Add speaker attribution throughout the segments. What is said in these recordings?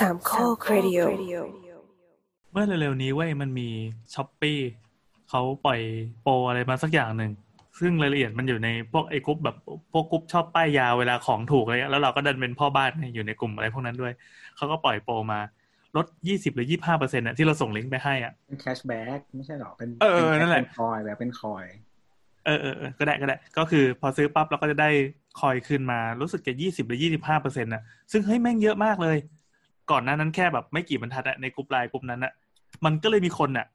Speaker 1: สามข้อครดิโอ
Speaker 2: เมื่อเร็วๆนี้เว้ยมันมี Shopee เขาปล่อยโปรอะไรมาสักอย่างหนึ่ง ซึ่งรายละเอียดมันอยู่ในพวกไอ้กรุ๊ปแบบพวกกรุ๊ปชอบป้ายยาเวลาของถูกอะไรเงี้ยแล้วเราก็ดันเป็นพ่อบ้านอยู่ในกลุ่มอะไรพวกนั้นด้วย เขาก็ปล่อยโปรมาลดยี่สิบหรือยี่ห้าเปอร์เซ็นต์ะที่เราส่งลิงก์ไปให้อะ
Speaker 3: เป็น cashback ไม่ใช่หรอเป็น
Speaker 2: เออนั่นแหละ
Speaker 3: เป็นคอยแบบเป็นคอย
Speaker 2: เออเออเออก็ได้ก็ได้ ก็คือพอซื้อปั๊บเราก็จะได้coin คืนมารู้สึกจะยี่สิบหรือยี่สิบห้าเปอร์เซ็นต์ะซึ่งเฮ้ยแม่งเยอะมากเลย ก่อนหน้านั้นแค่แบบไม่กี่บรรทัดอะในกลุ่มไลน์กลุ่มนั้นอะมันก็เลยมีคนอะ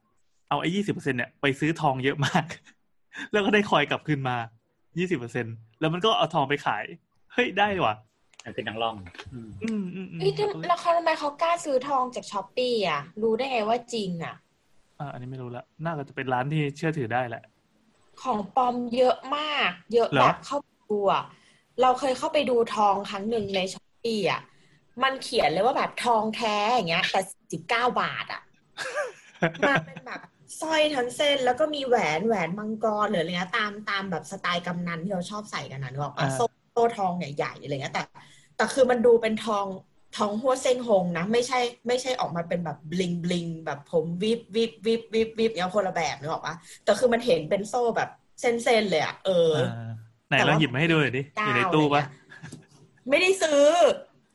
Speaker 2: เอาไอ้ยี่สิบเปอร์เซ็นเนี่ยไปซื้อทองเยอะมาก แล้วก็ได้ coin กลับคืนมายี่สิบเปอร์เซ็นแล้วมันก็เอาทองไปขาย เฮ้ยได้ว่ะ
Speaker 4: อันคือนังล่อง อืม
Speaker 2: อืมอืมอืม
Speaker 5: เอ้ยแล้วเขาทำไมเขากล้าซื้อทองจาก Shopee อะ รู้ได้ไงว่าจริงอะ
Speaker 2: อ่าอันนี้ไม่รู้ละน่าจะเป็นร้านที่เชื่อถือได้แหละ
Speaker 5: ของปลอมเยอะมาก เยอะ
Speaker 2: เหรอ
Speaker 5: แบบเข้าไปดูอะเราเคยเข้าไปดูทองครั้งหนึ่งใน Shopee อะ มันเขียนเลยว่าแบบทองแท้อย่างเงี้ย แต่สิบเก้าบาทอะมาเป็นแบบสร้อยทั้งเส้นแล้วก็มีแหวนแหวนมังกรหรืออะไรเงี้ยตามตามแบบสไตล์กำนันที่เราชอบใส่กันนะนึกออกปะ
Speaker 2: อ่า
Speaker 5: โซ่โซ่ทองใหญ่ๆอะไรเงี้ยแต่แต่คือมันดูเป็นทองทองฮั่วเซ่งเฮงนะไม่ใช่ ไม่ใช่ออกมาเป็นแบบ bling bling แบบผมวิบวิบวิบวิบวิบอย่างคนละแบบนึกออกปะแต่คือมันเห็นเป็นโซ่แบบเส้นๆเลยอะเออ
Speaker 2: อ่าไหนลองหยิบมาให้ดูหน่อยดิอยู่ในตู้ปะ
Speaker 5: ไม่ได้ซื้อ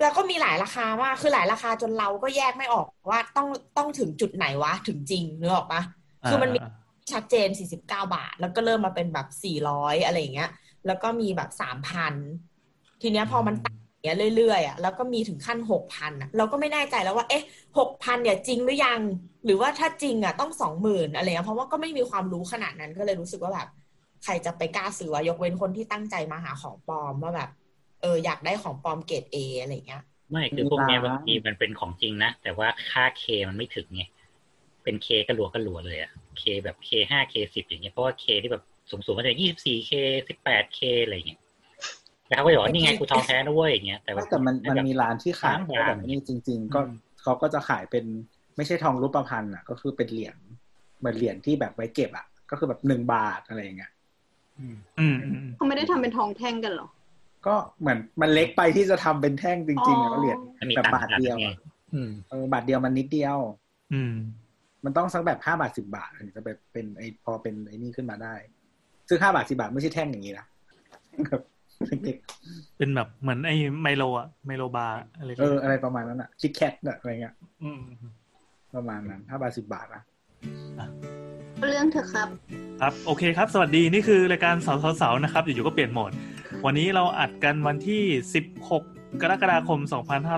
Speaker 5: แล้วก็มีหลายราคามาก คือหลายราคาจนเราก็แยกไม่ออกว่าต้องต้องถึงจุดไหนวะ ถึงจริงนึกออกปะคือมันมีาชัดเจน 49 บาท แล้วก็เริ่มมาเป็นแบบ 400 อะไรอย่างเงี้ย แล้วก็มีแบบ3,000 ทีเนี้ยพอมันตัดอย่างเงี้ยเรื่อยๆอะแล้วก็มีถึงขั้น 6,000อะเราก็ไม่แน่ใจแล้วว่าเอ๊ะ6,000เนี่ยจริงหรือยัง หรือว่าถ้าจริงอะต้อง20,000อะไรเงี้ยเพราะว่าก็ไม่มีความรู้ขนาดนั้นก็เลยรู้สึกว่าแบบ ใครจะไปกล้าซื้อวะยกเว้นคนที่ตั้งใจมาหาของปลอมว่าแบบ เอออยากได้ของปลอมเกรด A อะไรเงี้ย
Speaker 4: ไม่คือพวกเนี้ยบางทีมันเป็นของจริงนะ แต่ว่าค่าเคมันไม่ถึงไงเป็นเคกระหลัวกระหลัวเลยอะเคแบบเคห้าเคสิบอย่างเงี้ยเพราะว่าเคที่แบบสูงสูงๆมันจะยี่สิบสี่เคสิบแปดเคอะไรอย่างเงี้ยแล้วเขาก็บอกว่านี่ไงกูทองแท้นะเว้ยอย่างเงี้ยแต่ว่า
Speaker 3: แต่มันมัน
Speaker 4: แบบ
Speaker 3: มีร้านที่ขาย
Speaker 4: บางๆ
Speaker 3: แบบนี้จริง ๆ ก็เขาก็จะขายเป็นไม่ใช่ทองรูปพรรณอะ ก็คือเป็นเหรียญเหมือนเหรียญที่แบบไว้เก็บอะ ก็คือแบบหนึ่งบาทอะไรอย่างเงี้ย
Speaker 4: อืม
Speaker 2: อืมอืม
Speaker 6: เขาไม่ได้ทำเป็นทองแท่งกันเหรอ
Speaker 3: ก็เหมือนมันเล็กไปที่จะทำเป็นแท่งจริงๆอะ
Speaker 6: อ๋อ
Speaker 3: ก็เหรียญ
Speaker 4: มันมี
Speaker 3: แบบ
Speaker 4: ต่าง
Speaker 3: บาท
Speaker 4: กัน
Speaker 3: เดียว
Speaker 4: ไง
Speaker 3: อะ
Speaker 4: อืม
Speaker 3: เออบาทเดียวมันนิดเดียว
Speaker 2: อืม
Speaker 3: มันต้องสักแบบห้าบาทสิบาทถึงจะแบบเป็นไอพอเป็นไอ้นี่ขึ้นมาได้ ซึ่งห้าบาทสิบาทไม่ใช่แท่งอย่างนี้นะแบบเล็ก
Speaker 2: เป็นแบบเหมือนไอ้ไมโลอะไมโลบาร์อะไร
Speaker 3: ๆเอออะไรประมาณนั้นอะคิดแคทอะไรเงี้ย
Speaker 2: อืม
Speaker 3: ประมาณนั้นห้าบาทสิบาทนะ
Speaker 6: เรื่องเถอะครับ
Speaker 2: ครับ โอเคครับ สวัสดี นี่คือรายการเสาเสาเสานะครับ อยู่ๆก็เปลี่ยนโหมด วันนี้เราอัดกันวันที่ 16 กรกฎาคม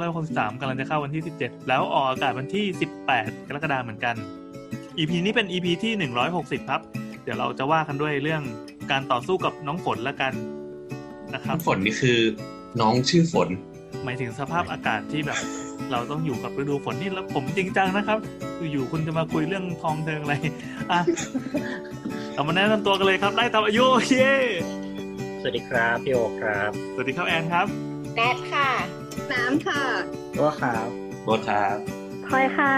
Speaker 2: 2563กำลังจะเข้าวันที่ 17 แล้วออกอากาศวันที่ 18 กรกฎาคมเหมือนกัน EP นี้เป็น EP ที่ 160 ครับ เดี๋ยวเราจะว่ากันด้วยเรื่องการต่อสู้กับน้องฝนละกันนะครับ
Speaker 7: ฝนนี่คือน้องชื่อฝน
Speaker 2: หมายถึงสภาพอากาศที่แบบ เราต้องอยู่กับฤดูฝนนี่แล้วผมจริงจังนะครับอยู่ๆคุณจะมาคุยเรื่องทองเทิงอะไรอะเรามาแนะนำตัวกันเลยครับไล่ตามอายุเย้
Speaker 4: สวัสดีครับพี่โอครับ
Speaker 2: สวัสดีครับแอนครับ
Speaker 5: แนทค่ะ
Speaker 6: น้ำค่ะ
Speaker 3: ก็ครับ
Speaker 7: โบทครับ
Speaker 1: พลอยค่ะ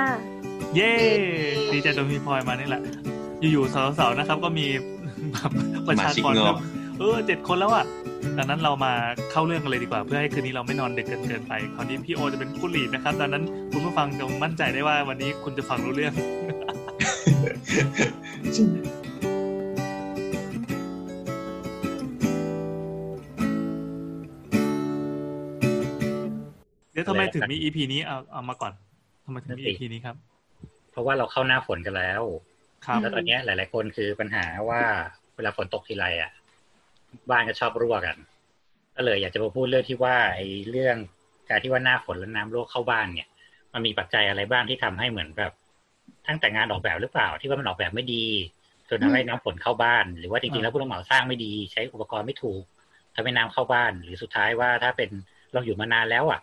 Speaker 2: เย้ดีใจจนมีพลอยมานี่แหละ อยู่ๆสาวๆนะครับ ก็มีแบบประชากร
Speaker 7: สมาชิกงอก
Speaker 2: เออเจ็ดคนแล้วอะ ดังนั้นเรามาเข้าเรื่องกันเลยดีกว่า เพื่อให้คืนนี้เราไม่นอนดึกเกินเกินไป คราวนี้พี่โอจะเป็นผู้ลีดนะครับดังนั้นคุณผู้ฟังจงมั่นใจได้ว่าวันนี้คุณจะฟังรู้เรื่องเดี๋ยวทำไมถึงมี EP นี้เอาเอามาก่อนทำไมถึงมี EP นี้ครับ
Speaker 4: เพราะว่าเราเข้าหน้าฝนกันแล้ว
Speaker 2: ครับ
Speaker 4: แล้วตอนเนี้ยหลาย ๆ คนคือปัญหาว่าเวลาฝนตกทีไรอะ บ้านก็ชอบรั่วกัน ก็เลยอยากจะมาพูดเรื่องที่ว่าไอ้เรื่องการที่ว่าหน้าฝนแล้วน้ำรั่วเข้าบ้านเนี่ย มันมีปัจจัยอะไรบ้างที่ทำให้เหมือนแบบทั้งแต่งานออกแบบหรือเปล่า ที่ว่ามันออกแบบไม่ดีจนทำให้น้ำฝนเข้าบ้าน หรือว่าจริงๆแล้วผู้รับเหมาสร้างไม่ดี ใช้อุปกรณ์ไม่ถูกทำให้น้ำเข้าบ้าน หรือสุดท้ายว่าถ้าเป็นเราอยู่มานานแล้วอะ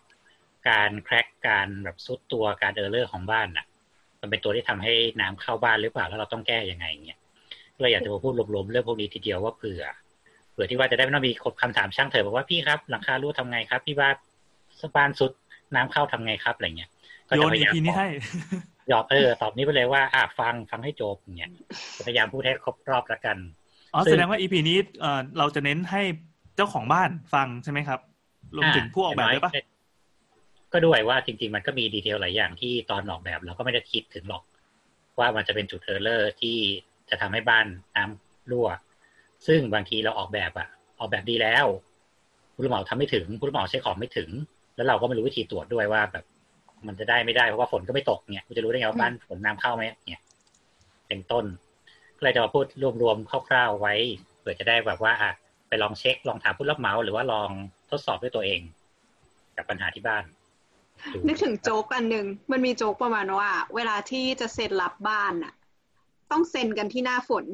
Speaker 4: การแครกการแบบซุดตัวการเออร์เลอร์ของบ้านอะ มันเป็นตัวที่ทำให้น้ำเข้าบ้านหรือเปล่าแล้วเราต้องแก้ยังไงเงี้ยเลยอยากจะมาพูดรวมๆเรื่องพวกนี้ทีเดียวว่าเผื่อ ผื่อที่ว่าจะได้ไม่ต้องมีคำถามช่างเถอะบอกว่าพี่ครับหลังคารั่วทำไงครับ พี่บ้านบ้านสุดน้ำเข้าทำไงครับอะไรเงี้ยก็
Speaker 2: โย
Speaker 4: จะ
Speaker 2: น
Speaker 4: พยายาม
Speaker 2: EP นี้ให้
Speaker 4: หยอกเออตอบนี้ไปเลยว่า อะฟังฟังให้จบเงี้ยจะพยายามพูดให้ครบรอบแล้วกัน
Speaker 2: อ๋อ
Speaker 4: ซึ่ง
Speaker 2: แสดงว่า EP นี้เอ่อเราจะเน้นให้เจ้าของบ้านฟังใช่ไหมครับรวมถึงผู้ออกแบบด้วยปะ
Speaker 4: ก็ด้วยว่าจริง ๆ มันก็มีดีเทลหลายอย่างที่ตอนออกแบบเราก็ไม่ได้คิดถึงหรอก ว่ามันจะเป็นจุดเออร์เลอร์ที่จะทำให้บ้านน้ำรั่ว ซึ่งบางทีเราออกแบบอะออกแบบดีแล้ว ผู้รับเหมาทำไม่ถึง ผู้รับเหมาใช้ของไม่ถึง แล้วเราก็ไม่รู้วิธีตรวจด้วยว่าแบบ มันจะได้ไม่ได้เพราะว่าฝนก็ไม่ตกเนี่ยกูจะรู้ได้ไงว่าบ้านฝนน้ำเข้าไหมเนี่ย เป็นต้น ก็เลยจะมาพูดรวมๆคร่าวๆไว้เผื่อจะได้แบบว่าอะไปลองเช็คลองถามผู้รับเหมา หรือว่าลองทดสอบด้วยตัวเอง กับปัญหาที่บ้านดู
Speaker 6: นึกถึงโจ๊กอันหนึ่งมันมีโจ๊กประมาณว่า เวลาที่จะเซ็นรับบ้านน่ะต้องเซ็นกันที่หน้าฝน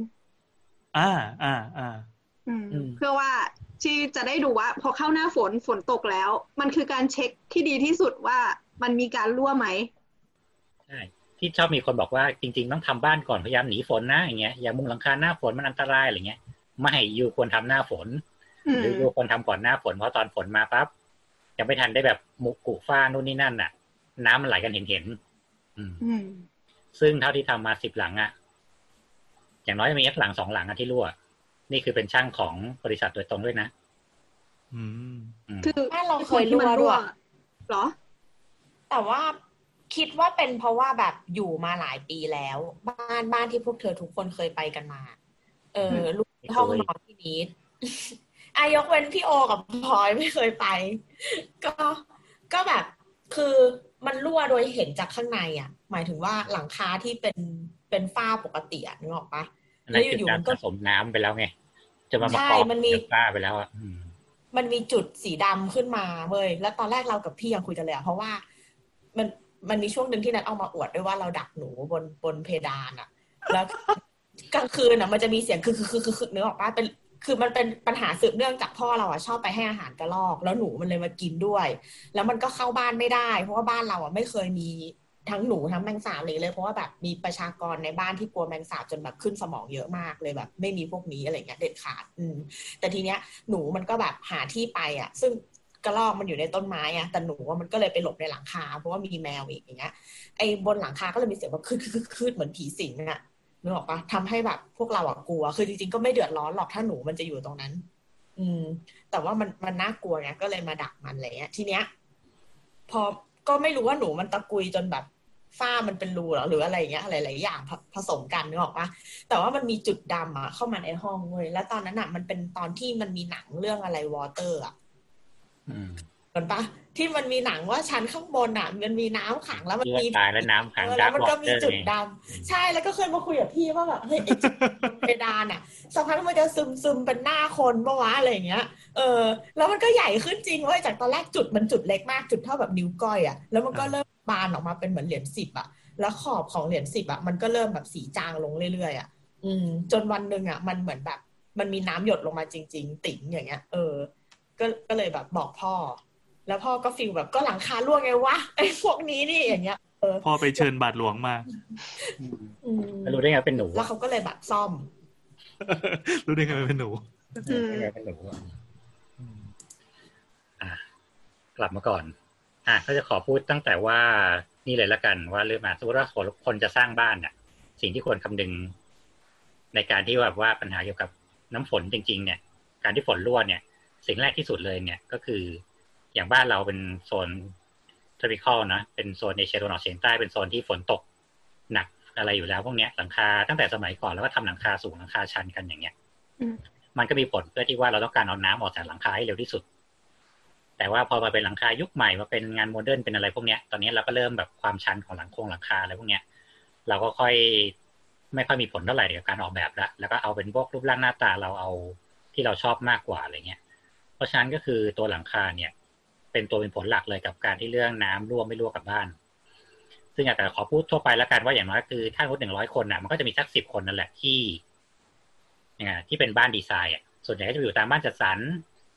Speaker 2: อ่าอ่าอ่า
Speaker 6: อืม
Speaker 4: อืม
Speaker 6: เพื่อว่าที่จะได้ดูว่า พอเข้าหน้าฝนฝนตกแล้ว มันคือการเช็คที่ดีที่สุดว่ามันมีการรั่วไหม
Speaker 4: ใช่ที่ชอบมีคนบอกว่าจริง ๆ ต้องทำบ้านก่อนพยายามหนีฝนนะอย่างเงี้ยอย่ามุงหลังคาหน้าฝนมันอันตรายอะไรเงี้ยไม่ยูควรทำหน้าฝน
Speaker 6: อืม
Speaker 4: หรือยูควรทำก่อนหน้าฝนเพราะตอนฝนมาปั๊บยังไม่ทันได้แบบมุกกุฟ้านู่นนี่นั่นน่ะ น้ำมันไหลกันเห็นเห็นๆอืม
Speaker 6: อืม
Speaker 4: ซึ่งเท่าที่ทำมาสิบหลังอะ อย่างน้อยจะมีแค่หลังสองหลังอะที่รั่ว นี่คือเป็นช่างของบริษัทโดยตรงด้วยนะ
Speaker 2: อืม
Speaker 4: อืม
Speaker 6: คือ
Speaker 5: บ้านเราเคย
Speaker 6: ที่มัน
Speaker 5: รั่วด้วย
Speaker 6: เหรอ
Speaker 5: แต่ว่าคิดว่าเป็นเพราะว่าแบบอยู่มาหลายปีแล้ว บ้านบ้านที่พวกเธอทุกคนเคยไปกันมา เออลูกห้องนอนที่นี้อายกเว้นพี่โอกับพลอยไม่เคยไป ก็ก็แบบคือมันรั่วโดยเห็นจากข้างในอะ หมายถึงว่าหลังคาที่เป็น เป็นฝ้าปกติอะนึกออกปะ
Speaker 4: อันนั้นคือ
Speaker 5: แล้วอยู่ๆ
Speaker 4: การ
Speaker 5: มันก็
Speaker 4: ผสมน้ำไปแล้วไง จะมามา
Speaker 5: ใช่
Speaker 4: กรอง
Speaker 5: มันมี
Speaker 4: เชื้อราไปแล้วอะอืม
Speaker 5: มันมีจุดสีดำขึ้นมาเว้ยแล้วตอนแรกเรากับพี่ยังคุยกันเลยอะเพราะว่ามันมันมีช่วงหนึ่งที่นัดเอามาอวดด้วยว่าเราดักหนูบนบนเพดานอะแล้วกลางคืนอะมันจะมีเสียงคือคือคือคือคือเนื้อออกปะเป็นคือมันเป็นปัญหาสืบเนื่องจากพ่อเราอะชอบไปให้อาหารกระรอก แล้วหนูมันเลยมากินด้วย แล้วมันก็เข้าบ้านไม่ได้ เพราะว่าบ้านเราอะไม่เคยมี ทั้งหนูทั้งแมงสาบเลยเลยเพราะว่าแบบมีประชากรในบ้านที่กลัวแมงสาบจนแบบขึ้นสมองเยอะมากเลยแบบ ไม่มีพวกนี้อะไรเงี้ยเด็ดขาด อืม แต่ทีเนี้ยหนูมันก็แบบหาที่ไปอะ ซึ่งกระรอกมันอยู่ในต้นไม้อะแต่หนูว่ามันก็เลยไปหลบในหลังคา เพราะว่ามีแมวอีกอย่างเงี้ยไอ้บนหลังคาก็เลยมีเสียงแบบคืดคืดคืดเหมือนผีสิงอะนึกออกปะทำให้แบบพวกเราอะกลัว คือจริงๆก็ไม่เดือดร้อนหรอกถ้าหนูมันจะอยู่ตรงนั้น อืม แต่ว่ามันมันน่ากลัวไงก็เลยมาดักมันอะไรเงี้ย ทีเนี้ย พอก็ไม่รู้ว่าหนูมันตะกุยจนแบบ ฝ้ามันเป็นรูเหรอหรืออะไรอย่างเงี้ยหลายๆอย่างผผสมกันนึกออกปะแต่ว่ามันมีจุดดำอะเข้ามาในห้องเว้ยแล้วตอนนั้นอะมันเป็นตอนที่มันมีหนังเรื่องอะไรวอเตอร์อะ
Speaker 4: อืม
Speaker 5: เหมือนปะที่มันมีหนังว่าชั้นข้างบนอะ มันมีน้ำขังแล้วมัน
Speaker 4: เลือด
Speaker 5: มี
Speaker 4: ตายและน้ำขัง
Speaker 5: เออ
Speaker 4: ดา
Speaker 5: แล้
Speaker 4: ร์
Speaker 5: ว
Speaker 4: ก
Speaker 5: มัน
Speaker 4: วอ
Speaker 5: ก็
Speaker 4: เต
Speaker 5: มี
Speaker 4: อร์
Speaker 5: จุด
Speaker 4: ไง
Speaker 5: ดำใช่แล้วก็เคยมาคุยกับพี่ว่าแบบเฮ้ยไอ้จุดเพดานอะสักพักมันจะซึมซึมๆเป็นหน้าคนปะวะอะไรอย่างเงี้ย เออ แล้วมันก็ใหญ่ขึ้นจริงเว้ยจากตอนแรกจุดมันจุดเล็กมากจุดเท่าแบบนิ้วก้อยอะแล้วมันก็เริ่ม บานออกมาเป็นเหมือนเหรียญสิบอะแล้วขอบของเหรียญสิบอะมันก็เริ่มแบบสีจางลงเรื่อยๆอะอืม จนวันหนึ่งอะมันเหมือนแบบ มันมีน้ำหยดลงมาจริง ๆ ติ๋งอย่างเงี้ย เออ ก็ก็เลยแบบบอกพ่อ แล้วพ่อก็ฟีลแบบก็หลังคาร่วงไงวะไอ้พวกนี้นี่อย่างเงี้ยเออ
Speaker 2: พ่อไปเชิญบาทหลวงมา
Speaker 5: อืม
Speaker 4: แล้วรู้ได้ไงเป็นหนู
Speaker 5: แล้วเขาก็เลยแบบซ่อม
Speaker 2: รู้ได้ไงว่าเป็นหนู
Speaker 6: อืม
Speaker 4: รู้ได้ไงเป็นหนูอะอะกลับมาก่อน อะก็จะขอพูดตั้งแต่ว่านี่เลยละกันว่าเรื่องมาสมมติว่าคนคนจะสร้างบ้านเนี่ยสิ่งที่ควรคำนึง ในการที่แบบว่าปัญหาเกี่ยวกับน้ำฝนจริง ๆ เนี่ย การที่ฝนรั่วเนี่ย สิ่งแรกที่สุดเลยเนี่ยก็คืออย่างบ้านเราเป็นโซนทร o ปิคอลนะเป็นโซนเอเชียตะวันออกเฉียงใต้เป็นโซนที่ฝนตกหนักอะไรอยู่แล้วพวกเนี้ยหลังคาตั้งแต่สมัยก่อนแล้วก็ทำหลังคาสูงหลังคาชันกันอย่างเงี้ย
Speaker 6: อืม
Speaker 4: มันก็มีผลเพื่อที่ว่าเราต้องการเอาน้ำออกจากหลังคาให้เร็วที่สุด แต่ว่าพอมาเป็นหลังคายุคใหม่มาเป็นงานโมเดิร์นเป็นอะไรพวกเนี้ย ตอนนี้เราก็เริ่มแบบความชันของหลังโครงหลังคาอะไรพวกเนี้ย เราก็ค่อยไม่ค่อยมีผลเท่าไหร่กับการออกแบบละแล้วก็เอาเป็นพวกรูปร่างหน้าตาเราเอาที่เราชอบมากกว่าอะไรเงี้ย เพราะฉะนั้นก็คือตัวหลังคาเนี่ย เป็นตัวเป็นผลหลักเลยกับการที่เรื่องน้ำรั่วไม่รั่วกับบ้าน ซึ่งอาจจะขอพูดทั่วไปแล้วกันว่าอย่างน้อยคือถ้าสมมติหนึ่งร้อยคนน่ะมันก็จะมีสักสิบคนนั่นแหละที่อ่าที่เป็นบ้านดีไซน์อะส่วนใหญ่ก็จะอยู่ตามบ้านจัดสรร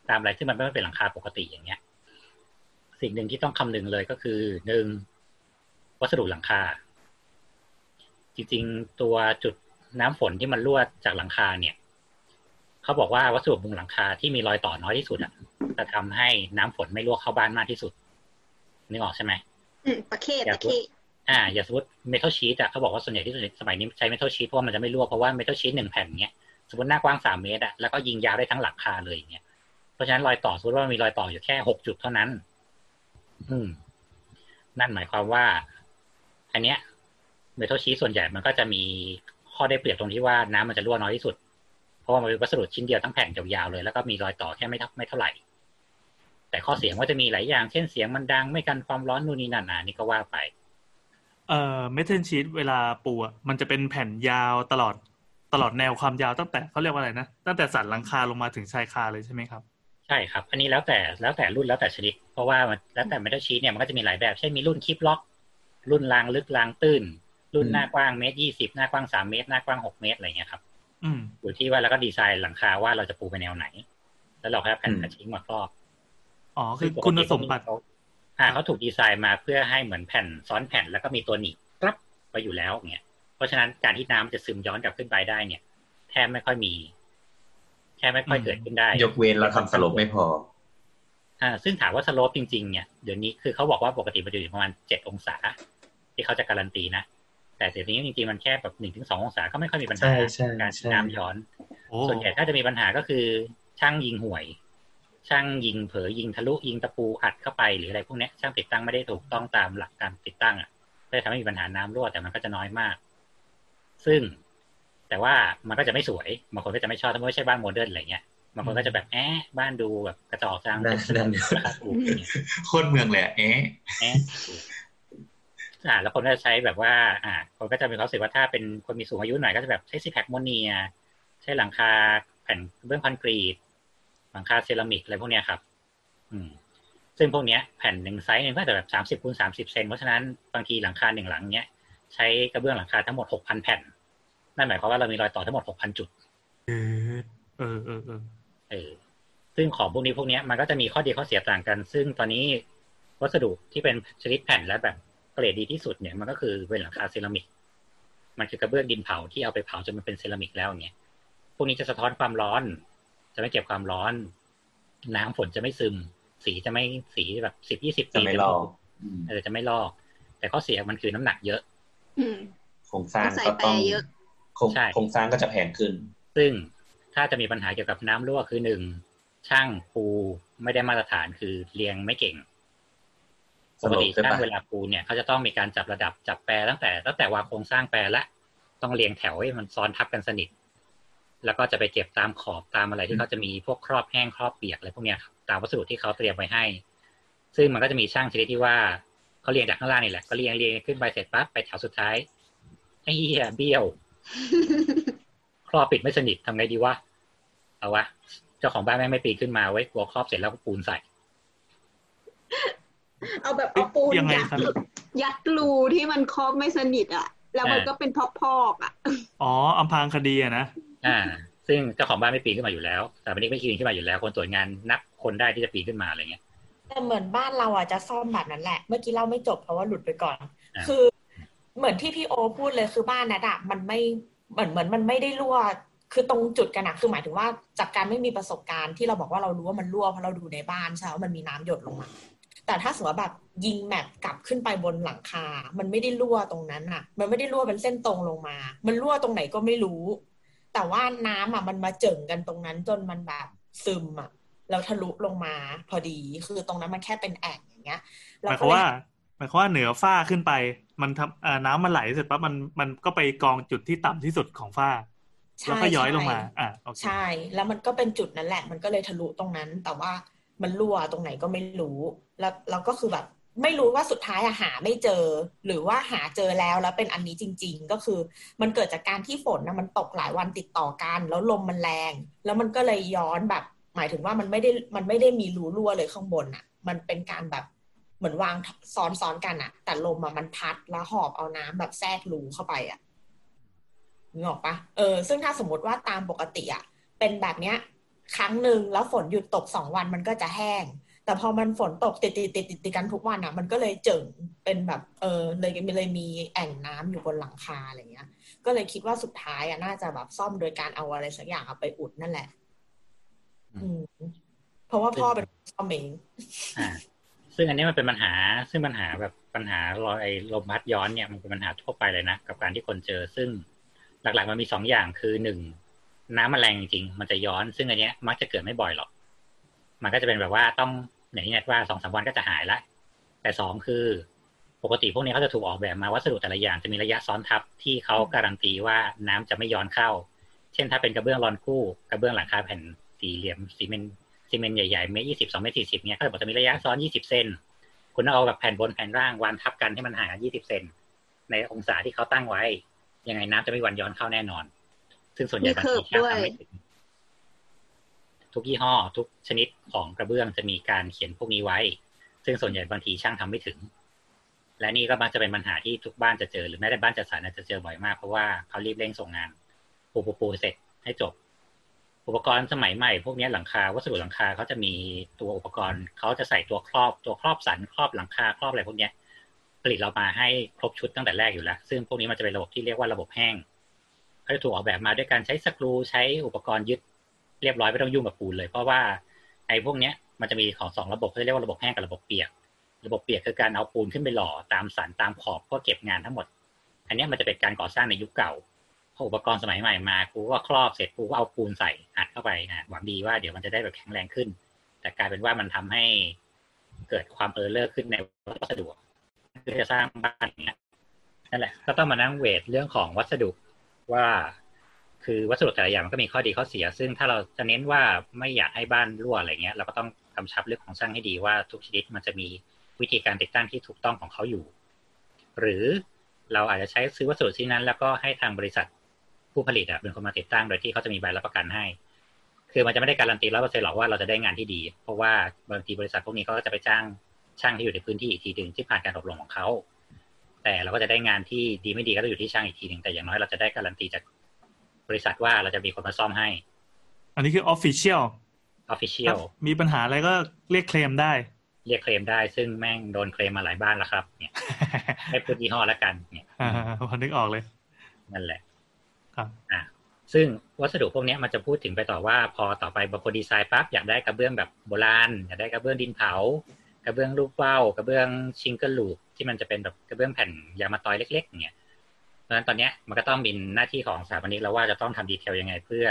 Speaker 4: ตามอะไรที่มันไม่เป็นหลังคาปกติอย่างเงี้ย สิ่งหนึ่งที่ต้องคำนึงเลยก็คือหนึ่งวัสดุหลังคา จริงๆตัวจุดน้ำฝนที่มันรั่วจากหลังคาเนี่ยเขาบอกว่าวัสดุบนหลังคาที่มีรอยต่อน้อยที่สุดอะจะทำให้น้ำฝนไม่รั่วเข้าบ้านมากที่สุดนึกออกใช่ไหม
Speaker 6: อืมตะเข้ตะเข้
Speaker 4: อ่าอย่างสมมติเมทัลชีตอะเขาบอกว่าส่วนใหญ่ที่สุดสมัยนี้ใช้เมทัลชีตเพราะว่ามันจะไม่รั่วเพราะว่าเมทัลชีตหนึ่งแผ่นเนี้ยสมมติหน้ากว้างสามเมตรอะแล้วก็ยิงยาวได้ทั้งหลังคาเลยอย่างเงี้ย เพราะฉะนั้นรอยต่อสมมติว่ามีรอยต่ออยู่แค่หกจุดเท่านั้น อืม นั่นหมายความว่า อันเนี้ยเมทัลชีสส่วนใหญ่มันก็จะมีข้อได้เปรียบตรงที่ว่าน้ำมันจะรั่วน้อยที่สุด เพราะว่ามันเป็นวัสดุชิ้นเดียวทั้งแผ่นยาวๆเลย แล้วก็มีรอยต่อแค่ไม่ท่าไม่เท่าไหร่ แต่ข้อเสียงก็จะมีหลายอย่าง เช่นเสียงมันดังไม่กันความร้อนนู่นนี่นั่นอะนี่ก็ว่าไป
Speaker 2: เอ่อเมทัลชีตเวลาปูอะมันจะเป็นแผ่นยาวตลอดตลอดแนวความยาวตั้งแต่เขาเรียกว่าอะไรนะตั้งแต่สันหลังคาลงมาถึงชายคาเลยใช่ไหมครับ
Speaker 4: ใช่ครับ อันนี้แล้วแต่แล้วแต่รุ่นแล้วแต่ชนิด เพราะว่ามันแล้วแต่เมทัลชีตเนี่ยมันก็จะมีหลายแบบเช่นมีรุ่นคลิปล็อก รุ่นรางลึกรางตื้น รุ่นหน้ากว้างเมตรยี่สิบหน้ากว้างสามเมตรหน้ากว้างหกเมตรอะไรเงี้ยครับ
Speaker 2: อืม
Speaker 4: อยู่ที่ว่าแล้วก็ดีไซน์หลังคาว่าเราจะปูไปแนวไหน แล้วเราแค่แผ่น
Speaker 7: อืม
Speaker 4: แผ่นชิ้นมาครอบ
Speaker 2: อ๋อคือคุณสมบัติ
Speaker 4: เขาอ่าเขาถูกดีไซน์มาเพื่อให้เหมือนแผ่นซ้อนแผ่นแล้วก็มีตัวหนีบรับไปอยู่แล้วเนี่ยเพราะฉะนั้นการที่น้ำจะซึมย้อนกลับขึ้นไปได้เนี่ย แทบไม่ค่อยมี แทบไม่ค่อย
Speaker 2: อืม
Speaker 4: เกิดขึ้นได้
Speaker 7: ยกเว้นเราทำสลบไม่พอ
Speaker 4: อ่า ซึ่งถามว่าสโลปจริงๆเนี่ยเดี๋ยวนี้คือเขาบอกว่าปกติมันจะอยู่ประมาณเจ็ดองศา ที่เขาจะการันตีนะแต่เดี๋ยวนี้จริงๆมันแค่แบบหนึ่งถึงสององศาก็ไม่ค่อยมีปัญหา
Speaker 7: ใช่ใช่
Speaker 4: การ
Speaker 7: ใช่
Speaker 4: น้ำย้อน
Speaker 2: โอ้
Speaker 4: ส่วนใหญ่ถ้าจะมีปัญหาก็คือ ช่างยิงห่วย ช่างยิงเผลอยิงทะลุยิงตะปูอัดเข้าไปหรืออะไรพวกเนี้ยช่างติดตั้งไม่ได้ถูกต้องตามหลักการติดตั้งอะก็จะทำให้มีปัญหาน้ำรั่วแต่มันก็จะน้อยมาก ซึ่ง แต่ว่ามันก็จะไม่สวยบางคนก็จะไม่ชอบถ้าไม่ใช่บ้านโมเดิร์นอะไรเงี้ยบางคนก็จะแบบแอะบ้านดูแบบกระจอกจัง
Speaker 7: ได้ได้
Speaker 4: ราคาถูกอย่างเงี้ย
Speaker 7: โคตรเมืองเลยอะเอ๊ะ
Speaker 4: แอะถูกอ่าแล้วคนก็จะใช้แบบว่า อ่า คนก็จะมีความรู้สึกว่าถ้าเป็นคนมีสูงอายุหน่อยก็จะแบบใช้ CPAC Monier ใช้หลังคาแผ่นกระเบื้องคอนกรีต หลังคาเซรามิกอะไรพวกเนี้ยครับ อืม ซึ่งพวกเนี้ยแผ่นหนึ่งไซส์หนึ่งก็จะแบบสามสิบคูณสามสิบเซนเพราะฉะนั้นบางทีหลังคาหนึ่งหลังเนี้ยใช้กระเบื้องหลังคาทั้งหมดหกพันแผ่น นั่นหมายความว่าเรามีรอยต่อทั้งหมดหกพันจุด
Speaker 2: เออ เออเออเออ
Speaker 4: เออซึ่งของพวกนี้พวกเนี้ยมันก็จะมีข้อดีข้อเสียต่างกัน ซึ่งตอนนี้วัสดุที่เป็นชนิดแผ่นและแบบเกรดดีที่สุดเนี่ยมันก็คือเป็นหลังคาเซรามิก มันคือกระเบื้องดินเผาที่เอาไปเผาจนมันเป็นเซรามิกแล้วอย่างเงี้ยพวกนี้จะสะท้อนความร้อน จะไม่เก็บความร้อน น้ำฝนจะไม่ซึม สีจะไม่สีแบบสิบยี่สิบ
Speaker 7: จะ
Speaker 4: ปี
Speaker 7: ไม่ลอกอืม
Speaker 4: เออจะไม่ลอก แต่ข้อเสียมันคือน้ำหนักเยอะ
Speaker 6: อืม
Speaker 7: โครงสร้าง
Speaker 6: ใส่
Speaker 7: ก็ต้อง
Speaker 6: แปรเยอะ
Speaker 7: โครง
Speaker 4: ใช่
Speaker 7: โครงสร้างก็จะแพงขึ้น
Speaker 4: ซึ่งถ้าจะมีปัญหาเกี่ยวกับน้ำรั่วคือหนึ่งช่างปูไม่ได้มาตรฐานคือเรียงไม่เก่ง
Speaker 7: ส
Speaker 4: ปก
Speaker 7: ลบ
Speaker 4: ติ
Speaker 7: ใช่ปะ
Speaker 4: ช่างเวลาปูเนี่ยเขาจะต้องมีการจับระดับจับแปรตั้งแต่ตั้งแต่วางโครงสร้างแปรละต้องเรียงแถวให้มันซ้อนทับกันสนิท แล้วก็จะไปเก็บตามขอบตามอะไรที่เขาจะมีพวกครอบแห้งครอบเปียกอะไรพวกเนี้ยครับตามวัสดุที่เขาเตรียมไว้ให้ ซึ่งมันก็จะมีช่างชนิดที่ว่าเขาเรียงจากข้างล่างนี่แหละก็เรียงเรียงขึ้นไปเสร็จปั๊บไปแถวสุดท้ายไอ้เหี้ยเบี้ยว ครอบปิดไม่สนิททำไงดีวะเอาวะเจ้าของบ้านแม่งไม่ปีนขึ้นมาไว้กลัวครอบเสร็จแล้วก็ปูนใส่
Speaker 6: เอาแบบเอาปูน
Speaker 2: ยังไง
Speaker 6: ยัด
Speaker 2: ครับ
Speaker 6: ยัดรูที่มันครอบไม่สนิทอะ แล้วมัน
Speaker 4: อ่า
Speaker 6: ก็เป็นพอกๆอะ
Speaker 2: อ๋ออำพรางคดีอะนะ
Speaker 4: อ่า ซึ่งเจ้าของบ้านไม่ปีนขึ้นมาอยู่แล้วสถาปนิกไม่ปีนขึ้นมาอยู่แล้ว คนตรวจงานนับคนได้ที่จะปีนขึ้นมาอะไรเงี้ย
Speaker 5: แต่เหมือนบ้านเราอะจะซ่อมแบบนั้นแหละ เมื่อกี้เล่าไม่จบเพราะว่าหลุดไปก่อน
Speaker 4: อ่า
Speaker 5: คือ เหมือนที่พี่โอพูดเลยคือบ้านนัดอะมันไม่เหมือนเหมือนมันไม่ได้รั่วคือตรงจุดกันนะคือหมายถึงว่าจากการไม่มีประสบการณ์ที่เราบอกว่าเรารู้ว่ามันรั่วเพราะเราดูในบ้านใช่ไหมว่ามันมีน้ำหยดลงมา แต่ถ้าสมมติว่าแบบยิงแมปกลับขึ้นไปบนหลังคา มันไม่ได้รั่วตรงนั้นอะ มันไม่ได้รั่วเป็นเส้นตรงลงมา มันรั่วตรงไหนก็ไม่รู้ แต่ว่าน้ำอะมันมาเจิ่งกันตรงนั้นจนมันแบบซึมอะแล้วทะลุลงมาพอดี คือตรงนั้นมันแค่เป็นแอ่งอย่างเงี้ย
Speaker 2: หมายความว่าหมายความว่าเหนือฝ้าขึ้นไป มันทำอ่าน้ำมันไหลเสร็จปั๊บมันมันก็ไปกองจุดที่ต่ำที่สุดของฝ้า
Speaker 5: ใช่
Speaker 2: แล้วก็ย้อยลงมา
Speaker 5: ใช่
Speaker 2: อ่าโอเค
Speaker 5: ใช่ แล้วมันก็เป็นจุดนั้นแหละ มันก็เลยทะลุตรงนั้น แต่ว่ามันรั่วตรงไหนก็ไม่รู้ แล้วเราก็คือแบบ ไม่รู้ว่าสุดท้ายอะหาไม่เจอ หรือว่าหาเจอแล้วแล้วเป็นอันนี้จริง ๆ ก็คือ มันเกิดจากการที่ฝนนะมันตกหลายวันติดต่อกัน แล้วลมมันแรง แล้วมันก็เลยย้อนแบบ หมายถึงว่ามันไม่ได้มันไม่ได้มีรูรั่วเลยข้างบนอะมันเป็นการแบบ เหมือนวางซ้อนซ้อนๆกันอะแต่ลมอะมันพัดแล้วหอบเอาน้ำแบบแทรกรูเข้าไปอะนึกออกปะเออซึ่งถ้าสมมติว่าตามปกติอะเป็นแบบเนี้ย ครั้งหนึ่งแล้วฝนหยุดตกสองวันมันก็จะแห้ง แต่พอมันฝนตกติดติดติดติดกันทุกวันอะมันก็เลยเจิ่งเป็นแบบเออเลยเลยมีแอ่งน้ำอยู่บนหลังคาอะไรเงี้ย ก็เลยคิดว่าสุดท้ายอะน่าจะแบบซ่อมโดยการเอาอะไรสักอย่างเอาไปอุดนั่นแหละ อืมเพราะว่าพ่อเป็นคนซ่อมเอง
Speaker 4: อ่า ซึ่งอันนี้มันเป็นปัญหา ซึ่งปัญหาแบบปัญหารอยลมพัดย้อนเนี่ยมันเป็นปัญหาทั่วไปเลยนะกับการที่คนเจอ ซึ่งหลักๆมันมีสองอย่างคือหนึ่งน้ำมันแรงจริงๆมันจะย้อน ซึ่งอันเนี้ยมักจะเกิดไม่บ่อยหรอก มันก็จะเป็นแบบว่าต้องอย่างที่แนทว่าสองสามวันก็จะหายละ แต่สองคือปกติพวกนี้เขาจะถูกออกแบบมาวัสดุแต่ละอย่างจะมีระยะซ้อนทับที่เขาการันตีว่าน้ำจะไม่ย้อนเข้า เช่นถ้าเป็นกระเบื้องรอนกู้กระเบื้องหลังคาแผ่นสี่เหลี่ยมซีเมนต์ ซีเมนต์ใหญ่ๆเมตรยี่สิบสองเมตรสี่สิบเนี้ยเขาบอกจะมีระยะซ้อนยี่สิบเซนคุณต้องเอาแบบแผ่นบนแผ่นล่างวางทับกันให้มันห่างกันยี่สิบเซนในองศาที่เขาตั้งไว้ ยังไงน้ำจะไม่หวันย้อนเข้าแน่นอน ซึ่งส่วนใหญ่บางทีช่างทำไม่ถึงทุกยี่ห้อ ทุกชนิดของกระเบื้องจะมีการเขียนพวกนี้ไว้ ซึ่งส่วนใหญ่บางทีช่างทำไม่ถึง และนี่ก็มักจะเป็นปัญหาที่ทุกบ้านจะเจอหรือแม้แต่บ้านจัดสรรจะเจอบ่อยมากเพราะว่าเขารีบเร่งส่งงานปูปูปูเสร็จให้จบ อุปกรณ์สมัยใหม่พวกนี้หลังคาวัสดุหลังคาเขาจะมีตัวอุปกรณ์เขาจะใส่ตัวครอบตัวครอบสันครอบหลังคาครอบอะไรพวกนี้ผลิตเรามาให้ครบชุดตั้งแต่แรกอยู่แล้ว ซึ่งพวกนี้มันจะเป็นระบบที่เรียกว่าระบบแห้งเขาจะถูกออกแบบมาด้วยการใช้สกรูใช้อุปกรณ์ยึดเรียบร้อยไม่ต้องยุ่งกับปูนเลยเพราะว่าไอ้พวกเนี้ยมันจะมีของสองระบบเขาเรียกว่าระบบแห้งกับระบบเปียก ระบบเปียกคือการเอาปูนขึ้นไปหล่อตามสันตามขอบเพื่อเก็บงานทั้งหมด อันนี้มันจะเป็นการก่อสร้างในยุคเก่า พออุปกรณ์สมัยใหม่มากูก็ครอบเสร็จกูก็เอาปูนใส่อัดเข้าไปอะหวังดีว่าเดี๋ยวมันจะได้แบบแข็งแรงขึ้น แต่กลายเป็นว่ามันทำให้เกิดความเออร์เลอร์ขึ้นในวัสดุเพื่อจะสร้างบ้านอย่างเงี้ยนั่นแหละก็ต้องมานั่งเวทเรื่องของวัสดุว่า คือวัสดุแต่ละอย่างมันก็มีข้อดีข้อเสีย ซึ่งถ้าเราจะเน้นว่าไม่อยากให้บ้านรั่วอะไรเงี้ย เราก็ต้องกำชับเรื่องของช่างให้ดีว่าทุกชนิดมันจะมีวิธีการติดตั้งที่ถูกต้องของเขาอยู่ หรือเราอาจจะใช้ซื้อวัสดุที่นั้น แล้วก็ให้ทางบริษัท ผู้ผลิตอะเป็นคนมาติดตั้งโดยที่เขาจะมีใบรับประกันให้ คือมันจะไม่ได้การันตีร้อยเปอร์เซ็นต์หรอกว่าเราจะได้งานที่ดี เพราะว่าบางทีบริษัทพวกนี้เขาก็จะไปจ้างช่างที่อยู่ในพื้นที่อีกทีหนึ่งที่ผ่านการอบรมของเขา แต่เราก็จะได้งานที่ดีไม่ดีก็ต้องอยู่ที่ช่างอีกทีหนึ่งแต่อย่างน้อยเราจะได้การันตีจากบริษัทว่าเราจะมีคนมาซ่อมให้
Speaker 2: อันนี้คือ
Speaker 4: official official
Speaker 2: มีปัญหาอะไรก็เรียกเคลมได้
Speaker 4: เรียกเคลมได้ ซึ่งแม่งโดนเคลมมาหลายบ้านแล้วครับ เนี่ยให้พูดยี่ห้อแล้วกัน เนี่ย
Speaker 2: อ่าพอนึกออกเลย
Speaker 4: นั่นแหละ
Speaker 2: ครับ
Speaker 4: อะซึ่งวัสดุพวกนี้มันจะพูดถึงไปต่อว่าพอต่อไปบางคนดีไซน์ปั๊บอยากได้กระเบื้องแบบโบราณอยากได้กระเบื้องดินเผากระเบื้องรูปเป้ากระเบื้อง shingle roof ที่มันจะเป็นแบบกระเบื้องแผ่นยางมะตอยเล็กๆเงี้ยเพราะฉะนั้นตอนนี้มันก็ต้องมีหน้าที่ของสถาปนิกแล้วว่าจะต้องทำ detail ยังไงเพื่อ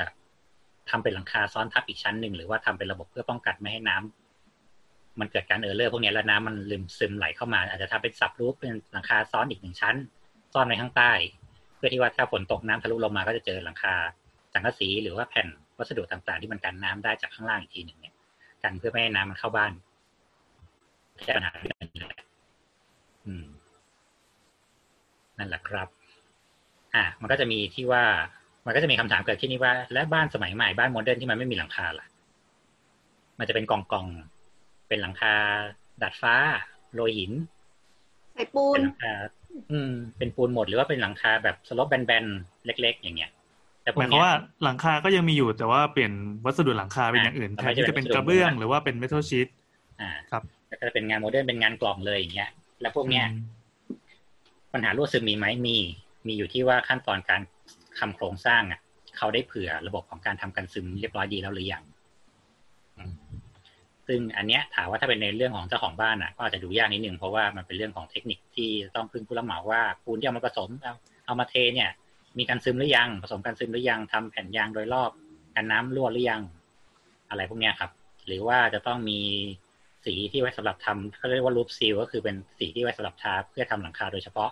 Speaker 4: ทำเป็นหลังคาซ้อนทับอีกชั้นหนึ่งหรือว่าทำเป็นระบบเพื่อป้องกันไม่ให้น้ำมันเกิดการ error พวกนี้แล้วน้ำมันรั่วซึมไหลเข้ามา อาจจะทำเป็น sub roof เป็นหลังคาซ้อนอีกหนึ่งชั้น ซ่อนไว้ข้างใต้ เพื่อที่ว่าถ้าฝนตกน้ำทะลุลงมาก็จะเจอหลังคาสังกะสีหรือว่าแผ่นวัสดุต่างๆ ที่มันกันน้ำได้จากข้างล่างอีกทีหนึ่งเนี่ยกันเพื่อไม่ให้น้ำมันเข้าบ้านแก้ปัญหาเรื่องนี้แหละอืมนั่นแหละครับ อะมันก็จะมีที่ว่า มันก็จะมีคำถามเกิดขึ้นนี่ว่า และบ้านสมัยใหม่บ้านโมเดิร์นที่มันไม่มีหลังคาล่ะ มันจะเป็นกองกองๆเป็นหลังคาดัดฟ้า โรยหิน
Speaker 6: ใส่ปู
Speaker 4: เป็นนหลังคา อืม เป็นปูนหมดหรือว่าเป็นหลังคาแบบสลบแบนๆเล็ก ๆ อย่างเงี้ยแต่พวก
Speaker 2: มายค
Speaker 4: เนี้
Speaker 2: วาม
Speaker 4: ย
Speaker 2: ว่าหลังคาก็ยังมีอยู่แต่ว่าเปลี่ยนวัสดุหลังคาเป็นอย่างอื่น
Speaker 4: อ่า
Speaker 2: แทนที่จะเป็นกระเบื้องหรือว่าเป็น metal sheet
Speaker 4: อ่า
Speaker 2: ครับ
Speaker 4: แล้วก็จะเป็นงาน modern เป็นงานกล่องเลยอย่างเงี้ย แล้วพวกเนี้ยปัญหารั่วซึมมีไหมมี มีอยู่ที่ว่าขั้นตอนการทำโครงสร้างอะ เขาได้เผื่อระบบของการทำกันซึมเรียบร้อยดีแล้วหรือยังอืม ซึ่งอันเนี้ยถามว่าถ้าเป็นในเรื่องของเจ้าของบ้านอะก็อาจจะดูยากนิดนึงเพราะว่ามันเป็นเรื่องของเทคนิคที่ต้องพึ่งผู้รับเหมาว่าปูนที่เอามาผสมเอาเอามาเทเนี่ย มีการซึมหรือยังผสมกันซึมหรือยังทำแผ่นยางโดยรอบกันน้ำรั่วหรือยัง อะไรพวกเนี้ยครับ หรือว่าจะต้องมีสีที่ไว้สำหรับทำเขาเรียกว่ารูปซีลก็คือเป็นสีที่ไว้สำหรับทาเพื่อทำหลังคาโดยเฉพาะ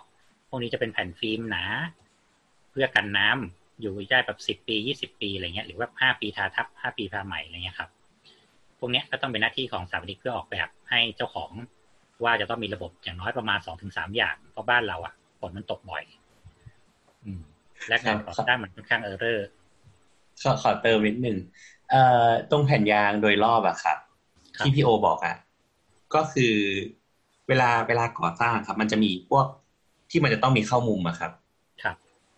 Speaker 4: พวกนี้จะเป็นแผ่นฟิล์มหนา เพื่อกันน้ำอยู่ได้แบบสิบปียี่สิบปีอะไรเงี้ยหรือว่าห้าปีทาทับห้าปีทาใหม่อะไรเงี้ยครับ พวกเนี้ยก็ต้องเป็นหน้าที่ของสถาปนิกเพื่อออกแบบให้เจ้าของว่าจะต้องมีระบบอย่างน้อยประมาณสองถึงสามอย่าง เพราะบ้านเราอะฝนมันตกบ่อย อืม และงานก่อสร้างมันค่อนข้างเออร์เรอร์
Speaker 7: ขอขอเติมนิดหนึ่งเอ่อตรงแผ่นยางโดยรอบอะครับ
Speaker 4: ครับ
Speaker 7: ที่พี่โอบอกอะก็คือเวลาเวลาก่อสร้างครับ มันจะมีพวกที่มันจะต้องมีเข้ามุมอะครับ
Speaker 4: ครับ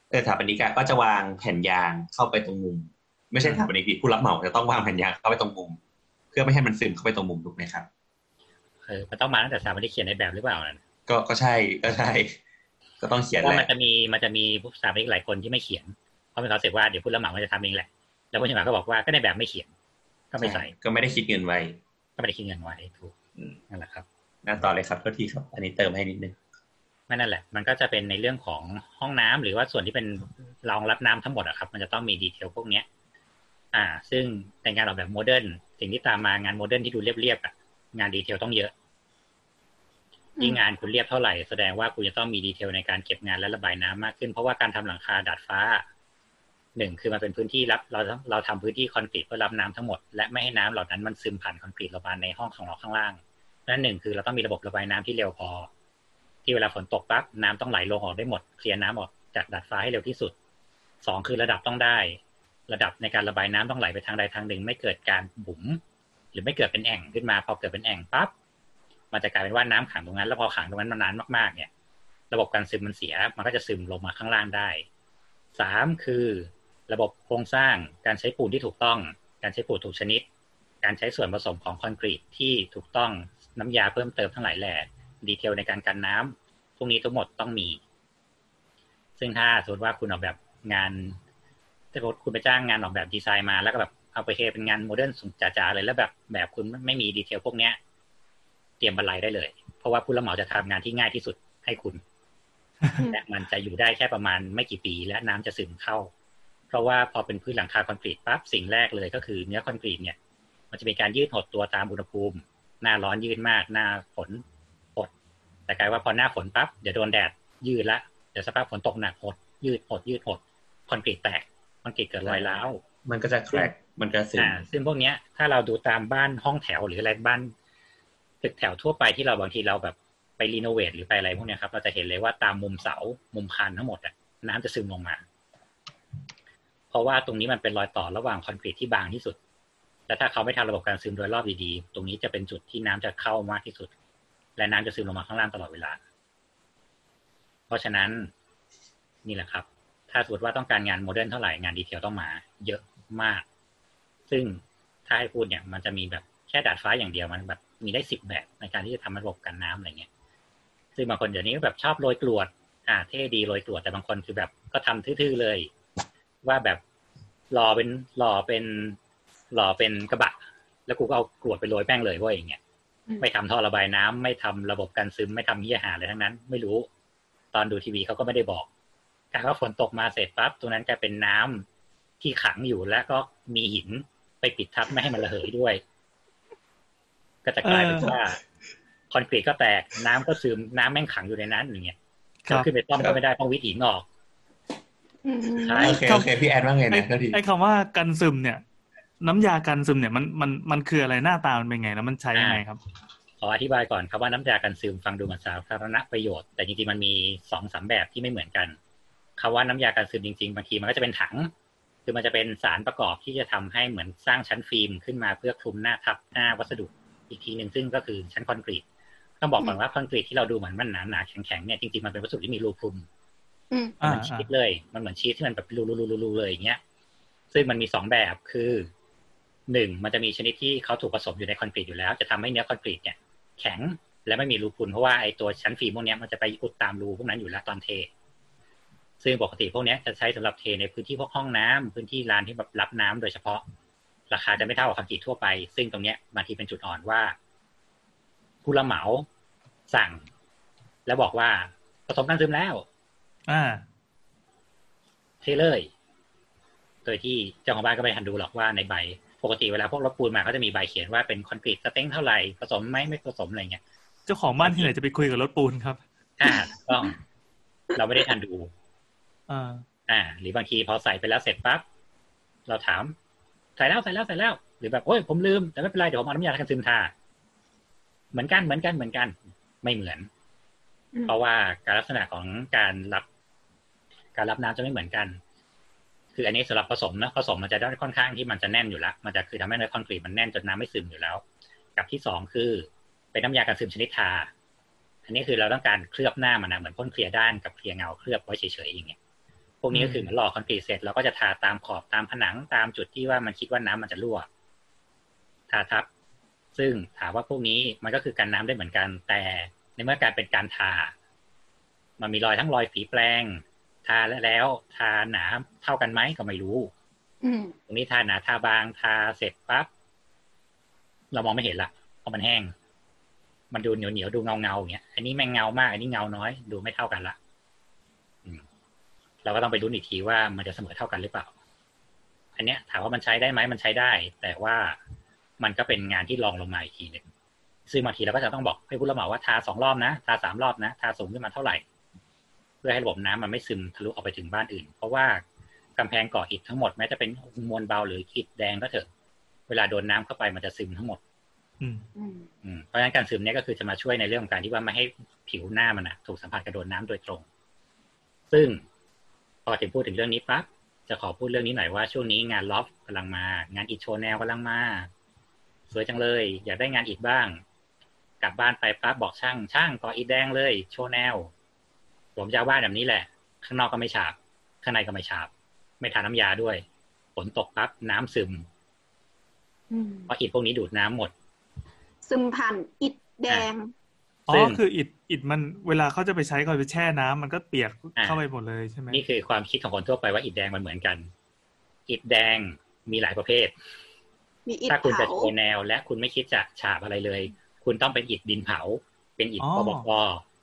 Speaker 7: เออสถาปนิกอะก็จะวางแผ่นยางเข้าไปตรงมุม ไม่ใช่สถาปนิกดิผู้รับเหมาจะต้องวางแผ่นยางเข้าไปตรงมุมเพื่อไม่ให้มันซึมเข้าไปตรงมุมถูกไหมครับ
Speaker 4: เออมันต้องมาตั้งแต่สถาปนิกเขียนในแบบหรือเปล่านั่น
Speaker 7: ก็ก็ใช่ก็ใช่ก็ต้องเขียน
Speaker 4: เพราะ
Speaker 7: แห
Speaker 4: มัน
Speaker 7: ละ
Speaker 4: จะมีมันจะมีผู้สถาปนิกหลายคนที่ไม่เขียนเพราะมีความรู้สึกว่าเดี๋ยวผู้รับเหมามันจะทำเองแหละ แล้วผู้รับเหมาก็บอกว่าก็ในแบบไม่เขียน ก็ไม่ใส่
Speaker 7: ก็ไม่ได้คิดเงินไว้
Speaker 4: ก็ไม่ได้คิดเงินไว้ถูก
Speaker 7: อืม
Speaker 4: นั่นแหละครับ
Speaker 7: หน้าต่อเลยครับโทษทีครับ อันนี้เติมให้นิดนึง
Speaker 4: ไม่นั่นแหละ มันก็จะเป็นในเรื่องของห้องน้ำหรือว่าส่วนที่เป็นรองรับน้ำทั้งหมดอะครับ มันจะต้องมีดีเทลพวกเนี้ย อ่า ซึ่งในงานออกแบบ modern สิ่งที่ตามมางาน modern ที่ดูเรียบๆอะงาน detail ต้องเยอะ ยิ่งงานคุณเรียบเท่าไหร่แสดงว่าคุณจะต้องมี detail ในการเก็บงานและระบายน้ำมากขึ้น เพราะว่าการทำหลังคาดาดฟ้าหนึ่งคือมันเป็นพื้นที่รับเราเราทำพื้นที่คอนกรีตเพื่อรับน้ำทั้งหมด และไม่ให้น้ำเหล่านั้นมันซึมผ่านคอนกรีตลงมาในห้องของเราข้างล่างนั่นหนึ่งคือเราต้องมีระบบระบายน้ำที่เร็วพอ ที่เวลาฝนตกปั๊บน้ำต้องไหลลงออกได้หมด clear น้ำออกจากดาดฟ้าให้เร็วที่สุดสองคือระดับต้องได้ ระดับในการระบายน้ำต้องไหลไปทางใดทางหนึ่ง ไม่เกิดการบุ๋มหรือไม่เกิดเป็นแอ่งขึ้นมา พอเกิดเป็นแอ่งปั๊บมันจะกลายเป็นว่าน้ำขังตรงนั้น แล้วพอขังตรงนั้นมานานมากๆ เนี่ย ระบบการซึมมันเสีย มันก็จะซึมลงมาข้างล่างได้สามคือ ระบบโครงสร้างการใช้ปูนที่ถูกต้อง การใช้ปูนถูกชนิด การใช้ส่วนผสมของคอนกรีตที่ถูกต้องน้ำยาเพิ่มเติมทั้งหลายแหล่detail ในการกันน้ำพวกนี้ทั้งหมดต้องมี ซึ่งถ้าสมมติว่าคุณออกแบบงาน ถ้าคุณไปจ้างงานออกแบบดีไซน์มา แล้วก็แบบเอาไปเทเป็นงาน modern สุงจ๋าๆเลยแล้วแบบแบบคุณไม่มี detail พวกเนี้ย เตรียมบรรลัยได้เลย เพราะว่าผู้รับเหมาจะทำงานที่ง่ายที่สุดให้คุณและมันจะอยู่ได้แค่ประมาณไม่กี่ปี และน้ำจะซึมเข้า เพราะว่าพอเป็นพื้นหลังคาคอนกรีตปั๊บสิ่งแรกเลยก็คือเนื้อคอนกรีตเนี่ย มันจะมีการยืดหดตัวตามอุณหภูมิ หน้าร้อนยืดมาก หน้าฝนหด แต่กลายว่าพอหน้าฝนปั๊บเดี๋ยวโดนแดดยืดละเดี๋ยวสภาพฝนตกหนักหดยืดหดยืดหดคอนกรีตแตก คอนกรีตเกิดรอยร้าว
Speaker 7: มันก็จะแครกมันก็ซึม
Speaker 4: อ่าซึ่งพวกเนี้ย ถ้าเราดูตามบ้านห้องแถวหรืออะไรบ้านตึกแถวทั่วไปที่เราบางทีเราแบบไปรีโนเวทหรือไปอะไรพวกเนี้ยครับ เราจะเห็นเลยว่าตามมุมเสา มุมคานทั้งหมดอะน้ำจะซึมลงมา เพราะว่าตรงนี้มันเป็นรอยต่อระหว่างคอนกรีตที่บางที่สุด และถ้าเขาไม่ทำระบบกันซึมโดยรอบดีๆ ตรงนี้จะเป็นจุดที่น้ำจะเข้ามากที่สุด และน้ำจะซึมลงมาข้างล่างตลอดเวลา เพราะฉะนั้นนี่แหละครับ ถ้าสมมติว่าต้องการงาน modern เท่าไหร่งาน detail ต้องมา เยอะมาก ซึ่งถ้าให้พูดเนี่ย มันจะมีแบบแค่ดาดฟ้าอย่างเดียวมันแบบมีได้สิบแบบในการที่จะทำระบบกันน้ำอะไรเงี้ย ซึ่งบางคนเดี๋ยวนี้ก็แบบชอบโรยกรวด อ่า เท่ดีโรยกรวดแต่บางคนคือแบบก็ทำทื่อๆเลย ว่าแบบหล่อเป็นหล่อเป็นหล่อเป็นกระบะ แล้วกูก็เอากรวดไปโรยแป้งเลยว่าอย่างเงี้ยไม่ทำท่อระบายน้ำไม่ทำระบบการซึมไม่ทำเหี้ยหาอะไรทั้งนั้น ไม่รู้ ตอนดูทีวีเขาก็ไม่ได้บอก กลารว่าฝนตกมาเสร็จปั๊บตรงนั้นกลายเป็นน้ำที่ขังอยู่แล้วก็มีหินไปปิดทับไม่ให้มันระเหยด้วย ก็จะกลายเป็นว่าคอนกรีตก็แตกน้ำก็ซึมน้ำแม่งขังอยู่ในนั้นอย่างเงี้ย
Speaker 2: ครับ
Speaker 4: ขึ้นไปต้อมก็ไม่ได้ต้องวิถีนออก
Speaker 6: อืม
Speaker 4: ใช่
Speaker 7: โอเคโอเคพี่แอนว่าไง
Speaker 2: ไอ้
Speaker 7: นะก็ที
Speaker 2: ไอ้คำว่ากันซึมเนี่ย น้ำยากันซึมเนี่ยมันมันมันคืออะไรหน้าตามันเป็นไงแล้วมันใช้ยังไงครับ
Speaker 4: ขออธิบายก่อนครับว่าน้ำยากันซึมฟังดูเหมือนสาธารณประโยชน์ แต่จริงๆมันมีสองสามแบบที่ไม่เหมือนกัน คำว่าน้ำยากันซึมจริง ๆ บางทีมันก็จะเป็นถัง คือมันจะเป็นสารประกอบที่จะทำให้เหมือนสร้างชั้นฟิล์มขึ้นมาเพื่อคลุมหน้าทับหน้าวัสดุอีกทีหนึ่งซึ่งก็คือชั้นคอนกรีตต้องบอกก่อนว่าคอนกรีตที่เราดูเหมือนมันหนาหนาๆแข็งๆเนี่ยจริงๆมันเป็นวัสดุที่มีรูคลุม
Speaker 6: อืม
Speaker 2: อ่า
Speaker 4: เหมือนชีสเลย มันเหมือนชีสที่มันแบบรูๆๆๆเลยอย่างเงี้ย ซึ่งมันมีสองแบบคือหนึ่งมันจะมีชนิดที่เขาถูกผสมอยู่ในคอนกรีตอยู่แล้ว จะทำให้เนื้อคอนกรีตเนี่ยแข็งและไม่มีรูพุนเพราะว่าไอตัวชั้นฟิล์มพวกเนี้ยมันจะไปอุดตามรูพวกนั้นอยู่แล้วตอนเท ซึ่งปกติพวกเนี้ยจะใช้สำหรับเทในพื้นที่พวกห้องน้ำพื้นที่ลานที่แบบรับน้ำโดยเฉพาะ ราคาจะไม่เท่ากับคอนกรีตทั่วไป ซึ่งตรงเนี้ยบางทีเป็นจุดอ่อนว่า ผู้รับเหมาสั่ง แล้วบอกว่าผสมกันซึมแล้ว
Speaker 2: อ่า
Speaker 4: เทเลยโดยที่เจ้าของบ้านก็ไม่ทันดูหรอกว่าในใบ ปกติเวลาพวกรถปูนมาเขาจะมีใบเขียนว่าเป็นคอนกรีตสเต็งเท่าไหร่ผสมไหมไม่ผสมอะไรเงี้ย
Speaker 2: เจ้าของบ้านที่ไหนจะไปคุยกับรถปูนครับ
Speaker 4: อ่าต้องเราไม่ได้ทันดู
Speaker 2: อ่า
Speaker 4: อ่า หรือบางทีพอใส่ไปแล้วเสร็จปั๊บเราถาม ใส่แล้วใส่แล้วใส่แล้ว หรือแบบโอ้ยผมลืมแต่ไม่เป็นไรเดี๋ยวผมเอาน้ำยากันซึมทาเหมือนกันเหมือนกันเหมือนกัน ไม่เหมือน
Speaker 6: อืม
Speaker 4: เพราะว่าการลักษณะของการรับ การรับน้ำจะไม่เหมือนกัน คืออันนี้สำหรับผสมนะผสมมันจะได้ค่อนข้างที่มันจะแน่นอยู่แล้วมันจะคือทำให้เนื้อคอนกรีตมันแน่นจนน้ำไม่ซึมอยู่แล้ว กับที่สองคือ เป็นน้ำยากันซึมชนิดทาอันนี้คือเราต้องการเคลือบหน้ามันนะเหมือนพ่นเคลียร์ด้านกับเคลียร์เงาเคลือบไว้เฉยๆอย่างเงี้ย พวกนี้ก็คือเหมือนหล่อคอนกรีตเสร็จเราก็จะทาตามขอบตามผนังตามจุดที่ว่ามันคิดว่าน้ำมันจะรั่ว ทาทับ ซึ่งถามว่าพวกนี้มันก็คือกันน้ำได้เหมือนกัน แต่ในเมื่อการเป็นการทา มันมีรอยทั้งรอยฝีแปลง ทาแล้วทาหนาเท่ากันไหมก็ไม่รู้
Speaker 6: อืม
Speaker 4: ตรงนี้ทาหนาทาบางทาเสร็จปั๊บเรามองไม่เห็นละเพราะมันแห้ง มันดูเหนียวเหนียวๆดูเงาเงาๆอย่างเงี้ย อันนี้แม่งเงามาก อันนี้เงาน้อย ดูไม่เท่ากันละอืม เราก็ต้องไปรุ้นอีกทีว่ามันจะเสมอเท่ากันหรือเปล่า อันเนี้ยถามว่ามันใช้ได้ไหมมันใช้ได้ แต่ว่ามันก็เป็นงานที่รองลงมาอีกทีหนึ่งซึ่งบางทีเราก็จะต้องบอกให้ผู้รับเหมาว่าทาสองรอบนะ ทาสามรอบนะ ทาสูงขึ้นมาเท่าไหร่ เพื่อให้ระบบน้ำมันไม่ซึมทะลุออกไปถึงบ้านอื่น เพราะว่ากำแพงก่ออิฐทั้งหมดแม้จะเป็นมวลเบาหรืออิฐแดงก็เถอะ เวลาโดนน้ำเข้าไปมันจะซึมทั้งหมด
Speaker 2: อืม
Speaker 6: อืม
Speaker 4: อืมเพราะฉะนั้นการซึมเนี่ยก็คือจะมาช่วยในเรื่องของการที่ว่าไม่ให้ผิวหน้ามันนะถูกสัมผัสกับโดนน้ำโดยตรง ซึ่ง พอถึงพูดถึงเรื่องนี้ปั๊บจะขอพูดเรื่องนี้หน่อยว่าช่วงนี้งานล็อฟกำลังมา งานอิฐโชว์แนวกำลังมา สวยจังเลย อยากได้งานอิฐบ้าง กลับบ้านไปปั๊บบอกช่างช่างก่ออิฐแดงเลย โชว์แนว ผมจะเอาบ้านแบบนี้แหละ ข้างนอกก็ไม่ฉาบ ข้างในก็ไม่ฉาบ ไม่ทาน้ำยาด้วยฝนตกปั๊บน้ำซึม
Speaker 6: อืม
Speaker 4: เพราะอิฐพวกนี้ดูดน้ำหมด
Speaker 6: ซึมผ่านอิฐแดง
Speaker 2: อ๋
Speaker 4: ซึ่
Speaker 2: องคืออิดอิดมันเวลาเขาจะไปใช้เขาไปแช่น้ำมันก็เปียก
Speaker 4: อ่า
Speaker 2: เข้าไปหมดเลยใช่ไหม
Speaker 4: นี่คือความคิดของคนทั่วไปว่าอิฐแดงมันเหมือนกัน อิฐแดงมีหลายประเภท
Speaker 6: มีอิฐ
Speaker 4: ถ้าคุณจะ
Speaker 6: เผา
Speaker 4: โชว์แนว และคุณไม่คิดจะฉาบอะไรเลย คุณต้องเป็นอิฐดินเผา เป็นอิฐปบก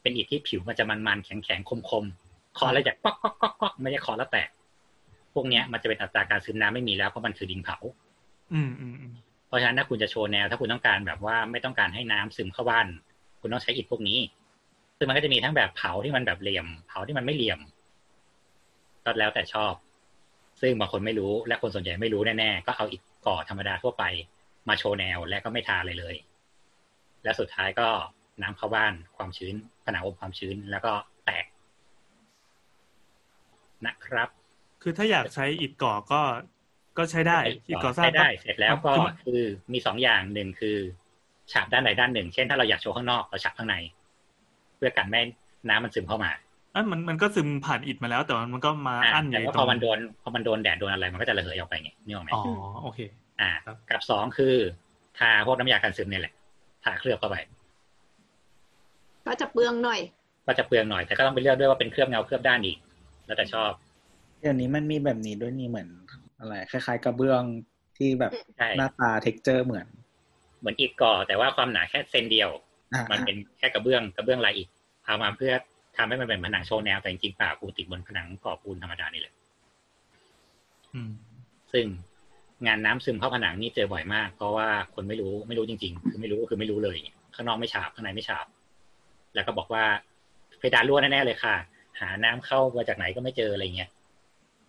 Speaker 4: เป็นอิฐที่ผิวมันจะมันๆแข็งๆคมๆคอแล้วจะก๊อกก๊อกก๊อกก๊อกไม่ใช่คอแล้วแตกพวกเนี้ยมันจะเป็นอัตราการซึมน้ำไม่มีแล้วเพราะมันคือดินเผา
Speaker 2: อืมอืมอืม
Speaker 4: เพราะฉะนั้นถ้าคุณจะโชว์แนว ถ้าคุณต้องการแบบว่าไม่ต้องการให้น้ำซึมเข้าบ้าน คุณต้องใช้อิฐพวกนี้ ซึ่งมันก็จะมีทั้งแบบเผาที่มันแบบเหลี่ยม เผาที่มันไม่เหลี่ยมก็แล้วแต่ชอบ ซึ่งบางคนไม่รู้ และคนส่วนใหญ่ไม่รู้แน่ๆ ก็เอาอิฐก่อธรรมดาทั่วไปมาโชว์แนวและก็ไม่ทาเลยเลย และสุดท้ายก็น้ำเข้าบ้านความชื้นผนังอมความชื้นแล้วก็แตกนะครับ
Speaker 2: คือถ้าอยากใช้อิดก่อก็ก็ใช้ได้อิดก่อสร้าง
Speaker 4: ใช้ได้เสร็จแล้วก็
Speaker 2: คือมัน
Speaker 4: คือมีสองอย่างหนึ่งคือ ฉาบด้านใดด้านหนึ่ง เช่นถ้าเราอยากโชว์ข้างนอกเราฉาบข้างใน เพื่อกันไม่ให้น้ำมันซึมเข้ามา
Speaker 2: อะมันมันก็ซึมผ่านอิดมาแล้ว แต่มันก็มา
Speaker 4: อ่า
Speaker 2: อั้นอ
Speaker 4: แต่
Speaker 2: ยู่
Speaker 4: ว่า
Speaker 2: ตร
Speaker 4: พองมันโดนพอมันโดนแดดโดนอะไรมันก็จะระเหยออกไปไงนึกออกไหม
Speaker 2: อ๋อโอเค
Speaker 4: อ่า
Speaker 2: ครับ
Speaker 4: กับสองคือทาพวกน้ำยากันซึมเนี่ยแหละทาเคลือบเข้าไป
Speaker 6: ก็จะเปลืองหน่อย
Speaker 4: ก็จะเปลืองหน่อยแต่ก็ต้องไปเลือกด้วยว่าเป็นเคลือบเงาเคลือบด้านอีก แล้วแต่ชอบ
Speaker 3: เดี๋ยวนี้มันมีแบบนี้ด้วยนี่เหมือนอะไรคล้าย ๆ กระเบื้องที่แบบ
Speaker 4: ใช่
Speaker 3: หน้าตา texture เหมือน
Speaker 4: เหมือนอิฐก่อ แต่ว่าความหนาแค่เซนเดียว
Speaker 3: อ่า
Speaker 4: มันเป็นแค่กระเบื้องกระเบื้องลายอิฐเอามาเพื่อทำให้มันเป็นผนังโชว์แนวแต่จริงๆเปล่าปูติดบนผนังก่อปูนธรรมดานี่แหละ
Speaker 2: อืม
Speaker 4: ซึ่งงานน้ำซึมเข้าผนังนี่เจอบ่อยมาก เพราะว่าคนไม่รู้ไม่รู้จริง ๆ คือไม่รู้ก็คือไม่รู้เลยข้างนอกไม่ฉาบข้างในไม่ฉาบ แล้วก็บอกว่าเพดานรั่วแน่ๆเลยค่ะ หาน้ำเข้ามาจากไหนก็ไม่เจออะไรเงี้ย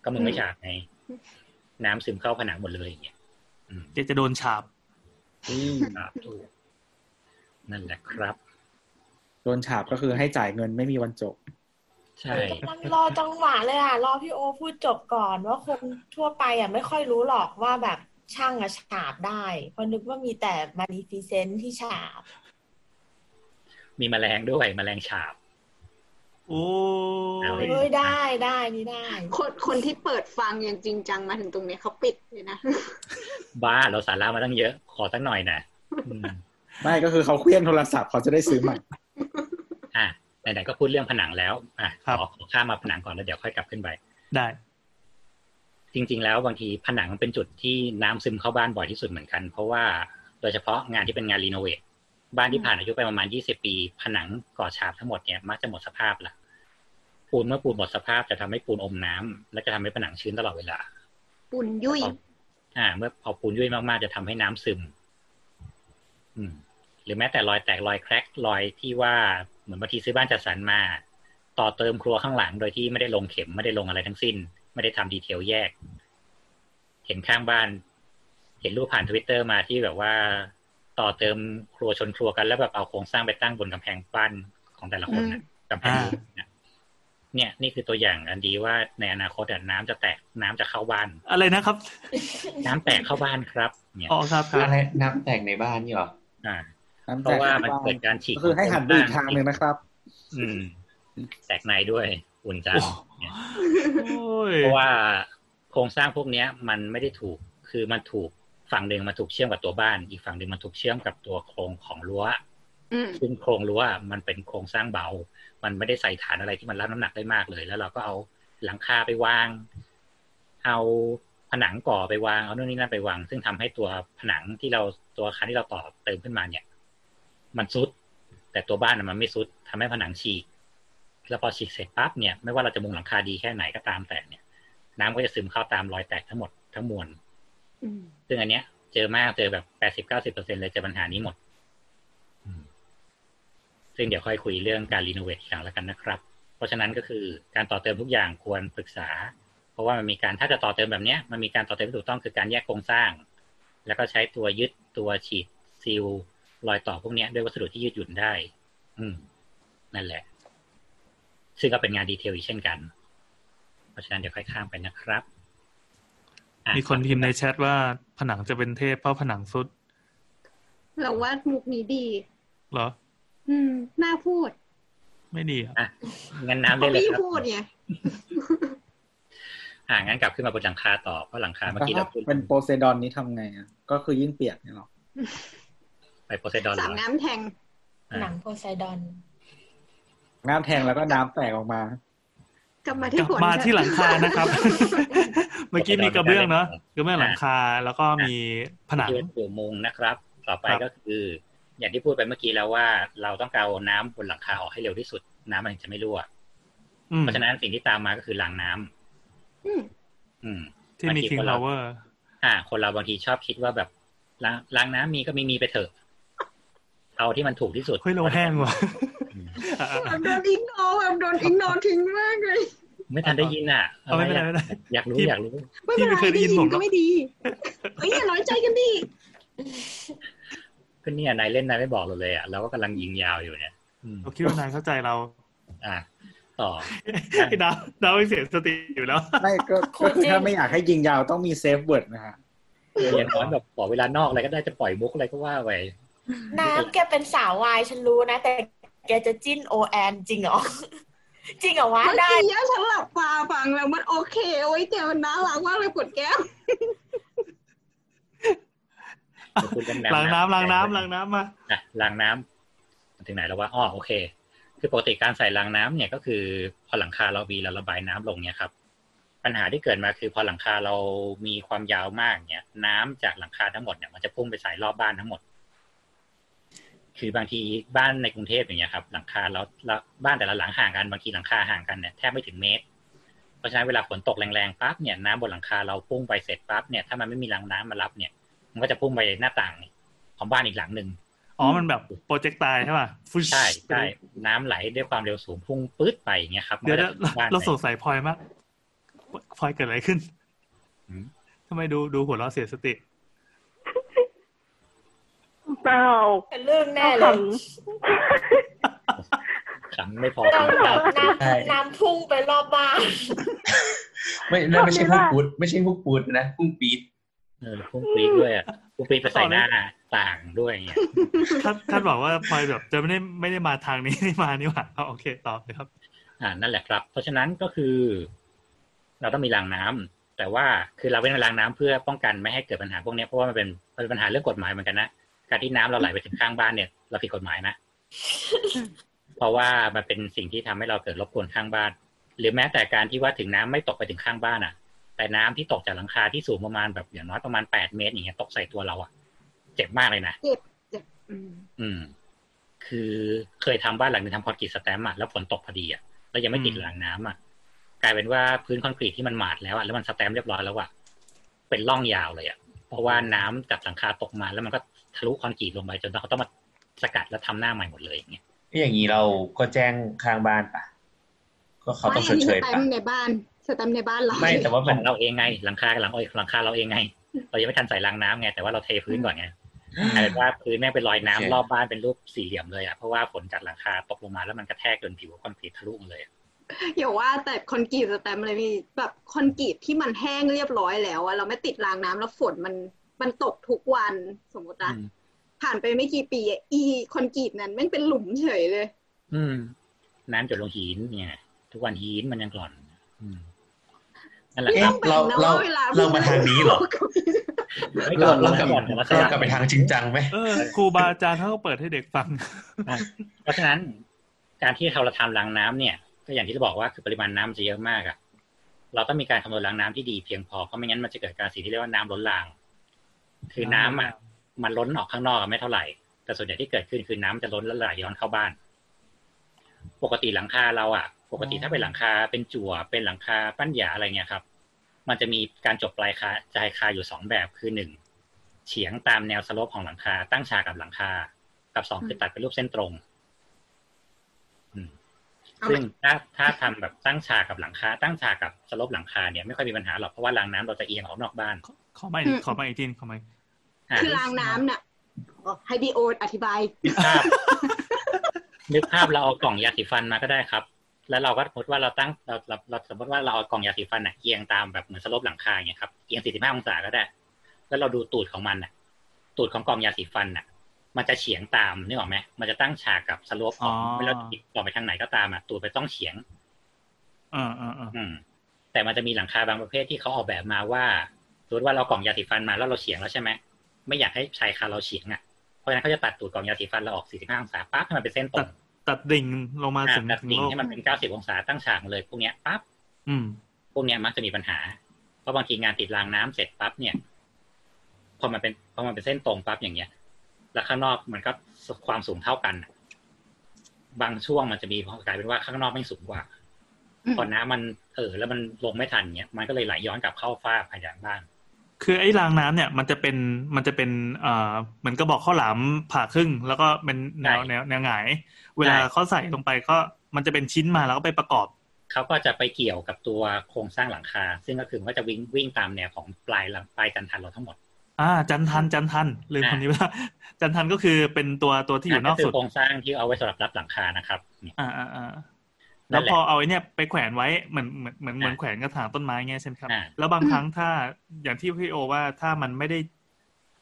Speaker 4: ก็มึงไม่ฉาบไงน้ำซึมเข้าผนังหมดเลยอย่างเงี้ยอืม
Speaker 2: เดี๋ยวจะโดนฉาบ
Speaker 3: อืม
Speaker 4: ครับถูกนั่นแหละครับ
Speaker 3: โดนฉาบก็คือให้จ่ายเงินไม่มีวันจบ
Speaker 4: ใช่
Speaker 5: มันรอจังหวะเลยอะ รอพี่โอพูดจบก่อนว่าคนทั่วไปอะไม่ค่อยรู้หรอกว่าแบบช่างอะฉาบได้ เพราะนึกว่ามีแต่มานิฟิเซนที่ฉาบ
Speaker 4: มีแมลงด้วยแมลงฉาบ
Speaker 2: โอ้
Speaker 4: เอา
Speaker 2: ย
Speaker 4: เลย
Speaker 5: เอ้ยได้ได้นี่ได้
Speaker 6: คนคนที่เปิดฟังอย่างจริงจังมาถึงตรงเนี้ยเขาปิดเลยนะ
Speaker 4: บ้าเราสาระมาตั้งเยอะ ขอตั้งหน่อยนะอืม
Speaker 3: ไม่ก็คือเขาเคลี้ยงโทรศัพท์เขาจะได้ซื้อใหม่
Speaker 4: อะไหนๆก็พูดเรื่องผนังแล้ว อะขอขอข้ามมาผนังก่อนแล้วเดี๋ยวค่อยกลับขึ้นไป
Speaker 2: ได้
Speaker 4: จริง ๆ แล้วบางทีผนังเป็นจุดที่น้ำซึมเข้าบ้านบ่อยที่สุดเหมือนกัน เพราะว่าโดยเฉพาะงานที่เป็นงานรีโนเวท บ้านที่ผ่านอายุไปประมาณ 20 ปี ผนังก่อฉาบทั้งหมดเนี่ยมักจะหมดสภาพละปูนเมื่อปูนหมดสภาพจะทำให้ปูนอมน้ำและจะทำให้ผนังชื้นตลอดเวลา
Speaker 6: ปูนยุ่ย
Speaker 4: อ่า เมื่อพอปูนยุ่ยมากๆจะทำให้น้ำซึม อืม หรือแม้แต่รอยแตกรอย crack รอยที่ว่าเหมือนบางทีซื้อบ้านจัดสรรมา ต่อเติมครัวข้างหลัง โดยที่ไม่ได้ลงเข็มไม่ได้ลงอะไรทั้งสิ้น ไม่ได้ทำ detail แยก เห็นข้างบ้าน เห็นรูปผ่านทวิตเตอร์มาที่แบบว่า ต่อเติมครัวชนครัวกันแล้วแบบเอาโครงสร้างไปตั้งบนกำแพงบ้านของแต่ละคนนะกำแพงรั้วเนี่ยเนี่ยนี่คือตัวอย่างอันดีว่าในอนาคตอะน้ำจะแตกน้ำจะเข้าบ้าน
Speaker 2: อะไรนะครับ
Speaker 4: น้ำแตกเข้าบ้านครับเนี่ย
Speaker 2: อ๋อครับครับ
Speaker 7: อะไรน้ำแตกในบ้านนี่หรอ
Speaker 4: อ่า
Speaker 3: น้ำ
Speaker 4: เพ
Speaker 3: แต
Speaker 4: ราะ
Speaker 3: ก
Speaker 4: ว่า
Speaker 3: ข้ง
Speaker 4: มัน
Speaker 3: บ้
Speaker 4: เกิดการฉีก
Speaker 3: ก็คือให้หันไปอีกทางหนึ่งนะครับ
Speaker 4: อืม แตกในด้วยอุ่นจัง
Speaker 2: โอ้
Speaker 4: เนี่ย
Speaker 2: โอ้ย
Speaker 4: เพราะว่าโครงสร้างพวกเนี้ย มันไม่ได้ถูกคือมันถูก ฝั่งหนึ่งมันถูกเชื่อมกับตัวบ้าน อีกฝั่งหนึ่งมันถูกเชื่อมกับตัวโครงของรั้ว
Speaker 6: อืม
Speaker 4: ซึ่งโครงรั้วมันเป็นโครงสร้างเบา มันไม่ได้ใส่ฐานอะไรที่มันรับน้ำหนักได้มากเลย แล้วเราก็เอาหลังคาไปวาง เอาผนังก่อไปวาง เอาโน่นนี่นั่นไปวาง ซึ่งทำให้ตัวผนังที่เราตัวอาคารที่เราต่อเติมขึ้นมาเนี่ย มันซุด แต่ตัวบ้านน่ะมันไม่ซุดทำให้ผนังฉีก แล้วพอฉีกเสร็จปั๊บเนี่ย ไม่ว่าเราจะมุงหลังคาดีแค่ไหนก็ตามแต่เนี่ย น้ำก็จะซึมเข้าตามรอยแตกทั้งหมดทั้งมวล
Speaker 6: อืม
Speaker 4: ซึ่งอันเนี้ย เจอมากเจอแบบแปดสิบเก้าสิบเปอร์เซ็นต์เลยเจอปัญหานี้หมดอืมซึ่งเดี๋ยวค่อยคุยเรื่องการ renovate ทีหลังแล้วกันนะครับ เพราะฉะนั้นก็คือการต่อเติมทุกอย่างควรปรึกษา เพราะว่ามันมีการถ้าจะต่อเติมแบบเนี้ยมันมีการต่อเติมที่ถูกต้องคือการแยกโครงสร้าง แล้วก็ใช้ตัวยึดตัวฉีด seal รอยต่อพวกเนี้ยด้วยวัสดุที่ยืดหยุ่นได้ อืม นั่นแหละ ซึ่งก็เป็นงาน detail อีกเช่นกัน เพราะฉะนั้นเดี๋ยวค่อยข้ามไปนะครับอะ
Speaker 2: มีคนพิมพ์ในแชทว่า ผนังจะเป็นเทพเพราะผนังสุด
Speaker 6: เราว่ามุกนี้ดี
Speaker 2: เหรอ
Speaker 6: อืม น่าพูด
Speaker 2: ไม่ดีอะ
Speaker 4: อะงั้นน้ำ
Speaker 6: เพ
Speaker 4: ได้
Speaker 6: ราะ
Speaker 4: เลย
Speaker 6: พี่
Speaker 4: ครับ
Speaker 6: พูดไง
Speaker 4: อ่างั้นกลับขึ้นมาบนหลังคาต่อเพราะหลังคาเมื่อกี้
Speaker 3: ถ้า
Speaker 4: เราพูด
Speaker 3: เป็นโปเซดอนนี้ทำไงอะก็คือยิ่งเปียกเนี่ยหรอ
Speaker 4: ไปโพไซดอนเหร
Speaker 6: สาม
Speaker 4: อ
Speaker 6: น้ำแทง
Speaker 5: หนังโพไซดอน
Speaker 3: น้ำแทงแล้วก็น้ำแตกออกมา
Speaker 6: กลับมาก
Speaker 2: ลั
Speaker 6: ที่
Speaker 2: บ
Speaker 6: ฝน
Speaker 2: มา
Speaker 6: เถอะ
Speaker 2: ที่หลังคานะครับ เมื่อกี้มีกระเบื้องเนาะกระเบื้องหลังคาแล้วก็มีผนัง
Speaker 4: ที่เป็นตัวมุงนะครับ ต่อไป
Speaker 2: ครับ
Speaker 4: ก็คือ อย่างที่พูดไปเมื่อกี้แล้วว่า เราต้องการเอาน้ำบนหลังคาออกให้เร็วที่สุด น้ำมันถึงจะไม่รั่ว
Speaker 2: อืม
Speaker 4: เพราะฉะนั้นสิ่งที่ตามมาก็คือล้างน้ำ
Speaker 6: อืม
Speaker 4: อืม
Speaker 2: ที่มี
Speaker 4: บางที
Speaker 2: King
Speaker 4: คนเรา
Speaker 2: Power
Speaker 4: อ่า คนเราบางทีชอบคิดว่าแบบล้างล้างน้ำมีก็มีมีไปเถอะ เอาที่มันถูกที่สุด
Speaker 2: เฮ้ยเราแห้งว่ะ
Speaker 4: อืม
Speaker 6: แบบโดน ignore แบบโดน ignore ทิ้งมากเลย
Speaker 4: ไม่ทันได้ยินอะ
Speaker 2: เอาไม่เป็นไร
Speaker 4: อะ
Speaker 2: ไม่เป็นไร
Speaker 4: อยากรู้
Speaker 2: พี่
Speaker 4: อยากรู้
Speaker 6: ไม่เป็นไร
Speaker 2: พี่ไม่เคยได้ยินผมหรอก
Speaker 6: ก็ไม่ดีเฮ้ยอย่าน้อยใจกันดิ
Speaker 4: ก็เนี่ยนายเล่นนายไม่บอกเราเลยอะเราก็กำลังยิงยาวอยู่เนี่ยอืม
Speaker 2: เราคิดว่านายเข้าใจเรา
Speaker 4: อะต่อ
Speaker 2: ไอ้ดาวดาวเสียสติอยู่แล้ว
Speaker 3: ไม่ก็ก็คือถ้าไม่อยากให้ยิงยาวต้องมี safe word นะฮะ
Speaker 4: อย่างน้อยแบบบอกเวลานอกอะไรก็ได้จะปล่อยมุกอะไรก็ว่าไป
Speaker 5: น้ำแกเป็นสาววายฉันรู้นะ แต่แกจะจิ้นโอแอนจริงเหรอ จริงเหรอวะ
Speaker 6: เมื่อ
Speaker 5: ได้
Speaker 6: กี้ฉันหลับตาฟังแล้วมันโอเคโอ้ยแกมันน่ารักมากเลยปวดแก้ม
Speaker 4: คุณกัน
Speaker 2: ล้างน้ำล้างน้ำล้างน้ำมา
Speaker 4: อะล้างน้ำถึงไหนแล้วว่าอ๋อโอเค คือปกติการใส่ล้างน้ำเนี่ยก็คือพอหลังคาเรามีเราระบายน้ำลงเนี่ยครับ ปัญหาที่เกิดมาคือพอหลังคาเรามีความยาวมากเนี่ยน้ำจากหลังคาทั้งหมดเนี่ยมันจะพุ่งไปใส่รอบบ้านทั้งหมด คือบางทีบ้านในกรุงเทพอย่างเงี้ยครับหลังคาแล้วแล้วบ้านแต่ละหลังห่างกันบางทีหลังคาห่างกันเนี่ยแทบไม่ถึงเมตร เพราะฉะนั้นเวลาฝนตกแรงๆปั๊บเนี่ยน้ำบนหลังคาเราพุ่งไปเสร็จปั๊บเนี่ยถ้ามันไม่มีรางน้ำมารับเนี่ย มันก็จะพุ่งไปหน้าต่างของบ้านอีกหลังหนึ่ง
Speaker 2: อ๋อ มันแบบโปรเจกต์ตายใช่ป่ะฟุช
Speaker 4: ใช่ใช่น้ำไหลด้วยความเร็วสูงพุ่งปื๊ดไปอย่างเงี้ยครับ
Speaker 2: เดี๋ยว
Speaker 4: มัน
Speaker 2: เดี๋ยว
Speaker 4: ก็จะถึงบ้าน
Speaker 2: เรา
Speaker 4: ไป
Speaker 2: สงสัยพลอยมากพลอยเกิดอะไรขึ้น
Speaker 4: อืม
Speaker 2: ทำไมดูดูหัวเราะเสียสติ
Speaker 1: เปล่า
Speaker 5: เป็นเรื่องแน่
Speaker 1: ข
Speaker 5: เลย
Speaker 4: ขำไม่พอ
Speaker 5: เราแบบ
Speaker 7: ใช่
Speaker 5: น้ำน้ำพุ่งไปรอบบ้าน
Speaker 7: ไม่นั่นไม่ใช่พุ่งปูดไม่ใช่พุ่งปูดนะพุ่งปี๊ด
Speaker 4: เออพุ่งปี๊ดด้วยอะพุ่งปี๊ดไปใส่หน้าต่างด้วยอย่างเงี้ย
Speaker 2: ท่านท่านบอกว่าพลอยแบบจะไม่ได้ไม่ได้มาทางนี้ไม่มานี่หว่าเอาโอเคต่อเลยครับ
Speaker 4: อ่านั่นแหละครับ เพราะฉะนั้นก็คือ เราต้องมีรางน้ำแต่ว่าคือเราเป็นรางน้ำเพื่อป้องกันไม่ให้เกิดปัญหาพวกเนี้ยเพราะว่ามันเป็นมันเป็นปัญหาเรื่องกฎหมายเหมือนกันนะ การที่น้ำเราไหลไปถึงข้างบ้านเนี่ย เราผิดกฎหมายนะ เพราะว่ามันเป็นสิ่งที่ทำให้เราเกิดรบกวนข้างบ้าน หรือแม้แต่การที่ว่าถึงน้ำไม่ตกไปถึงข้างบ้านอะ แต่น้ำที่ตกจากหลังคาที่สูงประมาณแบบอย่างน้อยประมาณแปดเมตรอย่างเงี้ยตกใส่ตัวเราอะ เจ็บมากเลยนะ
Speaker 6: เจ็บเจ็บอืม
Speaker 4: อืมคือเคยทำบ้านหลังนึงทำคอนกรีตสแตมป์อะแล้วฝนตกพอดีอะแล้วยังไม่ติด
Speaker 2: อืม
Speaker 4: รางน้ำอะกลายเป็นว่าพื้นคอนกรีตที่มันหมาดแล้วอะแล้วมันสแตมป์เรียบร้อยแล้วอะเป็นร่องยาวเลยอะ เพราะว่าน้ำจากหลังคาตกมา แล้วมันก็ทะลุคอนกรีตลงไปจนเขาต้องมาสกัดแล้วทำหน้าใหม่หมดเลยอย่างเงี้ย
Speaker 7: อย่างนี้เราก็แจ้งข้างบ้านปะก็เขาต้องชดเชย
Speaker 6: ไม่
Speaker 7: ปะ
Speaker 6: อันนี้สแตมป์ในบ้านสแตมป์ในบ้านเรา
Speaker 7: ไม่แต่ว่า
Speaker 4: ข
Speaker 7: มั
Speaker 4: อนงเราเองไงหลังคากับหลังเอ้ยหลังคาเราเองไง เรายังไม่ทันใส่รางน้ำไงแต่ว่าเราเทพื้นก่อนไงกลายเป็นว่าพื้นแม่งเป็นรอยน้ำ
Speaker 7: โอเค
Speaker 4: รอบบ้านเป็นรูปสี่เหลี่ยมเลยอะเพราะว่าฝนจากหลังคาตกลงมาแล้วมันกระแทกจนผิวคอนกรีตทะลุมาเลย อะ
Speaker 6: อย่าว่าแต่คอนกรีตสแตมป์เลยพี่แบบคอนกรีตที่มันแห้งเรียบร้อยแล้วอะเราไม่ติดรางน้ำแล้วฝนมันมันตกทุกวันสมมตินะ
Speaker 4: อืม
Speaker 6: ผ่านไปไม่กี่ปีอะอีคอนกรีตนั้นแม่งเป็นหลุมเฉยเลย
Speaker 4: อืม น้ำจดลงหินเนี่ย ทุกวันหินมันยังกร่อน อืมนั่นแหละค
Speaker 7: เอ๊ะ
Speaker 4: รับ
Speaker 7: เราเราเรามาทางนี้เหรอ
Speaker 4: ไม่
Speaker 7: เรา
Speaker 4: ก่อน
Speaker 7: เรา
Speaker 4: เรา
Speaker 7: กลับ
Speaker 4: ก่อนแต่ว่า
Speaker 7: เรากลับไปทางจริงจังไหม
Speaker 2: เออครูบาอาจารย์เขาก็เปิดให้เด็กฟัง
Speaker 4: เพราะฉะนั้น การที่เราทำรางน้ำเนี่ย ก็อย่างที่จะบอกว่าคือปริมาณน้ำมันจะเยอะมากอะเราต้องมีการคำนวณรางน้ำที่ดีเพียงพอเพราะไม่งั้นมันจะเกิดการสิ่งที่เรียกว่าน้ำล้นราง คือน้ำอะมันล้นออกข้างนอกอะไม่เท่าไหร่ แต่ส่วนใหญ่ที่เกิดขึ้นคือน้ำจะล้นแล้วไหลย้อนเข้าบ้าน ปกติหลังคาเราอะ ปกติถ้าเป็นหลังคาเป็นจั่วเป็นหลังคาปั้นหยาอะไรเงี้ยครับ มันจะมีการจบปลายคาจายคาอยู่สองแบบคือหนึ่งเฉียงตามแนวสโลปของหลังคา ตั้งฉากกับหลังคา กับสองคือตัดเป็นรูปเส้นตรง
Speaker 6: เอา
Speaker 4: ซึ่ง
Speaker 6: ใหม่
Speaker 4: ถ้าถ้าทำแบบตั้งฉากกับหลังคา ตั้งฉากกับสลบหลังคาเนี่ยไม่ค่อยมีปัญหาหรอกเพราะว่ารางน้ำเราจะเอียงออกนอกบ้าน
Speaker 2: ขอไม่ขอไม่อีกทีขอไม่ะ
Speaker 6: คือรางน้ำน่ะอ๋อให้ดีโออธิบาย
Speaker 4: นึกภาพนึกภาพเราเอากล่องยาสีฟันมาก็ได้ครับ แล้วเราก็สมมติว่าเราตั้งเราเราเราสมมติว่าเราเอากล่องยาสีฟันน่ะเอียงตามแบบเหมือนสลบหลังคาอย่างเงี้ยครับเอียง45องศาก็ได้ แล้วเราดูตูดของมันน่ะ ตูดของกล่องยาสีฟันน่ะ มันจะเฉียงตามนึกออกไหมมันจะตั้งฉากกับสลบของไม่ว่าจะติดกล่องไปทางไหนก็ตามอะตูดไปต้องเฉียง
Speaker 2: อ่าอ่าอ่า
Speaker 4: อืมแต่มันจะมีหลังคาบางประเภทที่เขาออกแบบมาว่าสมมติว่าเรากล่องยาสีฟันมาแล้วเราเฉียงแล้วใช่ไหมไม่อยากให้ชายคาเราเฉียงอะเพราะฉะนั้นเขาจะตัดตูดกล่องยาสีฟันเราออก45องศาปั๊บให้มันเป็นเส้นตรง
Speaker 2: ตัดดิ่งลงมา
Speaker 4: อ่า
Speaker 2: ถึง
Speaker 4: ตัด
Speaker 2: ถึง
Speaker 4: ดิ่ง
Speaker 2: โลก
Speaker 4: ให้มันเป็น90องศาตั้งฉากมาเลยพวกเนี้ยปั๊บ
Speaker 2: อืม
Speaker 4: พวกเนี้ยมักจะมีปัญหาเพราะบางทีงานติดรางน้ำเสร็จปั๊บเนี่ยพอมันเป็นพอมันเป็นเส้นตรงปั๊บอย่างเงี้ย แล้วข้างนอกมันก็ความสูงเท่ากันน่ะบางช่วงมันจะมีกลายเป็นว่าข้างนอกไม่สูงกว่า
Speaker 6: อืม
Speaker 4: พอน้ำมันเออแล้วมันลงไม่ทันเนี้ยมันก็เลยไหลย้อนกลับเข้าฝ้าผนังบ้าน
Speaker 2: คือไอ้รางน้ำเนี่ย มันจะเป็นมันจะเป็นเอ่อเหมือนกระบอกข้าวหลามผ่าครึ่ง แล้วก็เป็นแนว
Speaker 4: ใช่
Speaker 2: แนวแนวหงายเวลา
Speaker 4: ใช่
Speaker 2: เขาใส่ลงไปก็มันจะเป็นชิ้นมาแล้วก็ไปประกอบ
Speaker 4: เขาก็จะไปเกี่ยวกับตัวโครงสร้างหลังคา ซึ่งก็คือว่าจะวิ่งวิ่งตามแนวของปลายหลังปลายจันทันเราทั้งหมด
Speaker 2: อ่า จันทันจันทันลืม
Speaker 4: อ่า
Speaker 2: คนนี้ไปแล้วจันทันก็คือเป็นตัวตัวที่อยู่นอก
Speaker 4: คื
Speaker 2: สุด
Speaker 4: โครงสร้างที่เอาไว้สำหรับรับหลังคานะครับเนี่ย
Speaker 2: อ่าอ่าอ่า
Speaker 4: นั่
Speaker 2: แล้ว
Speaker 4: นแหละ
Speaker 2: พอเอาไอ้เนี่ยไปแขวนไว้เหมือนเหมือนเหมือนเหมือน
Speaker 4: อ่า
Speaker 2: แขวนกระถางต้นไม้เงี้ยใช่ไหมครับ
Speaker 4: อ่า
Speaker 2: แล้วบางครั้งถ้าอย่างที่พี่โอว่าถ้ามันไม่ได้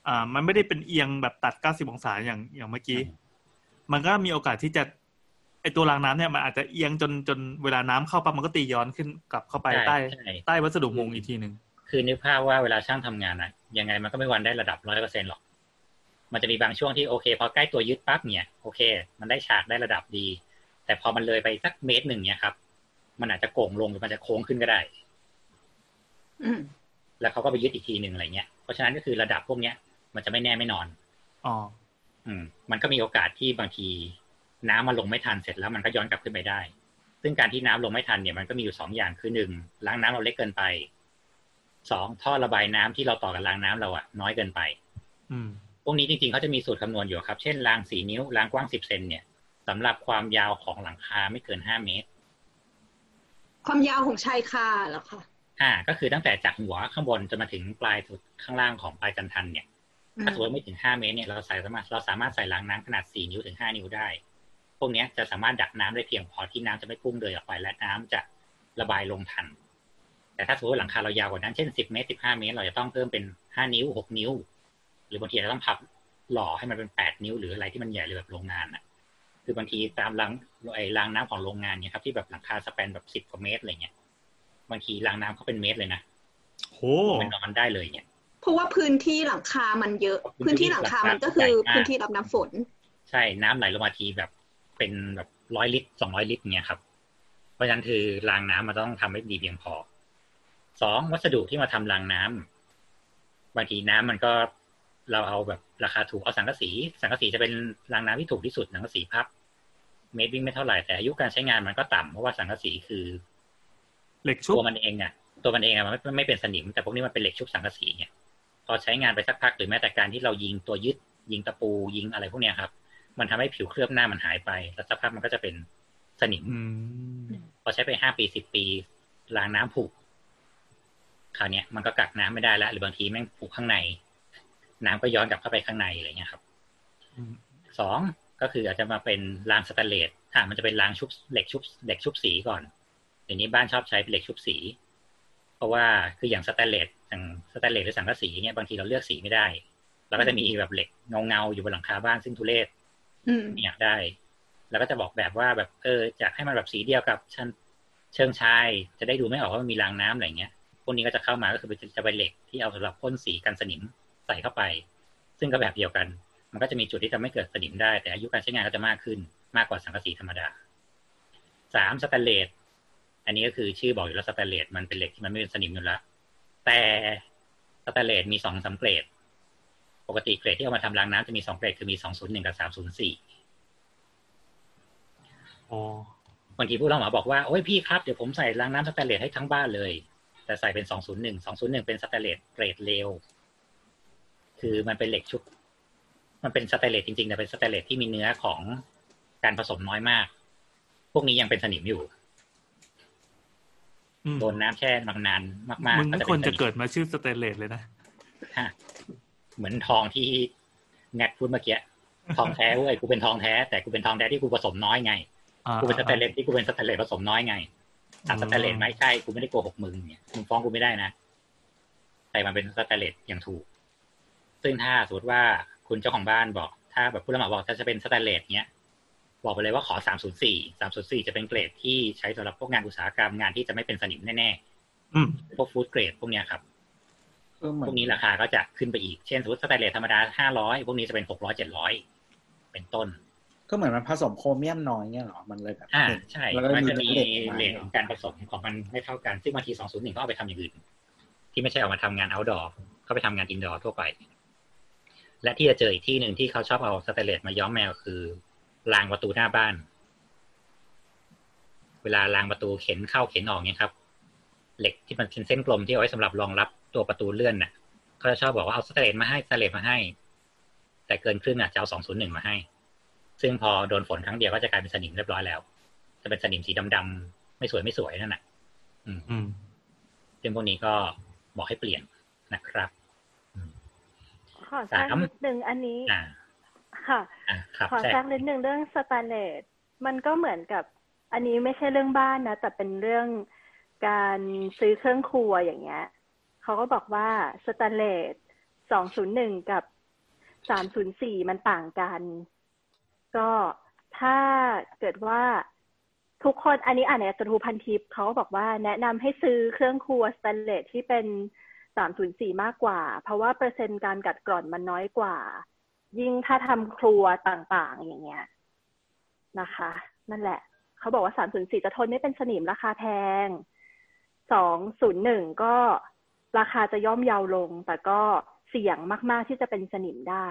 Speaker 2: อ่ามันไม่ได้เป็นเอียงแบบตัด90องศาอย่างอย่างเมื่อกี้ มันก็มีโอกาสที่จะไอตัวรางน้ำเนี่ยมันอาจจะเอียงจนจนเวลาน้ำเข้าปั๊บมันก็ตีย้อนขึ้นกลับเข้าไปใต้
Speaker 4: ใช่
Speaker 2: ใต้วัสดุมุงอีกทีหนึ่ง
Speaker 4: คือนึกภาพว่าเวลาช่างทำงานนะ ยังไงมันก็ไม่วันได้ระดับร้อยเปอร์เซ็นหรอก มันจะมีบางช่วงที่โอเค พอใกล้ตัวยึดปั๊บเนี่ยโอเค มันได้ฉากได้ระดับดี แต่พอมันเลยไปสักเมตรหนึ่งเนี่ยครับ มันอาจจะโก่งลงหรือมันจะโค้งขึ้นก็ได้
Speaker 6: อืม
Speaker 4: แล้วเขาก็ไปยึดอีกทีหนึ่งอะไรเงี้ย เพราะฉะนั้นก็คือระดับพวกเนี้ย มันจะไม่แน่ไม่นอน
Speaker 2: อ๋อ
Speaker 4: อืม มันก็มีโอกาสที่บางที น้ำมันลงไม่ทันเสร็จแล้วมันก็ย้อนกลับขึ้นไปได้ ซึ่งการที่น้ำลงไม่ทันเนี่ยมันก็มีอยู่สองอย่างคือหนึ่งล้างน้ำเราเล็กเกินไป สองท่อระบายน้ำที่เราต่อกับรางน้ำเราอะน้อยเกินไป
Speaker 2: อืม
Speaker 4: พวกนี้จริงๆเขาจะมีสูตรคำนวณอยู่ครับ เช่นรางสี่นิ้วรางกว้างสิบเซนเนี่ยสำหรับความยาวของหลังคาไม่เกินห้าเมตร
Speaker 6: ความยาวของชายคาเหรอคะ
Speaker 4: อ่า ก็คือตั้งแต่จากหัวข้างบนจนมาถึงปลายสุดข้างล่างของปลายจันทันเนี่ย
Speaker 6: อืม
Speaker 4: ถ้าสมมติไม่ถึงห้าเมตรเนี่ยเราใส่สามารถเราสามารถใส่รางน้ำขนาดสี่นิ้วถึงห้านิ้วได้ พวกเนี้ยจะสามารถดักน้ำได้เพียงพอที่น้ำจะไม่พุ่งเลยออกไปและน้ำจะระบายลงทัน แต่ถ้าสมมติว่าหลังคาเรายาวกว่านั้นเช่นสิบเมตรสิบห้าเมตร เราจะต้องเพิ่มเป็นห้านิ้วหกนิ้ว หรือบางทีเราต้องพับหล่อให้มันเป็นแปดนิ้ว หรืออะไรที่มันใหญ่เลยแบบโรงงานน่ะ คือบางทีตามรางไอ้รางน้ำของโรงงานเนี่ยครับที่แบบหลังคาสแปนแบบสิบกว่าเมตรอะไรเงี้ยบางทีรางน้ำเขาเป็นเมตรเลยนะ
Speaker 2: โห
Speaker 4: มันนอนได้เลยเนี่ย
Speaker 6: เพราะว่าพื้นที่หลังคามันเยอะ
Speaker 4: พื้
Speaker 6: พื้
Speaker 4: น
Speaker 6: น
Speaker 4: ที่
Speaker 6: ที่หลังคามันก็คือ
Speaker 4: ใหญ่มาก
Speaker 6: พื้นที่รับน้ำฝน
Speaker 4: ใช่น้ำไหลลงมาทีแบบเป็นแบบร้อยลิตรสองร้อยลิตรเงี้ยครับ เพราะฉะนั้นคือรางน้ำมันต้องทำให้ดีเพียงพอ สองวัสดุที่มาทำรางน้ำบางทีน้ำมันก็เราเอาแบบราคาถูกเอาสังกะสี สังกะสีจะเป็นรางน้ำที่ถูกที่สุดสังกะสีพับ เมตรวิ่งไม่เท่าไหร่แต่อายุการใช้งานมันก็ต่ำเพราะว่าสังกะสีคือ
Speaker 2: เหล็กชุบ
Speaker 4: ตัวมันเองอะตัวมันเองอะมันไม่ไม่เป็นสนิม แต่พวกนี้มันเป็นเหล็กชุบสังกะสีเนี่ยพอใช้งานไปสักพักหรือแม้แต่การที่เรายิงตัวยึด ยิงตะปูยิงอะไรพวกเนี้ยครับ มันทำให้ผิวเคลือบหน้ามันหายไป แล้วสักพักมันก็จะเป็นสนิม
Speaker 2: อืม
Speaker 4: พอใช้ไปห้าปีสิบปีล้างน้ำผุ คราวเนี้ยมันก็กักน้ำไม่ได้แล้วหรือบางทีแม่งผุข้างใน น้ำก็ย้อนกลับเข้าไปข้างในอะไรเงี้ยครับ
Speaker 2: อืม
Speaker 4: สองก็คืออาจจะมาเป็นรางสแตนเลสอ่ามันจะเป็นรางชุบเหล็กชุบเหล็กชุบสีก่อนเดี๋ยวนี้บ้านชอบใช้เป็นเหล็กชุบสี เพราะว่าคืออย่างสแตนเลสอย่างสแตนเลสหรือสังกะสีเนี่ยบางทีเราเลือกสีไม่ได้เราก็จะมีแบบเหล็กเงาเงาๆอยู่บนหลังคาบ้านซึ่งทุเรศ
Speaker 6: อืม
Speaker 4: ไม่อยากได้แล้วก็จะบอกแบบว่าแบบเออจะให้มันแบบสีเดียวกับชั้นเชิงชาย จะได้ดูไม่ออกว่ามันมีรางน้ำอะไรเงี้ย พวกนี้ก็จะเข้ามาก็คือจะจะเป็นเหล็กที่เอาสำหรับพ่นสีกันสนิมใส่เข้าไป ซึ่งก็แบบเดียวกัน มันก็จะมีจุดที่ทำให้เกิดสนิมได้ แต่อายุการใช้งานก็จะมากขึ้นมากกว่าสังกะสีธรรมดาสามสแตนเลสอันนี้ก็คือชื่อบอกอยู่แล้วสแตนเลสมันเป็นเหล็กที่มันไม่เป็นสนิมอยู่แล้วแต่สแตนเลสมีสองสามเกรด ปกติเกรดที่เอามาทำรางน้ำจะมีสองเกรดคือมีสองศูนย์หนึ่งกับสามศูนย์สี่
Speaker 2: อ๋อ
Speaker 4: บางทีผู้รับเหมาบอกว่า โอ้ยพี่ครับ เดี๋ยวผมใส่รางน้ำสแตนเลสให้ทั้งบ้านเลย แต่ใส่เป็นสองศูนย์หนึ่งสองศูนย์หนึ่งเป็นสแตนเลสเกรดเลวคือมันเป็นเหล็กชุบมันเป็นสแตนเลสจริงๆแต่เป็นสแตนเลสที่มีเนื้อของการผสมน้อยมาก พวกนี้ยังเป็นสนิมอยู่
Speaker 2: อืม
Speaker 4: โดนน้ำแช่มานานมากๆ
Speaker 2: มึงไม่ควรจะเป็
Speaker 4: นสนิม
Speaker 2: เกิดมาชื่อสแตนเลสเลยนะ
Speaker 4: ฮะเหมือนทองที่แนทพูดเมื่อกี้ทองแท้เว้ยกูเป็นทองแท้แต่กูเป็นทองแท้ที่กูผสมน้อยไง
Speaker 2: อ่า
Speaker 4: กูเป็นสแตนเลสที่กูเป็นสแตนเลสผสมน้อยไง ถามสแตนเลสไหมใช่กูไม่ได้โกหกมึงเนี่ยมึงฟ้องกูไม่ได้นะแต่มันเป็นสแตนเลสอย่างถูก ซึ่งถ้าสมมติว่าคุณเจ้าของบ้านบอก ถ้าแบบผู้รับเหมาบอกถ้าจะเป็นสแตนเลสเนี้ยบอกไปเลยว่าขอ 304 304 จะเป็นเกรดที่ใช้สำหรับพวกงานอุตสาหกรรมงานที่จะไม่เป็นสนิมแน่
Speaker 2: อืม
Speaker 4: ๆพวก food grade พวกเนี้ยครับ
Speaker 3: คือเหมือนพ
Speaker 4: วกนี้ราคาก็จะขึ้นไปอีก เช่นสมมติสแตนเลสธรรมดา 500 พวกนี้จะเป็น 600 700 เป็นต้น
Speaker 3: ก็เหมือนมันผสมโครเมียมน้อยเงี้ยเหรอ มันเลยแบบ
Speaker 4: อ่า
Speaker 3: เด่น
Speaker 4: ใช่
Speaker 3: แล้วก็
Speaker 4: มันจะมี
Speaker 3: มีเด็กมา
Speaker 4: เลทของการผสมของมันไม่เท่ากัน ซึ่งบางที201ก็เอาไปทำอย่างอื่น ที่ไม่ใช่เอามาทำงาน outdoor ก็ไปทำงาน indoor ทั่วไป และที่จะเจออีกที่หนึ่งที่เขาชอบเอาสแตนเลสมาย้อมแมวคือรางประตูหน้าบ้าน เวลารางประตูเข็นเข้าเข็นออกเนี่ยครับ เหล็กที่มันเป็นเส้นกลมที่เอาไว้สำหรับรองรับตัวประตูเลื่อนน่ะ เขาจะชอบบอกว่าเอาสแตนเลสมาให้สแตนเลสมาให้ แต่เกินครึ่งอะจะเอา201มาให้ ซึ่งพอโดนฝนครั้งเดียวก็จะกลายเป็นสนิมเรียบร้อยแล้ว จะเป็นสนิมสีดำๆไม่สวยไม่สวยนั่นแหละอืม
Speaker 2: อืม
Speaker 4: ซึ่งพวกนี้ก็บอกให้เปลี่ยนนะครับ
Speaker 1: ขอแทรก
Speaker 4: สาม
Speaker 1: นิดนึงอันนี้
Speaker 4: อ่า
Speaker 1: ค่ะ
Speaker 4: อ่าครับ
Speaker 1: ขอ
Speaker 4: แทรก
Speaker 1: แทร
Speaker 4: ก
Speaker 1: นิดนึงเรื่องสแตนเลสมันก็เหมือนกับอันนี้ไม่ใช่เรื่องบ้านนะ แต่เป็นเรื่องการซื้อเครื่องครัวอย่างเงี้ยเขาก็บอกว่าสแตนเลสสองศูนย์หนึ่งกับสามศูนย์สี่มันต่างกัน ก็ถ้าเกิดว่าทุกคนอันนี้อ่านในกระทู้พันทิปเขาบอกว่าแนะนำให้ซื้อเครื่องครัวสแตนเลสที่เป็นสามศูนย์สี่มากกว่า เพราะว่าเปอร์เซ็นต์การกัดกร่อนมันน้อยกว่า ยิ่งถ้าทำครัวต่างๆ อย่างเงี้ยนะคะ นั่นแหละ เขาบอกว่า304จะทนไม่เป็นสนิมราคาแพง201ก็ราคาจะย่อมเยาวลง แต่ก็เสี่ยงมาก ๆ ที่จะเป็นสนิมได้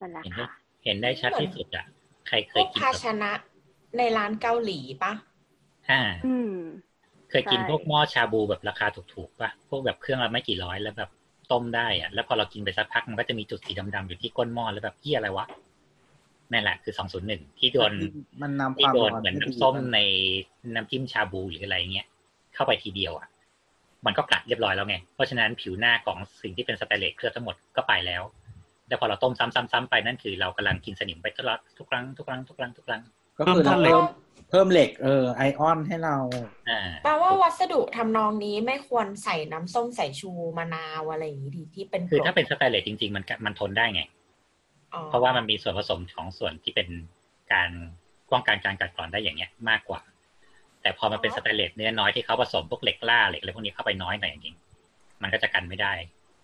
Speaker 1: นั่นแหละค่ะ
Speaker 4: เห็นได้ชัดที่สุดอะ ใครเค
Speaker 5: พวยก
Speaker 4: กิน
Speaker 5: ภา
Speaker 4: แบบ
Speaker 5: ชนะในร้านเกาหลีปะ
Speaker 4: อ่า
Speaker 1: อืม
Speaker 4: เคยกิน
Speaker 1: ใช่
Speaker 4: พวกหม้อชาบูแบบราคาถูกๆป่ะพวกแบบเครื่องละไม่กี่ร้อยแล้วแบบต้มได้อะ แล้วพอเรากินไปสักพักมันก็จะมีจุดสีดำๆอยู่ที่ก้นหม้อแล้วแบบเฮียอะไรวะนั่นแหละคือ201ที่โดน
Speaker 3: มันนำค
Speaker 4: ที่
Speaker 3: วาม
Speaker 4: โดน
Speaker 3: ร้อน
Speaker 4: เหมือน
Speaker 3: ไม่ดี
Speaker 4: น้ำส้มในน้ำจิ้มชาบูหรืออะไรเงี้ยเข้าไปทีเดียวอะ มันก็กัดเรียบร้อยแล้วไง เพราะฉะนั้นผิวหน้าของสิ่งที่เป็นสแตนเลสเคลือบทั้งหมดก็ไปแล้ว แล้วพอเราต้มซ้ำๆๆไปนั่นคือเรากำลังกินสนิมไปตลอดทุกครั้งทุกครั้งทุกครั้งทุกครั้ง
Speaker 3: ก็คือ
Speaker 2: เพิ่
Speaker 3: เรา
Speaker 2: มเหล็ก
Speaker 3: เพิ่มเพิ่มเหล็กเออ iron ให้เรา
Speaker 4: อ่า
Speaker 5: แปลว่าวัสดุทำนองนี้ไม่ควรใส่น้ำส้มสายชูมะนาวอะไรอย่างนี้ดีที่เป็น
Speaker 4: คือถ้า
Speaker 5: กรด
Speaker 4: เป็นสแตนเลสจริง ๆ มันก็มันทนได้ไง
Speaker 5: อ๋อ
Speaker 4: เพราะว่ามันมีส่วนผสมของส่วนที่เป็นการป้องกันการกัดกร่อนได้อย่างเงี้ยมากกว่า แต่พอมันเป็นสแตนเลสเนื้อน้อยที่เขาผสมพวกเหล็กล่าเหล็กอะไรพวกนี้เข้าไปน้อยหน่อยจริงๆมันก็จะกันไม่ได้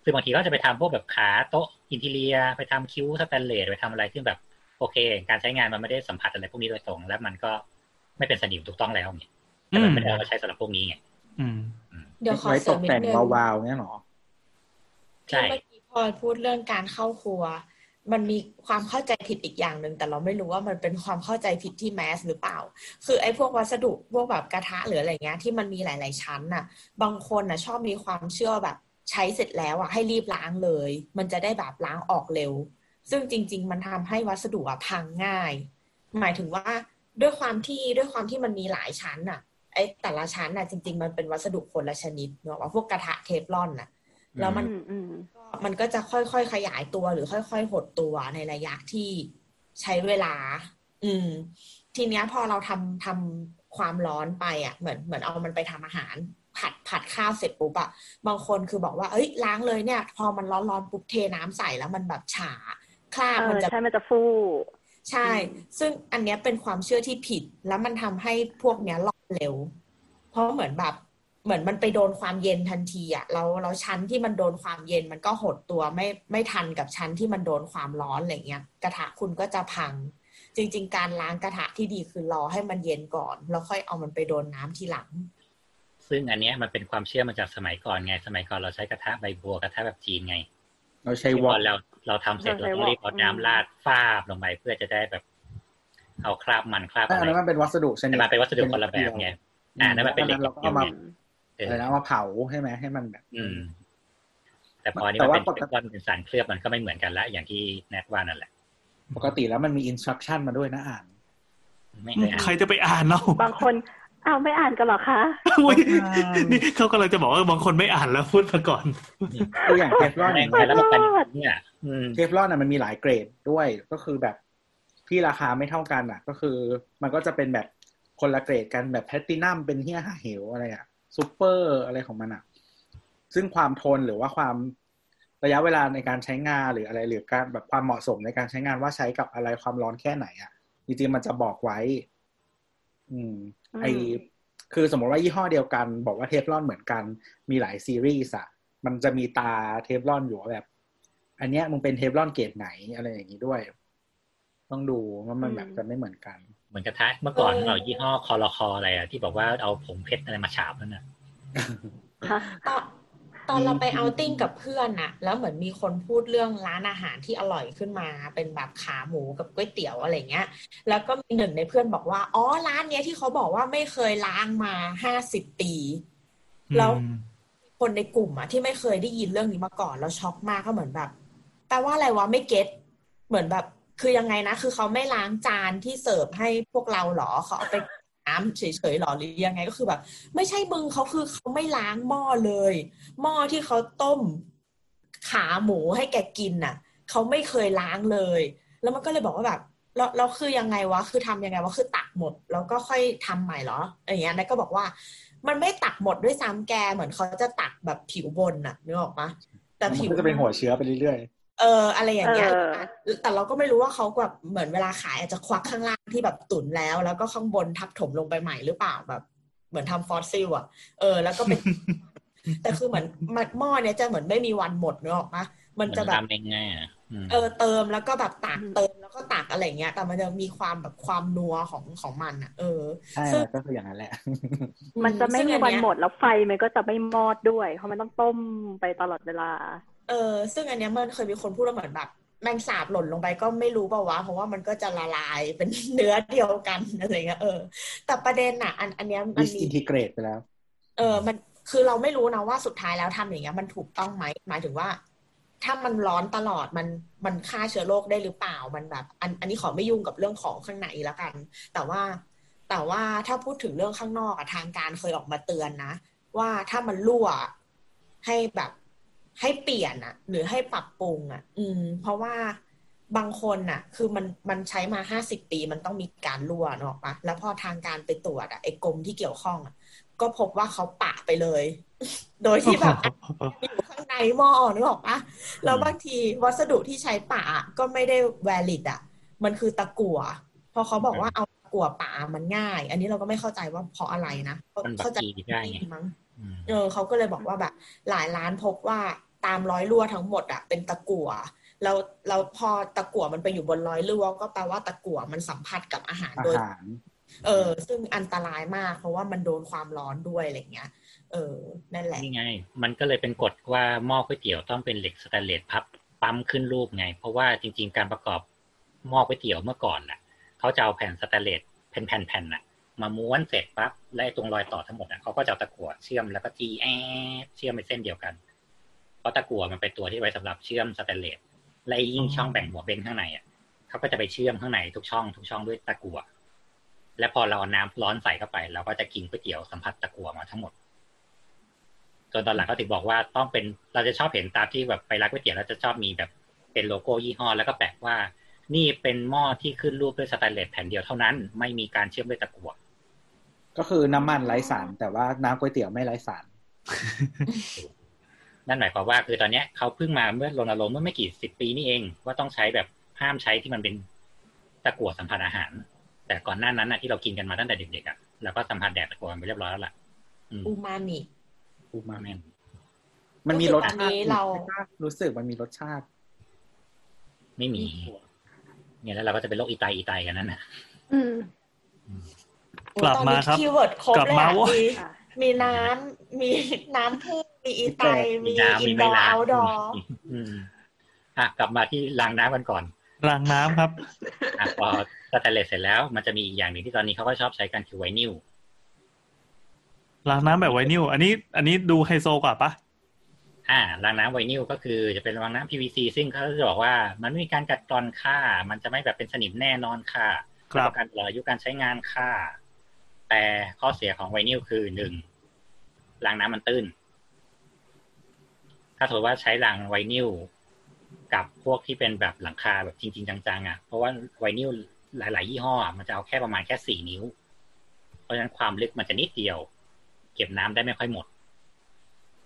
Speaker 4: ซึ่งบางทีก็จะไปทำพวกแบบขาโต๊ะ interior ไปทำคิ้วสแตนเลสไปทำอะไรที่แบบ โอเค การใช้งานมันไม่ได้สัมผัสอะไรพวกนี้โดยตรง แล้วมันก็ไม่เป็นสนิมถูกต้องแล้วเนี่ยแต่มันไม่ได้เอามาใช้สำหรับพวกนี้ไง
Speaker 2: อืม
Speaker 5: เดี๋ยวขอ
Speaker 3: ไว้
Speaker 5: เส
Speaker 3: ต
Speaker 5: ริม
Speaker 3: ก
Speaker 5: นิด
Speaker 3: แต่ง
Speaker 5: นึง
Speaker 3: วาวๆเนี่ยเหรอ
Speaker 4: ใช่
Speaker 5: ที่เมื่อกี้พลอยพูดเรื่องการเข้าครัว มันมีความเข้าใจผิดอีกอย่างหนึ่งแต่เราไม่รู้ว่ามันเป็นความเข้าใจผิดที่แมสหรือเปล่า คือไอ้พวกวัสดุพวกแบบกระทะหรืออะไรเงี้ยที่มันมีหลาย ๆ ชั้นน่ะ บางคนน่ะชอบมีความเชื่อแบบ ใช้เสร็จแล้วอะให้รีบล้างเลย มันจะได้แบบล้างออกเร็ว ซึ่งจริง ๆ มันทำให้วัสดุอะพังง่าย หมายถึงว่าด้วยความที่ด้วยความที่มันมีหลายชั้นน่ะไอ้แต่ละชั้นน่ะจริง ๆ มันเป็นวัสดุคนละชนิดเนอะว่าพวกกระทะเทฟลอนน่ะ แล้วมัน
Speaker 1: อืมอืม
Speaker 5: ก็มันก็จะค่อยๆขยายตัวหรือค่อย ๆ หดตัวในระยะที่ใช้เวลา อืม ทีเนี้ยพอเราทำทำความร้อนไปอะ เหมือนเหมือนเอามันไปทำอาหาร ผัดผัดข้าวเสร็จปุ๊บอะบางคนคือบอกว่าเอ้ยล้างเลยเนี่ย พอมันร้อนๆปุ๊บเทน้ำใส่แล้วมันแบบฉาคราบ
Speaker 1: เอ
Speaker 5: มัน
Speaker 1: อ
Speaker 5: จะ
Speaker 1: ใช่มันจะฟู
Speaker 5: ใช่ ซึ่งอันเนี้ยเป็นความเชื่อที่ผิด แล้วมันทำให้พวกเนี้ยรอดเร็ว เพราะเหมือนแบบเหมือนมันไปโดนความเย็นทันทีอะแล้วแล้วชั้นที่มันโดนความเย็นมันก็หดตัวไม่ไม่ทันกับชั้นที่มันโดนความร้อนอะไรเงี้ย กระทะคุณก็จะพัง จริง ๆ การล้างกระทะที่ดีคือรอให้มันเย็นก่อน แล้วค่อยเอามันไปโดนน้ำทีหลัง
Speaker 4: ซึ่งอันเนี้ยมันเป็นความเชื่อมาจากสมัยก่อนไง สมัยก่อนเราใช้กระทะใบบัวกระทะแบบจีนไง
Speaker 3: เราใช้
Speaker 4: ที่
Speaker 3: ว
Speaker 4: พ
Speaker 3: อ
Speaker 4: อ
Speaker 3: ล
Speaker 4: เราเราทำเสร็จ
Speaker 1: เรา
Speaker 4: เรา
Speaker 1: ใช้
Speaker 4: ต้องรีบ
Speaker 1: วอ
Speaker 4: เอา
Speaker 1: ล์ก
Speaker 4: น้ำราดฟาบลงไปเพื่อจะได้แบบ เอาคราบมันคราบ
Speaker 3: อั
Speaker 4: อะ
Speaker 3: น
Speaker 4: ไร
Speaker 3: นั้นมันเป็นวัสดุชนิ
Speaker 4: แต่
Speaker 3: ด
Speaker 4: มันเป็นวัสดุคนละแบบไงอ่านั่นมันเป็นเหล็ก
Speaker 3: เราก็เอามา
Speaker 4: เออ
Speaker 3: อะไรนะเอามาเผาใช่ไหมให้มันแบบ
Speaker 4: อืม แต่พออันนี้
Speaker 3: แต่
Speaker 4: มัน
Speaker 3: ว่า
Speaker 4: เป็น
Speaker 3: ปกติ
Speaker 4: เทฟลอนเป็นสารเคลือบมันก็ไม่เหมือนกันละอย่างที่แนทว่านั่นแหละ
Speaker 3: ปกติแล้วมันมีอินสตรั c ชั่นมาด้วยนะอ่าน
Speaker 4: ไม่เคยอ่าน
Speaker 2: ใครจะไปอ่านเนาะ
Speaker 1: บางคน อ้าวไม่อ่านกันเหรอคะ
Speaker 2: อุ๊ยนี่เขากำลังจะบอกว่าบางคนไม่อ่านแล้วพูดมาก่อน
Speaker 3: ตัวอย่างเทฟลอน
Speaker 4: แรงไปแล้วประกันเนี่ยอืม
Speaker 3: เทฟลอนอะมันมีหลายเกรดด้วยก็คือแบบที่ราคาไม่เท่ากันอะ ก็คือ มันก็จะเป็นแบบคนละเกรดกันแบบแพลตตินัมเป็นเฮียหาเหวอะไรอะซูเปอร์อะไรของมันอะ ซึ่งความทนหรือว่าความระยะเวลาในการใช้งานหรืออะไรหรือการแบบความเหมาะสมในการใช้งานว่าใช้กับอะไรความร้อนแค่ไหนอะจริงๆมันจะบอกไว้ อืมไอ
Speaker 1: อืม
Speaker 3: คือสมมติว่ายี่ห้อเดียวกัน บอกว่าเทฟลอนเหมือนกันมีหลายซีรีส์อะมันจะมีตาเทฟลอนอยู่ว่าแบบ อันเนี้ยมึงเป็นเทฟลอนเกรดไหนอะไรอย่างนี้ด้วย ต้องดูว่ามันแบบจะไม่เหมือนกัน
Speaker 4: เหมือนกระทะเมื่อก่อนเรายี่ห้อคอรคออะไรอะที่บอกว่าเอาผงเพชรอะไรมาฉาบนั่นน่ะ
Speaker 1: ฮะ
Speaker 5: ตอนตอนเราไปเอาท์ติ้งกับเพื่อนน่ะแล้วเหมือนมีคนพูดเรื่องร้านอาหารที่อร่อยขึ้นมา เป็นแบบขาหมูกับก๋วยเตี๋ยวอะไรเงี้ย แล้วก็มีหนึ่งในเพื่อนบอกว่า อ๋อ ร้านเนี้ยที่เขาบอกว่าไม่เคยล้างมาห้าสิบปี แล้ว
Speaker 2: อืม
Speaker 5: คนในกลุ่มอะที่ไม่เคยได้ยินเรื่องนี้มาก่อน แล้วช็อกมากก็เหมือนแบบแปลว่าอะไรวะไม่เก็ตเหมือนแบบ คือยังไงนะ คือเขาไม่ล้างจานที่เสิร์ฟให้พวกเราเหรอเขาเอาไป น้ำเฉยๆหรอหรือยังไงก็คือแบบ ไม่ใช่มึงเขาคือเขาไม่ล้างหม้อเลย หม้อที่เขาต้มขาหมูให้แกกินน่ะเขาไม่เคยล้างเลย แล้วมันก็เลยบอกว่าแบบแล้วแล้วคือยังไงวะคือทำยังไงวะคือตักหมด แล้วก็ค่อยทำใหม่เหรออย่างเงี้ยนายก็บอกว่า มันไม่ตักหมดด้วยซ้ำแกเหมือนเขาจะตักแบบผิวบนน่ะนึกออกปะแต่ผิว
Speaker 3: ก็จะเป็นหัวเชื้อไปเรื่อย
Speaker 5: เอออะไรอย่างเงี้ย
Speaker 1: เออ
Speaker 5: แต่เราก็ไม่รู้ว่าเขาแบบเหมือนเวลาขายอาจจะควักข้างล่างที่แบบตุ๋นแล้ว แล้วก็ข้างบนทับถมลงไปใหม่หรือเปล่าแบบ เหมือนทำฟอสซิลอะ เออ แล้วก็เป็น แต่คือเหมือนมันหม้อเนี้ยจะเหมือนไม่มีวันหมดเนกออกปะมันจะแบบ
Speaker 4: ทำเองง่ายๆอะอืม
Speaker 5: เออเติมแล้วก็แบบตัก
Speaker 1: อืม
Speaker 5: เติมแล้วก็ตักอะไรเงี้ย แต่มันจะมีความแบบความนัวของของมันอะ เออ
Speaker 3: ๆใช่
Speaker 5: ซึ่ง
Speaker 3: ก็คืออย่างนั้นแหละ
Speaker 1: มันจะไม่
Speaker 5: ซึ่ง
Speaker 1: มี
Speaker 5: อั
Speaker 1: วัน
Speaker 5: เย
Speaker 1: หมดแล้วไฟมันก็จะไม่มอดด้วยเพราะมันต้องต้มไปตลอดเวลา
Speaker 5: เออซึ่งอันเนี้ยมันเคยมีคนพูดว่าเหมือนแบบแมงสาบหล่นลงไปก็ไม่รู้เปล่าวะ เพราะว่ามันก็จะละลายเป็นเนื้อเดียวกันอะไรเงี้ยเออ แต่ประเด็นอะอันอันเนี้ยมัน
Speaker 3: ดิส
Speaker 5: มี
Speaker 3: อินทิเกรตไปแล้ว
Speaker 5: เออ มันคือเราไม่รู้นะว่าสุดท้ายแล้วทำอย่างเงี้ยมันถูกต้องไหมหมายถึงว่า ถ้ามันร้อนตลอดมันมันฆ่าเชื้อโรคได้หรือเปล่ามันแบบ อันอันนี้ขอไม่ยุ่งกับเรื่องของข้างในแล้วกัน แต่ว่าแต่ว่าถ้าพูดถึงเรื่องข้างนอกอะทางการเคยออกมาเตือนนะ ว่าถ้ามันรั่วให้แบบ ให้เปลี่ยนอะหรือให้ปรับปรุงอะอืม เพราะว่าบางคนน่ะ คือมันมันใช้มาห้าสิบปีมันต้องมีการรั่วเนกอะปะแล้วพอทางการไปตรวจอะไอ้กรมที่เกี่ยวข้องอะก็พบว่าเขาปะไปเลย โดยที่แบบอยู่ข้างในหม้อนึกออกปะแล้วบางทีวัสดุที่ใช้ปะอะก็ไม่ได้ valid อะมันคือตะกั่วเพอเขาบอกว่าเอาตะกั่วปะมันง่าย อันนี้เราก็ไม่เข้าใจว่าเพราะอะไรนะ
Speaker 4: มันบั
Speaker 5: เข้ากใจ
Speaker 4: กี้ได้ไง
Speaker 5: มั้ง
Speaker 4: อืม
Speaker 5: เออเขาก็เลยบอกว่าแบบ หลายร้านพบว่า ตามรอยรั่วทั้งหมดอะเป็นตะกั่วแล้วแล้วพอตะกั่วมันไปอยู่บนรอยรั่วก็แปลว่าตะกั่วมันสัมผัสกับอาหาร
Speaker 3: อา
Speaker 5: โดย
Speaker 3: หาร
Speaker 5: เออ ซึ่งอันตรายมาก เพราะว่ามันโดนความร้อนด้วยอะไรเงี้ย เออ นั่นแหละ
Speaker 4: นี่ไง มันก็เลยเป็นกฎว่าหม้อก๋วยเตี๋ยวต้องเป็นเหล็กสแตนเลสพับปั๊มขึ้นรูปไง เพราะว่าจริง ๆ การประกอบหม้อก๋วยเตี๋ยวเมื่อก่อนน่ะเขาจะเอาแผ่นสแตนเลสแผ่นๆๆน่ะ มาม้วนเสร็จปั๊บและไอ้ตรงรอยต่อทั้งหมดน่ะเขาก็จะเอาตะกั่วเชื่อมแล้วก็จีแอดเชื่อมเป็นเส้นเดียวกัน เพราะตะกั่วมันเป็นตัวที่ไว้สำหรับเชื่อมสแตนเลสและยิ่งช่องแบ่งหัวเบนข้างในอะเขาก็จะไปเชื่อมข้างในทุกช่อง ทุกช่องด้วยตะกั่วและพอเราเอาน้ำร้อนใส่เข้าไปเราก็จะกินก๋วยเตี๋ยวสัมผัสตะกั่วมาทั้งหมดจนตอนหลังเขาถึงบอกว่าต้องเป็นเราจะชอบเห็นตามที่แบบไปร้านก๋วยเตี๋ยวแล้วจะชอบมีแบบเป็นโลโก้ยี่ห้อแล้วก็แปะว่า นี่เป็นหม้อที่ขึ้นรูปด้วยสแตนเลสแผ่นเดียวเท่านั้น ไม่มีการเชื่อมด้วยตะกั่ว
Speaker 3: ก็คือน้ำมันไร้สาร แต่ว่าน้ำก๋วยเตี๋ยวไม่ไร้สาร
Speaker 4: นั่นหมายความว่าคือตอนเนี้ยเขาเพิ่งมาเมื่อรณรงค์เมื่อไม่กี่สิบปีนี่เอง ว่าต้องใช้แบบห้ามใช้ที่มันเป็นตะกั่วสัมผัสอาหาร แต่ก่อนหน้านั้นนะที่เรากินกันมาตั้งแต่เด็กๆอะเราก็สัมผัสแดดตะกั่วกันไปเรียบร้อยแล้วล่ะอืม
Speaker 5: อูมามิ
Speaker 3: อูมามิ
Speaker 4: แม่น
Speaker 3: มันมีรส
Speaker 5: ก็คือตอน
Speaker 3: ชา
Speaker 5: นี้
Speaker 3: ติ
Speaker 5: เรา
Speaker 3: รู้สึกมันมีรสชาติ
Speaker 4: ไม่มี เนี่ยแล้วเราก็จะเป็นโรคอีไตอีไตกันนั่นนะ
Speaker 1: อืม
Speaker 2: กลับมาครับ
Speaker 5: ตอนนี้คีย์เวิร์ดครบ
Speaker 2: กลับ
Speaker 5: เลย
Speaker 2: มา
Speaker 5: อะ
Speaker 2: เว้ย
Speaker 5: มี
Speaker 1: อะ
Speaker 5: มีน้ำมีน้ำพุ่ง มีอีไตมี
Speaker 4: น้ำ
Speaker 5: อิ
Speaker 4: มี
Speaker 5: นด
Speaker 4: ไม่
Speaker 5: อร์
Speaker 4: ล้าง
Speaker 5: เอาดอ
Speaker 4: อืมอะกลับมาที่ล้างน้ำกันก่อน
Speaker 2: รางน้ำครับ
Speaker 4: อะพอสแตนเลสเสร็จแล้วมันจะมีอีกอย่างหนึ่งที่ตอนนี้เขาก็ชอบใช้กันคือไวนิล
Speaker 2: รางน้ำแบบไวนิลอันนี้ อันนี้ดูไฮโซกว่าปะ
Speaker 4: อ่าล้างน้ำไวนิลก็คือจะเป็นรางน้ำ PVC ซึ่งเขาจะบอกว่า มันไม่มีการกัดกร่อนค่า มันจะไม่แบบเป็นสนิมแน่นอนค่ะ
Speaker 2: ครับ
Speaker 4: ประกันตลอดอายุการใช้งานค่ะ แต่ข้อเสียของไวนิลคือหนึ่งรางน้ำมันตื้น ถ้าสมมติว่าใช้รางไวนิลกับพวกที่เป็นแบบหลังคาแบบจริง ๆ จังๆอะเพราะว่าไวนิลหลาย ๆ ยี่ห้ออะมันจะเอาแค่ประมาณแค่สี่นิ้ว เพราะฉะนั้นความลึกมันจะนิดเดียว เก็บน้ำได้ไม่ค่อยหมด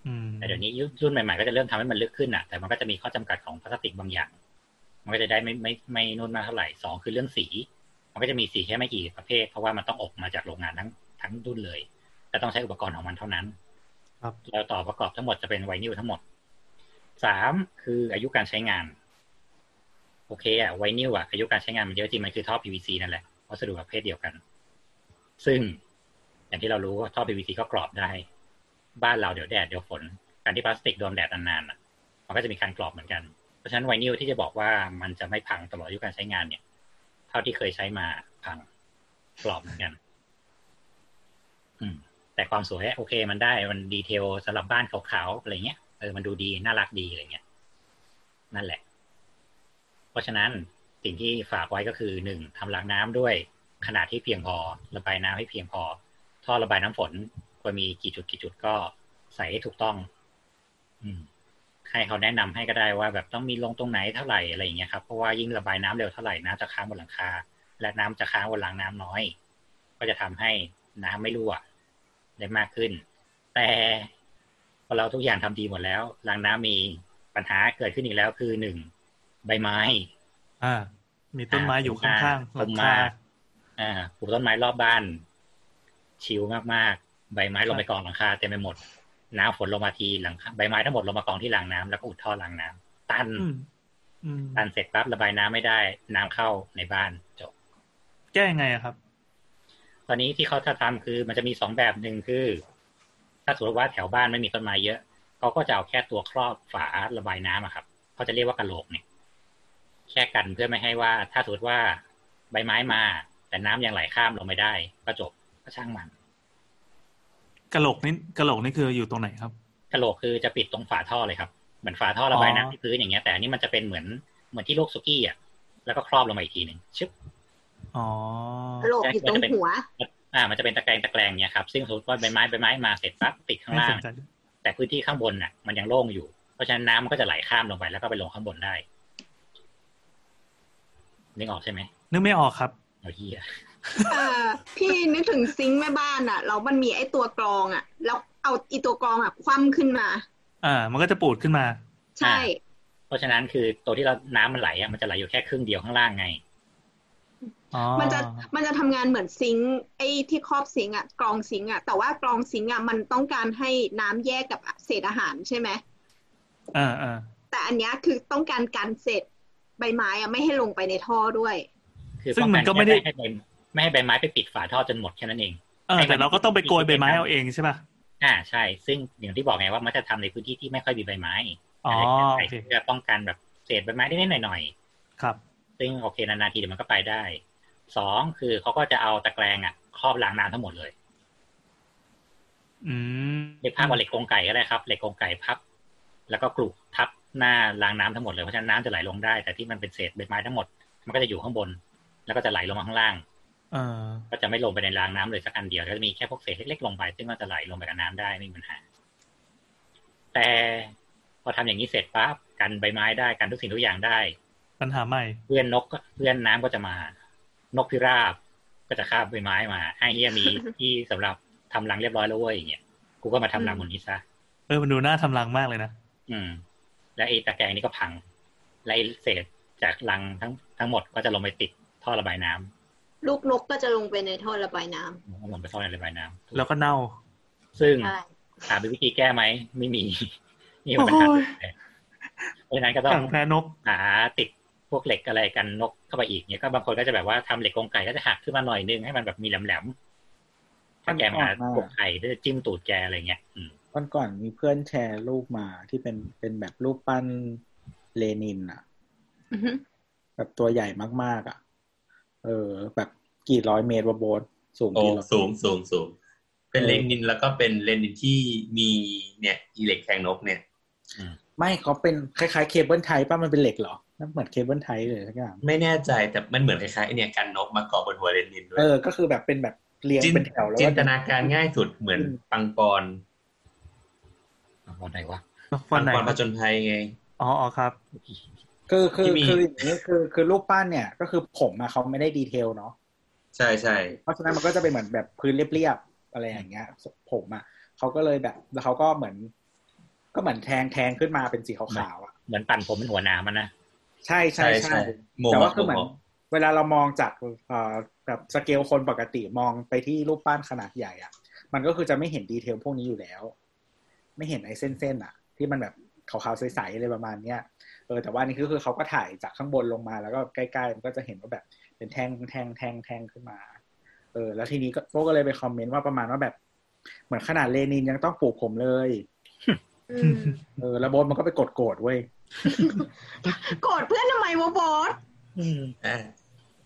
Speaker 2: อืม
Speaker 4: แต่เดี๋ยวนี้รุ่นใหม่ๆก็จะเริ่มทำให้มันลึกขึ้นอะ แต่มันก็จะมีข้อจำกัดของพลาสติกบางอย่าง มันก็จะได้ไม่ไม่ไม่นุ่นมากเท่าไหร่สองคือเรื่องสี มันก็จะมีสีแค่ไม่กี่ประเภท เพราะว่ามันต้องอบมาจากโรงงานทั้งทั้งรุ่นเลยแต่ต้องใช้อุปกรณ์ของมันเท่านั้น
Speaker 2: ครับ
Speaker 4: แล้วต่อประกอบทั้งหมดจะเป็นไวนิลทั้งหมด สามคืออายุการใช้งาน โอเคอะไวนิลอะอายุการใช้งานมันเยอะจริงมันคือท่อ PVC นั่นแหละวัสดุประเภทเดียวกัน ซึ่งอย่างที่เรารู้ว่าท่อ PVC ก็กรอบได้ บ้านเราเดี๋ยวแดดเดี๋ยวฝน การที่พลาสติกโดนแดดนานๆอะมันก็จะมีการกรอบเหมือนกัน เพราะฉะนั้นไวนิลที่จะบอกว่ามันจะไม่พังตลอดอายุการใช้งานเนี่ย เท่าที่เคยใช้มาพังกรอบเหมือนกัน อืม แต่ความสวยโอเคมันได้มันดีเทลสำหรับบ้านขาวๆอะไรเงี้ย ออมันดูดีน่ารักดีอะไรเงี้ยนั่นแหละ เพราะฉะนั้นสิ่งที่ฝากไว้ก็คือหนึ่งทำรางน้ำด้วยขนาดที่เพียงพอ ระบายน้ำให้เพียงพอ ท่อระบายน้ำฝนควรมีกี่จุดกี่จุดก็ใส่ให้ถูกต้อง อืมให้เขาแนะนำให้ก็ได้ว่า แบบต้องมีลงตรงไหนเท่าไหร่อะไรอย่างเงี้ยครับเพราะว่ายิ่งระบายน้ำเร็วเท่าไหร่น้ำจะค้างบนหลังคา และน้ำจะค้างบนรางน้ำน้อย ก็จะทำให้น้ำไม่รั่วได้มากขึ้น แต่ พอเราทุกอย่างทำดีหมดแล้วรางน้ำมีปัญหาเกิดขึ้นอีกแล้วคือหนึ่งใบไม้
Speaker 2: อ่า มีต้นไม้อยู่ข้างๆห
Speaker 4: ผ
Speaker 2: ลัง
Speaker 4: ม
Speaker 2: คา
Speaker 4: มาอ่าปลูกต้นไม้รอบบ้าน ชิลมากๆ ใบไม้ลงไปกองหลังคาเต็มไปหมด น้ำฝนลงมาทีหลังคาใบไม้ทั้งหมดลงมากองที่รางน้ำแล้วก็อุดท่อรางน้ำตัน
Speaker 2: อืมอืม
Speaker 4: ตันเสร็จปั๊บระบายน้ำไม่ได้ น้ำเข้าในบ้านจบ
Speaker 2: แก้ยังไงอะครับ
Speaker 4: ตอนนี้ที่เขาทำคือมันจะมีสองแบบหนึ่งคือ ถ้าสมมติว่าแถวบ้านไม่มีต้นไม้เยอะเขาก็จะเอาแค่ตัวครอบฝาระบายน้ำอะครับเขาจะเรียกว่ากระโหลกเนี่ย แค่กันเพื่อไม่ให้ว่า ถ้าสมมติว่าใบไม้มา แต่น้ำยังไหลข้ามลงไม่ได้ ก็จบก็ช่างมัน
Speaker 2: กระโหลกนี่กระโหลกนี่คืออยู่ตรงไหนครับ
Speaker 4: กระโหลกคือจะปิดตรงฝาท่อเลยครับเหมือนฝาท่อระบาย
Speaker 2: อ๋อ
Speaker 4: น้ำที่พื้นอย่างเงี้ยแต่อันนี้มันจะเป็นเหมือนเหมือนที่โลกสุกี้อะแล้วก็ครอบลงมาอีกทีหนึ่งชึบ
Speaker 2: อ๋อ
Speaker 6: โลกอยู่ตรงหัว
Speaker 4: อ่า มันจะเป็นตะแกรงตะแกรงเนี่ยครับซึ่งสมมติว่าใบไม้ใบไม้มาเสร็จปั๊บติดข้าง
Speaker 2: ไม่
Speaker 4: ล่า
Speaker 2: ส
Speaker 4: ง
Speaker 2: นใจ
Speaker 4: แต่พื้นที่ข้างบนน่ะ มันยังโล่งอยู่ เพราะฉะนั้นน้ำมันก็จะไหลข้ามลงไปแล้วก็ไปลงข้างบนได้นึกออกใช่ไหม
Speaker 2: นึกไม่ออกครับ
Speaker 4: เอาเฮีย
Speaker 6: เออพี่นึกถึงซิงค์แม่บ้านอะแล้วมันมีไอ้ตัวกรองอะ แล้วเอาอีตัวกรองอะคว่ำขึ้นมา
Speaker 2: อ่ามันก็จะปูดขึ้นมา
Speaker 6: ใช่
Speaker 4: เพราะฉะนั้นคือตัวที่เราน้ำมันไหลอะมันจะไหลอยู่แค่ครึ่งเดียวข้างล่างไง
Speaker 2: อ๋อ
Speaker 6: มันจะมันจะทำงานเหมือนซิงค์ไอ้ที่ครอบซิงค์อะกรองซิงค์อะแต่ว่ากรองซิงค์อะมันต้องการให้น้ำแยกกับเศษอาหารใช่ไหม
Speaker 2: อ่าอ่า
Speaker 6: แต่อันเนี้ยคือต้องการการเศษใบไม้อะไม่ให้ลงไปในท่อด้วย
Speaker 4: คือ
Speaker 2: ซึ่ง
Speaker 4: ป้อ
Speaker 2: มัน
Speaker 4: กั
Speaker 2: ก็ไม่ได้
Speaker 4: ให้ใบไม่ให้ใบไม้ไปปิดฝาท่อจนหมดแค่นั้นเอง
Speaker 2: เออแต่เราก็ต้องไปโกยใบไม้เอาเองใช่ป่ะ
Speaker 4: อ่าใช่ ซึ่งอย่างที่บอกไงว่ามันจะทำในพื้นที่ที่ไม่ค่อยมีใบไม้
Speaker 2: อ๋อ
Speaker 4: ใช่
Speaker 2: โอเค
Speaker 4: เพื่อป้องกันแบบเศษใบไม้นิดๆหน่อยๆ
Speaker 2: ครับ
Speaker 4: ซึ่งโอเคนานๆทีเดี๋ยวมันก็ไปได้ สองคือเขาก็จะเอาตะแกรงอะครอบรางน้ำทั้งหมดเลย
Speaker 2: อืม
Speaker 4: เรียกภาพว่าเหล็กกรงไก่ก็ได้ครับเหล็กกรงไก่พับ แล้วก็กลุกทับหน้ารางน้ำทั้งหมดเลยเพราะฉะนั้นน้ำจะไหลลงได้ แต่ที่มันเป็นเศษใบไม้ทั้งหมด มันก็จะอยู่ข้างบน แล้วก็จะไหลลงมาข้างล่าง
Speaker 2: เออ
Speaker 4: ก็จะไม่ลงไปในรางน้ำเลยสักอันเดียวก็จะมีแค่พวกเศษเล็กๆลงไป ซึ่งก็จะไหลลงไปกับน้ำได้ไม่มีปัญหา แต่พอทำอย่างนี้เสร็จปั๊บกันใบไม้ได้กันทุกสิ่งทุกอย่างได้
Speaker 2: ปัญหาใหม่
Speaker 4: เพื่อนนกก็เพื่อนน้ำก็จะมา นกพิราบ ก็จะคาบใบไม้มาไอ้เฮียมีที่สำหรับทำรังเรียบร้อยแล้วเว้ยอย่างเงี้ยกูก็มาทำรังบนนี้ซะ
Speaker 2: เออมันดูน่าทำรังมากเลยนะ
Speaker 4: อืม แล้วไอ้ตะแกรงนี่ก็พัง และไอ้เศษจากรังทั้งทั้งหมดก็จะลงไปติดท่อระบายน้ำ
Speaker 6: ลูกนกก็จะลงไปในท่อระบายน้ำ
Speaker 4: มันก็ลงไปท่อระบายน้ำ
Speaker 2: แล้วก็เน่า
Speaker 4: ซึ่ง
Speaker 6: ใช่
Speaker 4: ถามเป็นวิธีแก้ไหมไม่มีนี่เป็นปัญหา
Speaker 2: โอ้ย
Speaker 4: เพราะฉะนั้นก็ต้อง
Speaker 2: ถังแพนก
Speaker 4: หาติดพ วกเหล็กอะไรกันนกเข้าไปอีกเนี่ยก็บางคนก็จะแบบว่าทำเหล็กกรงไก่ก็จะหักขึ้นมาหน่อยนึงให้มันแบบมีแหลมๆถ้าแกมา
Speaker 3: มันออกมา
Speaker 4: กรงไก่ก็จะจิ้มตูดแกอะไรเงี้ยอืม
Speaker 3: วันก่อนมีเพื่อนแชร์รูปมาที่เป็นเป็นแบบรูปปั้นเลนินอะ
Speaker 6: อือฮึ
Speaker 3: แบบตัวใหญ่มากๆอะเออ แบบกี่ร้อยเมตรวะโบสสูง
Speaker 7: โอ้
Speaker 3: กี่ร้อย
Speaker 7: สูงสูงสูงเป็นเลนินแล้วก็เป็นเลนินที่มีเนี่ยอีเหล็กแทงนกเนี่ย
Speaker 3: ไม่เขาเป็นคล้ายๆเคเบิลไทยป่ะมันเป็นเหล็กเหรอนั่น เหมือนเคเบิลไทยเลยทุกอย่าง
Speaker 7: ไม่แน่ใจแต่มันเหมือนคล้ายๆไอเนี่ยกันนกมาเกาะบนหัวเลนินด้ว
Speaker 3: เอยอก็คือแบบเป็นแบบเรียง
Speaker 7: จิน
Speaker 3: เป็นแถวแล้ว
Speaker 7: จิ
Speaker 3: ก็
Speaker 7: นตนาการง่ายสุดเหมือนปังปอน
Speaker 4: เอาวันไหนวะ
Speaker 2: ฟั
Speaker 7: ปั
Speaker 2: น
Speaker 7: ง
Speaker 2: ไหน
Speaker 7: ปอนผจญภัยไง
Speaker 2: อ๋ออ๋อครับ
Speaker 3: คือคือ
Speaker 7: ที่มี
Speaker 3: คืออย่างนี้คือคือรูปปั้นเนี่ย ก็คือผมอะเขาไม่ได้ดีเทลเนาะ
Speaker 7: ใช่ใช่
Speaker 3: เพราะฉะนั้นมันก็จะเป็นเหมือนแบบพื้นเรียบๆอะไรอย่างเงี้ย ผมอะเขาก็เลยแบบแล้วเขาก็เหมือน ก็เหมือนแทงแทงขึ้นมาเป็นสีขาวๆอะ
Speaker 4: เหมือนปั่นผมเป็นหัวหนามมันนะ
Speaker 3: ใช่ใช่
Speaker 7: ใช่
Speaker 3: ใช่
Speaker 7: ใช่โม
Speaker 3: แต่
Speaker 7: มอ
Speaker 3: ว่าคือเหมือน
Speaker 7: โม
Speaker 3: เวลาเรามองจากเอ่อแบบสเกลคนปกติมองไปที่รูปปั้นขนาดใหญ่อะมันก็คือจะไม่เห็นดีเทลพวกนี้อยู่แล้ว ไม่เห็นไอ้เส้นๆอะที่มันแบบขาวๆใสๆอะไรประมาณเนี้ยเออแต่ว่านี่คือคือเขาก็ถ่ายจากข้างบนลงมาแล้วก็ใกล้ๆมันก็จะเห็นว่าแบบเป็นแท่งแท่งแท่งแท่งขึ้นมา เออ แล้วทีนี้ก็โก้ก็เลยไปคอมเมนต์ว่าประมาณว่าแบบ เหมือนขนาดเลนินยังต้องปลูกผมเลย
Speaker 6: อืม
Speaker 3: เออแล้วโบสมันก็ไปกดโกรธเว้ย
Speaker 6: โกรธเพื่อนทำไมวะบอส
Speaker 7: อะ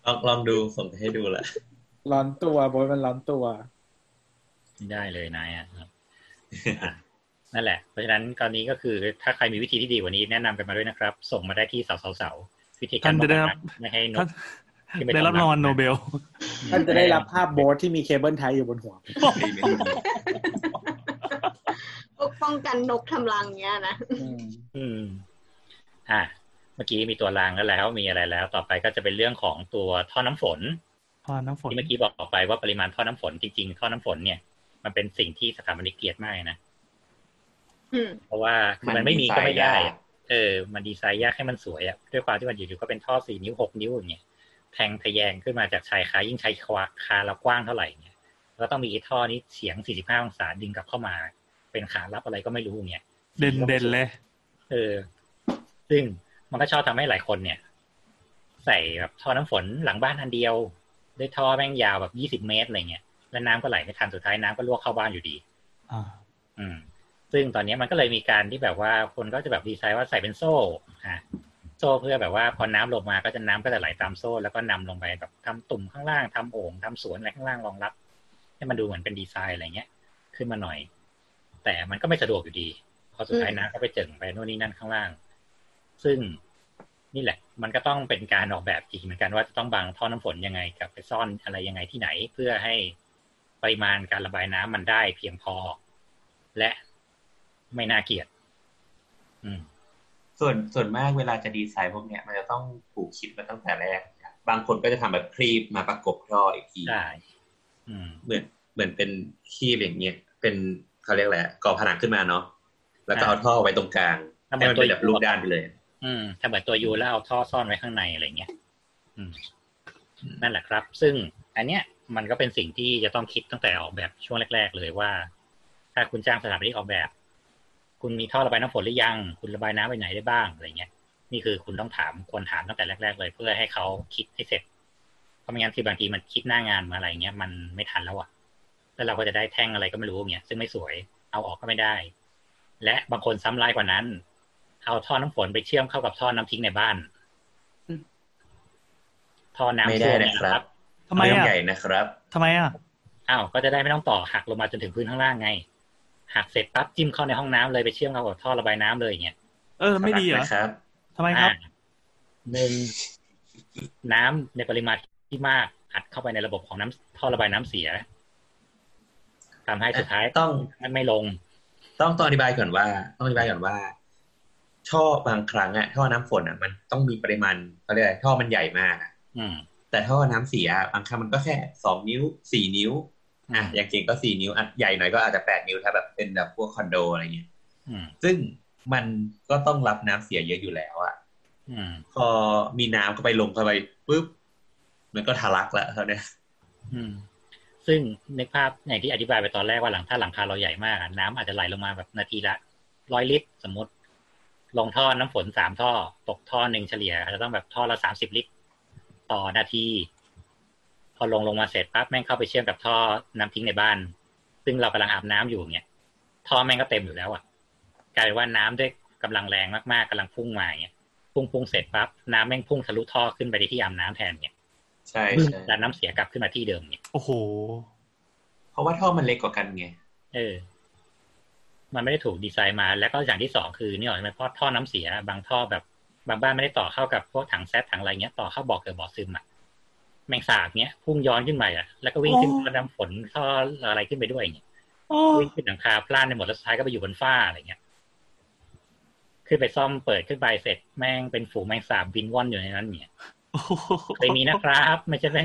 Speaker 7: ลองลองดูส่งไปให้ดูแหละ
Speaker 3: ร้อนตัวโบสมันร้อนตัว
Speaker 4: ไม่ได้เลยนายอะครับอะนั่นแหละ เพราะฉะนั้นตอนนี้ก็คือถ้าใครมีวิธีที่ดีกว่านี้แนะนำกันมาด้วยนะครับ ส่งมาได้ที่เสาเสาเสาวิธีการ
Speaker 2: ท่านจะได้
Speaker 4: ป้อง
Speaker 2: รับ
Speaker 4: กันไม่ให้น
Speaker 2: ท่าน
Speaker 4: กที่ไม่
Speaker 2: ได้รับ
Speaker 4: ต้องรับ
Speaker 2: รางวัลโนเบล
Speaker 3: ท่านจะได้รับภาพโบสถ์ที่มี cable tie อยู่บนหัว
Speaker 7: ดีไม่ดี
Speaker 6: ปกป้องกันนกทำรังเงี้ยนะ
Speaker 3: อืม
Speaker 4: อืม อะเมื่อกี้มีตัวรางแล้วแล้ว มีอะไรแล้ว ต่อไปก็จะเป็นเรื่องของตัวท่อน้ำฝน
Speaker 2: พอน้ำฝน
Speaker 4: ที่เมื่อกี้บอกออกไปว่าปริมาณท่อน้ำฝนจริงๆท่อน้ำฝนเนี่ย มันเป็นสิ่งที่สถาปนิกเกลียดมากนะ
Speaker 6: อืม
Speaker 4: เพราะว่าคือมันไม่มีก็ไม่ได้อะเออ มันดีไซน์ยากให้มันสวยอะด้วยความที่มันอยู่ๆก็เป็นท่อสี่นิ้วหกนิ้วอย่างเงี้ยแทงทะแยงขึ้นมาจากชายคายิ่งใช้ควาคาเรากว้างเท่าไหร่เนี่ยแล้วต้องมีไอ้ท่อนี้เฉียง 45 องศาดึงกลับเข้ามา เป็นขารับอะไรก็ไม่รู้อย่างเงี้ย
Speaker 2: เด่นเด่นเลย
Speaker 4: เออ ซึ่งมันก็ชอบทำให้หลายคนเนี่ย ใส่แบบท่อน้ำฝนหลังบ้านอันเดียวด้วยท่อแม่งยาวแบบ20เมตรอะไรเงี้ยแล้วน้ำก็ไหลไม่ทันสุดท้ายน้ำก็ลวกเข้าบ้านอยู่ดี
Speaker 2: อ่า
Speaker 4: อืม ซึ่งตอนนี้มันก็เลยมีการที่แบบว่าคนก็จะแบบดีไซน์ว่าใส่เป็นโซ่ฮะโซ่เพื่อแบบว่าพอน้ำลงมาก็จะน้ำก็จะไหลตามโซ่แล้วก็นำลงไปแบบทำตุ่มข้างล่างทำโอ่งทำสวนอะไรข้างล่างรองรับ ให้มันดูเหมือนเป็นดีไซน์อะไรเงี้ย ขึ้นมาหน่อย แต่มันก็ไม่สะดวกอยู่ดี พอสุดท้ายน้ำก็ไปเจิ่งไปโน่นนี่นั่นข้างล่าง ซึ่งนี่แหละ มันก็ต้องเป็นการออกแบบอีกเหมือนกันว่าจะต้องบังท่อน้ำฝนยังไงกับไปซ่อนอะไรยังไงที่ไหน เพื่อให้ปริมาณการระบายน้ำมันได้เพียงพอ และไม่น่าเกลียด อืม
Speaker 7: ส่วนส่วนมากเวลาจะดีไซน์พวกเนี้ย มันจะต้องถูกคิดมาตั้งแต่แรกครับบางคนก็จะทำแบบครีบมาประกบท่ออีกที
Speaker 4: ใช่อืม
Speaker 7: เหมือนเหมือนเป็นครีบอย่างเงี้ย เป็นเขาเรียกอะไรก่อผนังขึ้นมาเนาะแล้วก็เอาท่อไว้ตรงกลาง
Speaker 4: ทำเหมื
Speaker 7: ให้
Speaker 4: อน
Speaker 7: มันเป็นแบบ
Speaker 4: ตัว
Speaker 7: รูปด้านไปเลย
Speaker 4: อืมถ้าเหมือนตัวยูแล้วเอาท่อซ่อนไว้ข้างในอะไรเงี้ยอืม นั่นแหละครับ ซึ่งอันเนี้ยมันก็เป็นสิ่งที่จะต้องคิดตั้งแต่ออกแบบช่วงแรก ๆ เลยว่า ถ้าคุณจ้างสถาปนิกออกแบบ คุณมีท่อระบายน้ำฝนหรือยัง คุณระบายน้ำไปไหนได้บ้างอะไรเงี้ยนี่คือคุณต้องถามควรถามตั้งแต่แรก ๆ เลย เพื่อให้เขาคิดให้เสร็จเพราะไม่งั้นคือบางทีมันคิดหน้างานมาอะไรเงี้ยมันไม่ทันแล้วอะแล้วเราก็จะได้แท่งอะไรก็ไม่รู้เงี้ยซึ่งไม่สวยเอาออกก็ไม่ได้ และบางคนซ้ำร้ายกว่านั้น เอาท่อน้ำฝนไปเชื่อมเข้ากับท่อน้ำทิ้งในบ้าน
Speaker 3: อืม
Speaker 4: ท่อน้ำ
Speaker 7: ไม่ได้
Speaker 4: ท่วม
Speaker 7: นะ
Speaker 4: เนี่ย
Speaker 7: ครับ
Speaker 2: ทำไม
Speaker 7: เรื่อง
Speaker 2: อะ
Speaker 7: ใหญ่นะครับ
Speaker 2: ทำไมอะ
Speaker 4: อ้าวก็จะได้ไม่ต้องต่อหักลงมาจนถึงพื้นข้างล่างไง หักเสร็จปั๊บจิ้มเข้าในห้องน้ำเลยไปเชื่อมเข้ากับท่อระบายน้ำเลยอย่างเงี้ย
Speaker 2: เออไม่ดีเหรอ
Speaker 7: นะครับ
Speaker 2: ทำไมครับ
Speaker 4: อ่าหนึ่งน้ำในปริมาณที่มากอัดเข้าไปในระบบของน้ำท่อระบายน้ำเสียทำให้สุดท้าย
Speaker 7: ต้อง
Speaker 4: มันไม่ลง
Speaker 7: ต้องต้องอธิบายก่อนว่า ต้องอธิบายก่อนว่า ท่อบางครั้งอะท่อน้ำฝนอะมันต้องมีปริมาณเขาเรียกอะไรท่อมันใหญ่มากอะ
Speaker 4: อืม
Speaker 7: แต่ท่อน้ำเสียบางครั้งมันก็แค่สองนิ้วสี่นิ้วอะอย่างเก่งก็สี่นิ้วอะใหญ่หน่อยก็อาจจะแปดนิ้วถ้าแบบเป็นแบบพวกคอนโดอะไรเงี้ย
Speaker 4: อืม
Speaker 7: ซึ่งมันก็ต้องรับน้ำเสียเยอะอยู่แล้วอะ
Speaker 4: อืม
Speaker 7: พอมีน้ำเข้าไปลงเข้าไปปุ๊บมันก็ทะลักแล้วเท่านี้
Speaker 4: อืมซึ่งในภาพอย่างที่อธิบายไปตอนแรกว่าหลังถ้าหลังคาเราใหญ่มากอะน้ำอาจจะไหลลงมาแบบนาทีละร้อยลิตรสมมติ ลงท่อน้ำฝนสามท่อ ตกท่อหนึ่งเฉลี่ยอาจจะต้องแบบท่อละสามสิบลิตร ต่อนาที พอลงลงมาเสร็จปั๊บแม่งเข้าไปเชื่อมกับท่อน้ำทิ้งในบ้าน ซึ่งเรากำลังอาบน้ำอยู่เนี่ยท่อแม่งก็เต็มอยู่แล้วอะกลายเป็นว่าน้ำด้วยกำลังแรงมากๆกำลังพุ่งมาอย่างเงี้ยพุ่งพุ่งเสร็จปั๊บน้ำแม่งพุ่งทะลุท่อขึ้นไปในที่อาบน้ำแทนเนี่ย
Speaker 7: ใช่ใช่
Speaker 4: แล้วน้ำเสียกลับขึ้นมาที่เดิมเนี่ย
Speaker 2: โอ้โห
Speaker 7: เพราะว่าท่อมันเล็กกว่ากันไง
Speaker 4: เออ มันไม่ได้ถูกดีไซน์มา แล้วก็อย่างที่สองคือเนี่ยหรอกไหมเพราะท่อน้ำเสีย บางท่อแบบบางบ้านไม่ได้ต่อเข้ากับพวกถังแซดถังอะไรเงี้ยต่อเข้าบ่อเกิดบ่อซึมอะแมงสาบเงี้ยพุ่งย้อนขึ้นไปอะแล้วก็วิ่งขึ้นท่อน้ำฝนท่ออะไรขึ้นไปด้วยอย่างเงี้ย
Speaker 2: โอ้
Speaker 4: วิ่งขึ้นหลังคาพลาดในหมดแล้วสุดท้ายก็ไปอยู่บนฝ้าอะไรเงี้ยขึ้นไปซ่อมเปิดขึ้นไปเสร็จแม่งเป็นฝูงแมงสาบบินว่อนอยู่ในนั้นเนี่ย
Speaker 2: โอ้โห
Speaker 4: เคยมีนะครับ ไม่ใช่ไม่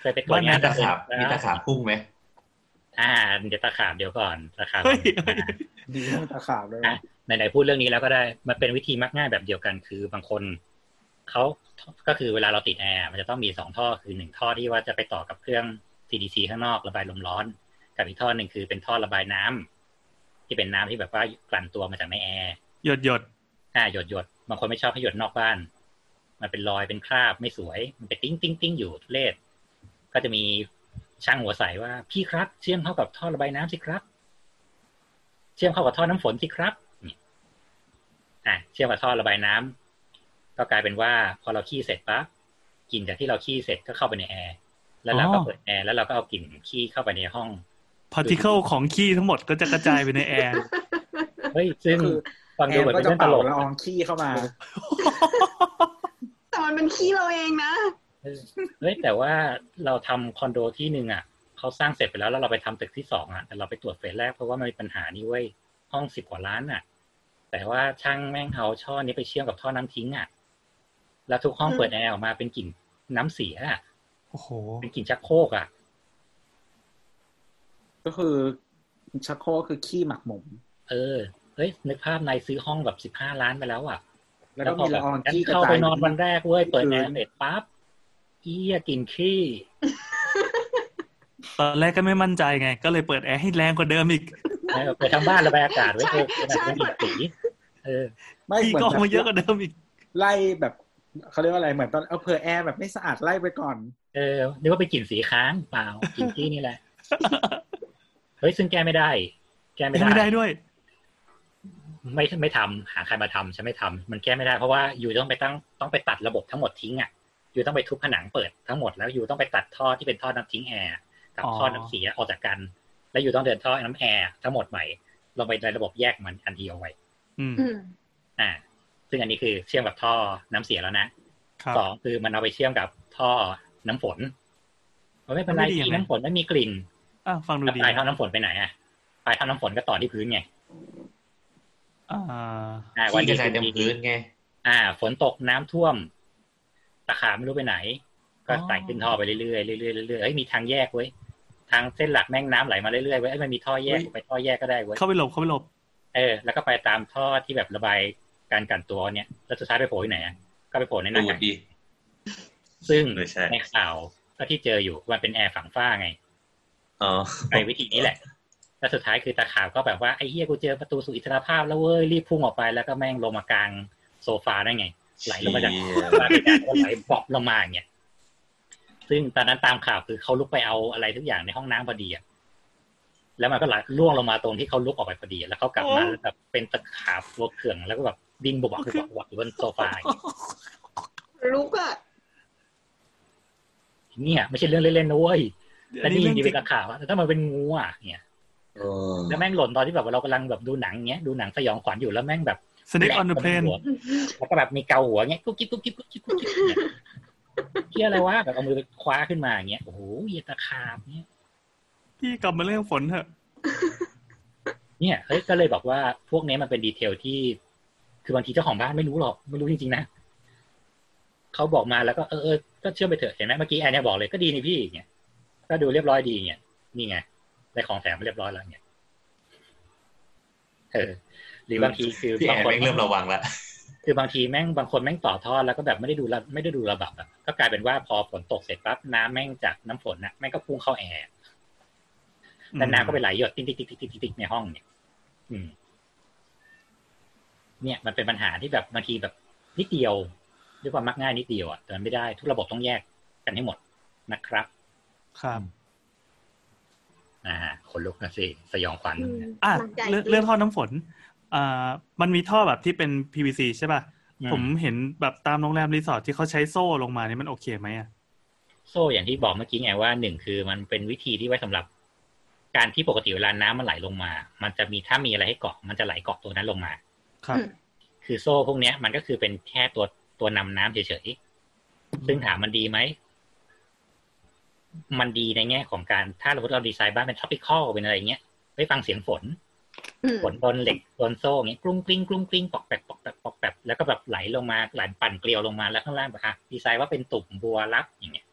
Speaker 4: เคยไปตรวจ
Speaker 7: มี
Speaker 4: งาน
Speaker 7: ตะขาบมีตะขาบพุ่งไหม
Speaker 4: อ่าเดี๋ยวตะขาบเดี๋ยวก่อนตะขาบ
Speaker 2: เฮ้ยเฮ้ย
Speaker 3: ดีเรื่องตะขาบเลย
Speaker 4: อะไหนๆพูดเรื่องนี้แล้วก็ได้มันเป็นวิธีมักง่ายแบบเดียวกัน คือบางคนเขาก็คือเวลาเราติดแอร์มันจะต้องมีสองท่อคือหนึ่งท่อที่ว่าจะไปต่อกับเครื่อง CDU ข้างนอกระบายลมร้อน กับอีกท่อหนึ่งคือเป็นท่อระบายน้ำที่เป็นน้ำที่แบบว่ากลั่นตัวมาจากในแอร์
Speaker 2: หยดหยด
Speaker 4: อ่าหยดหยดบางคนไม่ชอบให้หยดนอกบ้าน มันเป็นรอยเป็นคราบไม่สวย มันไปติ้งติ้งติ้งอยู่ทุเรศก็จะมี ช่างหัวใสว่าพี่ครับเชื่อมเข้ากับท่อระบายน้ำสิครับ เชื่อมเข้ากับท่อน้ำฝนสิครับนี่อะเชื่อมกับท่อระบายน้ำก็กลายเป็นว่า พอเราขี้เสร็จปั๊บกลิ่นจากที่เราขี้เสร็จก็เข้าไปในแอร์แล้วเราก็เปิดแอร์แล้วเราก็เอากลิ่นขี้เข้าไปในห้อง
Speaker 2: particle ของขี้ทั้งหมดก็จะกระจายไปในแอร์
Speaker 4: เฮ้ยซึ่ง
Speaker 3: คือ
Speaker 4: ฟัง
Speaker 3: แอ
Speaker 4: ดู
Speaker 3: ร์
Speaker 4: เหมือน
Speaker 3: ก็
Speaker 4: เป็น
Speaker 3: จะ
Speaker 4: เรื่องต
Speaker 3: เป่า
Speaker 4: ลก
Speaker 3: ละอองขี้เข้ามา
Speaker 6: แต่มันเป็นขี้เราเองนะ
Speaker 4: เออเฮ้ยแต่ว่าเราทำคอนโดที่หนึ่งอะเขาสร้างเสร็จไปแล้วแล้วเราไปทำตึกที่สองอะแต่เราไปตรวจเฟสแรกเพราะว่ามันมีปัญหานี้เว้ยห้องสิบกว่าล้านอะ แต่ว่าช่างแม่งเอาช่อนี้ไปเชื่อมกับท่อน้ำทิ้งอะแล้วทุกห้อง
Speaker 6: อืม
Speaker 4: เปิดแอร์ออกมาเป็นกลิ่นน้ำเสียอะ
Speaker 2: โอ้โห
Speaker 4: เป็นกลิ่นชักโครกอะ
Speaker 3: ก็คือชักโครกก็คือขี้หมักหมม
Speaker 4: เออเฮ้ยนึกภาพนายซื้อห้องแบบสิบห้าล้านไปแล้วอะ
Speaker 3: แล้วก็มีละออง
Speaker 4: งั้น
Speaker 3: ขี้กระ
Speaker 4: เข้า
Speaker 3: จา
Speaker 4: ไป
Speaker 3: ย
Speaker 4: นอนวันแรกเว้ยเปิดแอร์
Speaker 3: คืน
Speaker 4: เสร็จปั๊บ เอี้ยกลิ่นขี้
Speaker 2: ตอนแรกก็ไม่มั่นใจไง ก็เลยเปิดแอร์ให้แรงกว่าเดิมอีก
Speaker 4: เออเปิดทางบ้านระบายอากาศไว้เออเป็นแบบเป็นกลิ่นสีเออ
Speaker 3: ไม่
Speaker 2: ขี้
Speaker 3: เหมือน
Speaker 2: ก็ออก
Speaker 3: แบบ
Speaker 2: มาเยอะกว่าเดิมอีก
Speaker 3: ไล่แบบเขาเรียกว่าอะไรเหมือนตอนเอาเพอแอร์แบบไม่สะอาดไล่ไปก่อน
Speaker 4: เออนึกว่าเป็นกลิ่นสีค้างเปล่ากลิ่นที่นี่แหละเฮ้ยซึ่งแก้ไม่ได้ แก้ไม่
Speaker 2: ไม่
Speaker 4: ได้
Speaker 2: ได้ด้วย
Speaker 4: ไม่ไม่ทำหาใครมาทำฉันไม่ทำมันแก้ไม่ได้เพราะว่าอยู่ต้องไปตั้งต้องไปตัดระบบทั้งหมดทิ้งอะอ you ต้องไปทุบผนังเปิดทั้งหมดแล้ว you ต้องไปตัดท่อที่เป็นท่อน้ำทิ้งแอร์กับ
Speaker 2: อ๋อ
Speaker 4: ท่อน้ำเสียออกจากกัน แล้ว you ต้องเดินท่อน้ำแอร์ทั้งหมดใหม่ลงไปในระบบแยกมันอันเดียวไว้
Speaker 2: อืม
Speaker 6: อืม
Speaker 4: อ่า ซึ่งอันนี้คือเชื่อมกับท่อน้ำเสียแล้วนะครับสองคือมันเอาไปเชื่อมกับท่อน้ำฝนมันไม่เป็นไร
Speaker 2: ไม่ดียัง
Speaker 4: ที่
Speaker 2: ไง
Speaker 4: น้ำฝนไม่มีกลิ่น
Speaker 2: อะฟังดู
Speaker 4: แล้ว
Speaker 2: ดี
Speaker 4: ปลายท่อน้ำฝนไปไหนอะปลายท่อน้ำฝนก็ต่อที่พื้นไง
Speaker 2: อ่า
Speaker 4: อ่าวัน
Speaker 7: ขี้ก
Speaker 4: ดี
Speaker 7: ระจายเต็ม
Speaker 4: คืนดี
Speaker 7: พื้นไง
Speaker 4: อ่า ฝนตกน้ำท่วม ตะขาบไม่รู้ไปไหน ก็
Speaker 2: อ๋อ
Speaker 4: ไต่ขึ้นท่อไปเรื่อยๆเรื่อยๆเรื่อยๆเฮ้ยมีทางแยกเว้ยทางเส้นหลักแม่งน้ำไหลมาเรื่อยๆเว้ยเอ้ยมันมีท่อแยกไปท่อแยกก็ได้เว้ย
Speaker 2: เข้าไปหลบเข้าไปหลบ
Speaker 4: เออแล้วก็ไปตามท่อที่แบบระบายการกลั่นตัวเนี่ยแล้วสุดท้ายไปโผล่ที่ไหนอะก็ไปโผล่ในนั้
Speaker 7: ดู
Speaker 4: น
Speaker 7: ด
Speaker 4: ไง
Speaker 7: ดี
Speaker 4: ซึ่ง
Speaker 7: เออใช่
Speaker 4: ในข่าวก็ที่เจออยู่มันเป็นแอร์ฝังฝ้าไง
Speaker 7: อ๋อ
Speaker 4: ไปวิธีนี้แหละ แล้วสุดท้ายคือตาขาวก็แบบว่าไอ้เฮียกูเจอประตูสู่อิสรภาพแล้วเว้ยรีบพุ่งออกไปแล้วก็แม่งลงมากลางโซฟาได้ไง ไหลลงมาจาก
Speaker 7: เชี่ย
Speaker 4: บ้านไปแล้วก็ไหลบอบลงมาอย่างเงี้ยซึ่งตอนนั้นตามข่าวคือเขาลุกไปเอาอะไรทุกอย่างในห้องน้ำพอดีอะแล้วมันก็ไหลล่วงลงมาตรงที่เขาลุกออกไปพอดี แล้วเขากลับมา
Speaker 2: โอ้
Speaker 4: แล้วแบบเป็นตะขาบตัวเขื่องแล้วก็แบบดิ้นบวกบวกบวกอยู่บนโซฟาอย่างเงี้ย
Speaker 6: ลุกอะ
Speaker 4: เนี่ยไม่ใช่เรื่องเล่นๆนะเว้ยแต่นี่
Speaker 2: เรื่
Speaker 4: ยังดี
Speaker 2: จ
Speaker 4: เป็
Speaker 2: ริ
Speaker 4: น
Speaker 2: ง
Speaker 4: ตะขาบอะแต่ถ้ามันเป็นงูอะเนี่ย
Speaker 7: เออ
Speaker 4: แล้วแม่งหล่นตอนที่แบบว่าเรากำลังแบบดูหนังเงี้ยดูหนังสยองขวัญอยู่แล้วแม่งแบบ
Speaker 2: Snake on the plane
Speaker 4: แล้วก็แบบมีเกาหัวเงี้ยกุ๊กกิ๊บกุ๊กกิ๊บกุ๊กกิ๊บกุ๊กกิ๊บเนี่ยเที่ยอะไรวะแบบเอามือไปคว้าขึ้นมาอย่างเงี้ยโอ้โหเหยียดตะขาบเนี่ย
Speaker 2: พี่กลับมาเรื่องฝนเถอะ
Speaker 4: เนี่ยเฮ้ยก็เลยบอกว่าพวกนี้มันเป็นดีเทลที่ คือบางทีเจ้าของบ้านไม่รู้หรอกไม่รู้จริงๆนะเขาบอกมาแล้วก็เออเออก็เชื่อไปเถอะเห็นไหมเมื่อกี้แอนเนี่ยบอกเลยก็ดีนี่พี่เนี่ยก็ดูเรียบร้อยดีเนี่ยนี่ไงได้ของแถมมาเรียบร้อยแล้วเนี่ยเออ หรือบางทีคือ
Speaker 7: พี่แอน
Speaker 4: บางคน
Speaker 7: แม่งเริ่มระวังละ
Speaker 4: คือบางทีแม่งบางคนแม่งต่อท่อแล้วก็แบบไม่ได้ดูระไม่ได้ดูระบบอะก็กลายเป็นว่าพอฝนตกเสร็จปั๊บน้ำแม่งจากน้ำฝนน่ะแม่งก็พุ่งเข้าแอร์แล้วน้ำก็ไปไหลหยดติ๊กติ๊กติ๊กติ๊กติ๊กติ๊กในห้องเนี่ยอืม เนี่ยมันเป็นปัญหาที่แบบบางทีแบบนิดเดียวด้วยความมักง่ายนิดเดียวอะแต่มันไม่ได้ทุกระบบต้องแยกกันให้หมดนะครับ
Speaker 2: ครับ
Speaker 4: อ่าขนลุกนะสิสยองขวัญ
Speaker 6: อืม
Speaker 2: อะ
Speaker 6: หลังใจ
Speaker 2: เรื่องเรื่องท่อน้ำฝน อ่ามันมีท่อแบบที่เป็น PVC ใช่ป่ะ
Speaker 4: อืม
Speaker 2: ผมเห็นแบบตามโรงแรมรีสอร์ทที่เขาใช้โซ่ลงมานี่มันโอเคไหมอะ
Speaker 4: โซ่อย่างที่บอกเมื่อกี้ไงว่าหนึ่งคือมันเป็นวิธีที่ไว้สำหรับ การที่ปกติเวลาน้ำมันไหลลงมา มันจะมีถ้ามีอะไรให้เกาะมันจะไหลเกาะตัวนั้นลงมา
Speaker 2: ครับ
Speaker 6: อืม
Speaker 4: คือโซ่พวกเนี้ย มันก็คือเป็นแค่ตัวตัวนำน้ำเฉยๆ ซึ่งถามมันดีไหม มันดีในแง่ของการถ้าสมมติเราดีไซน์บ้านเป็น tropical เป็นอะไรเงี้ยไว้ฟังเสียงฝน
Speaker 6: อืม
Speaker 4: ฝนโดนเหล็กโดนโซ่อย่างเงี้ยกรุ้งกริ้งกรุ้งกริ้งปอกแปกปอกแปกปอกแปกแล้วก็แบบไหลลงมาไหลปั่นเกลียวลงมาแล้วข้างล่างแบบฮะดีไซน์ว่าเป็นตุ่มบัวรับอย่างเงี้ย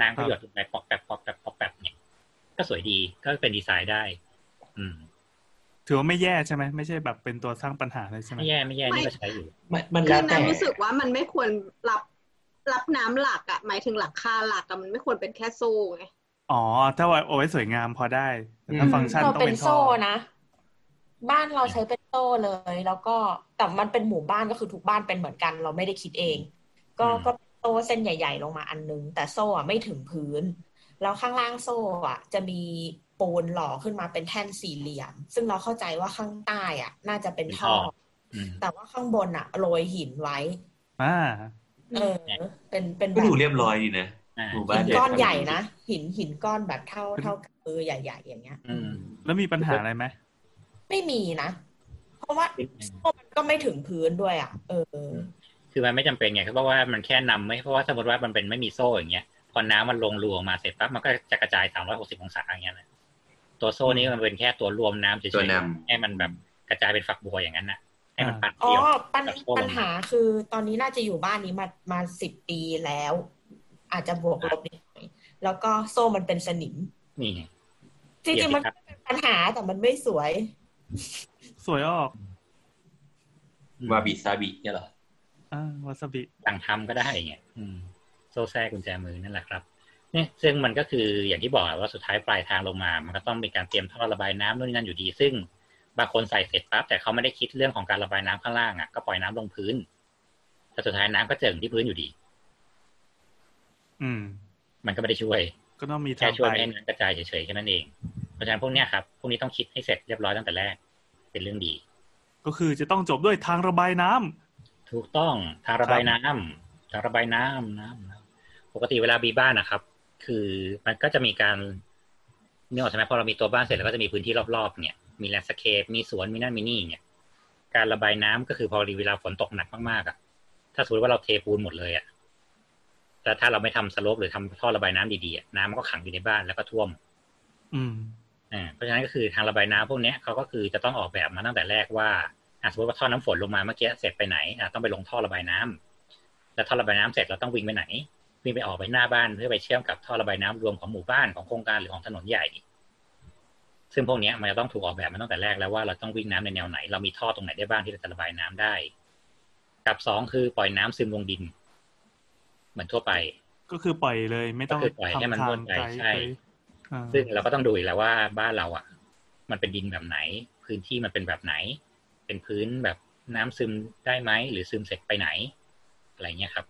Speaker 4: น้ำก็หยดลงไปปอกแปกปอกแปกปอกแปกเนี่ยก็สวยดีก็เป็นดีไซน์ได้ อืม
Speaker 2: ถือว่าไม่แย่ใช่ไหมไม่ใช่แบบเป็นตัวสร้างปัญหาเลยใช่ไหม
Speaker 4: ไม่แย่ไม่แย่นี่ก็ใช้อยู่
Speaker 7: มันมัน
Speaker 6: คื
Speaker 7: แล้
Speaker 6: อ
Speaker 7: วแต่
Speaker 6: น้ำรู้สึกว่ามันไม่ควรรับรับน้ำหลักอะหมายถึงหลักคาหลักอะมันไม่ควรเป็นแค่โซ่ไง
Speaker 2: อ๋อ ถ้าว่าเอาไว้สวยงามพอได้แต่ถ้า
Speaker 3: อืม
Speaker 2: ฟังก์ชัน
Speaker 5: เรา
Speaker 2: ต้อง
Speaker 5: เป็น
Speaker 2: เป็นท่
Speaker 5: โซ่
Speaker 2: อ
Speaker 5: นะ บ้านเราใช้เป็นโซ่เลย แล้วก็แต่มันเป็นหมู่บ้านก็คือทุกบ้านเป็นเหมือนกัน เราไม่ได้คิดเอง ก็
Speaker 4: อืม
Speaker 5: ก็โซ่เส้นใหญ่ ๆ ลงมาอันนึง แต่โซ่อะไม่ถึงพื้น แล้วข้างล่างโซ่อะจะมีปูนหล่อขึ้นมาเป็นแท่นสี่เหลี่ยม ซึ่งเราเข้าใจว่าข้างใต้อะน่าจะเป็นท่อ
Speaker 4: อืม
Speaker 5: แต่ว่าข้างบนอะโรยหินไว้
Speaker 2: อ่า
Speaker 5: เออ เป็นเป็นแบ
Speaker 7: ก็
Speaker 5: บ
Speaker 7: ดูเรียบร้อยดีนะ
Speaker 4: อ่า
Speaker 7: หมู่
Speaker 5: หิ
Speaker 7: บ้าน
Speaker 5: น
Speaker 7: เดียว
Speaker 5: ก้อนใหญ่นะหินหินก้อนแบบเท่าเท่ากับมือใหญ่ ๆ อย่างเงี้ย
Speaker 4: อืม
Speaker 2: แล้วมีปัญหาอะไรไหม
Speaker 5: ไม่มีนะ เพราะว่าโซ่มันก็ไม่ถึงพื้นด้วยอะ เออ
Speaker 4: คือมันไม่จำเป็นไงเพราะว่ามันแค่นำไม่เพราะว่าสมมติว่ามันเป็นไม่มีโซ่อย่างเงี้ยพอน้ำมันลงรูออกมาเสร็จปั๊บมันก็จะกระจาย 360 องศาอย่างเงี้ยนะตัวโซ่นี้มันเป็นแค่ตัวรวมน้ำเฉย
Speaker 7: ตัว
Speaker 4: ๆ
Speaker 7: นำ
Speaker 4: ให้มันแบบกระจายเป็นฝักบัวอย่างนั้นนะให้มันปัด
Speaker 5: อ๋อ
Speaker 4: เดียว
Speaker 5: ปัญ
Speaker 4: กับโซ่ลงมา
Speaker 5: ปัญหาคือตอนนี้น่าจะอยู่บ้านนี้มามาสิบปีแล้ว อาจจะบวกลบนิดหน่อยแล้วก็โซ่มันเป็นสนิม
Speaker 4: นี่ไง
Speaker 5: จริงๆมัน
Speaker 4: เดี๋ยวสิครับ
Speaker 5: เป็นปัญหาแต่มันไม่สวย
Speaker 2: สวยออก
Speaker 7: วาบิซาบิเนี่ยเหรอ
Speaker 2: อ่าวาซาบิ
Speaker 4: สั่งทำก็ได้ไงอืมโซ่แทรกกุญแจมือนั่นแหละครับเนี่ยซึ่งมันก็คืออย่างที่บอกว่าสุดท้ายปลายทางลงมา มันก็ต้องมีการเตรียมท่อระบายน้ำนู่นนี่นั่นอยู่ดี ซึ่งบางคนใส่เสร็จปั๊บแต่เขาไม่ได้คิดเรื่องของการระบายน้ำข้างล่างอะก็ปล่อยน้ำลงพื้นแต่สุดท้ายน้ำก็เจิ่งที่พื้นอยู่ดี
Speaker 2: อืม
Speaker 4: มันก็ไม่ได้ช่วย
Speaker 2: ก็ต้องมี
Speaker 4: แค่
Speaker 2: ทาง
Speaker 4: ช่วย
Speaker 2: ไป
Speaker 4: ไม่ให้น้ำกระจายเฉยๆแค่นั้นเอง เพราะฉะนั้นพวกเนี้ยครับพวกนี้ต้องคิดให้เสร็จเรียบร้อยตั้งแต่แรก เป็นเรื่องดี
Speaker 2: ก็คือจะต้องจบด้วยทางระบายน้ำ
Speaker 4: ถูกต้องทางระบายน้ำทางระบายน้ำน้ำน้ำปกติเวลามีบ้านนะครับ คือมันก็จะมีการนี่ออกใช่ไหมพอเรามีตัวบ้านเสร็จแล้วก็จะมีพื้นที่รอบๆเนี่ยมีแลนด์สเคปมีสวนมีนั่นมีนี่เนี่ยการระบายน้ำก็คือพอเวลาฝนตกหนักมากๆอะ ถ้าสมมติว่าเราเทปูนหมดเลยอะแต่ถ้าเราไม่ทำสโลปหรือทำท่อระบายน้ำดีๆอะน้ำมันก็ขังอยู่ในบ้านแล้วก็ท่วม
Speaker 2: อืม
Speaker 4: อ่า เพราะฉะนั้นก็คือทางระบายน้ำพวกเนี้ยเขาก็คือจะต้องออกแบบมาตั้งแต่แรกว่าอะสมมติว่าท่อน้ำฝนลงมาเมื่อกี้เสร็จไปไหนอะต้องไปลงท่อระบายน้ำแล้วท่อระบายน้ำเสร็จเราต้องวิ่งไปไหน วิ่งไปออกไปหน้าบ้านเพื่อไปเชื่อมกับท่อระบายน้ำรวมของหมู่บ้านของโครงการหรือของถนนใหญ่ ซึ่งพวกเนี้ยมันจะต้องถูกออกแบบมาตั้งแต่แรกแล้วว่าเราต้องวิ่งน้ำในแนวไหน เรามีท่อตรงไหนได้บ้างที่เราจะระบายน้ำได้ กับสองคือปล่อยน้ำซึมลงดิน เหมือนทั่วไป
Speaker 2: ก็คือปล่อยเลย ไม่ต้อง
Speaker 4: ก็คือปล่อยให้มัน
Speaker 2: ทำทาง
Speaker 4: วนไป
Speaker 2: ไกล
Speaker 4: ใช่
Speaker 2: ไปอ่า
Speaker 4: ซึ่งเราก็ต้องดูอีกแล้วว่าบ้านเราอะ มันเป็นดินแบบไหน พื้นที่มันเป็นแบบไหน เป็นพื้นแบบน้ำซึมได้ไหมหรือซึมเสร็จไปไหน อะไรเงี้ยครับ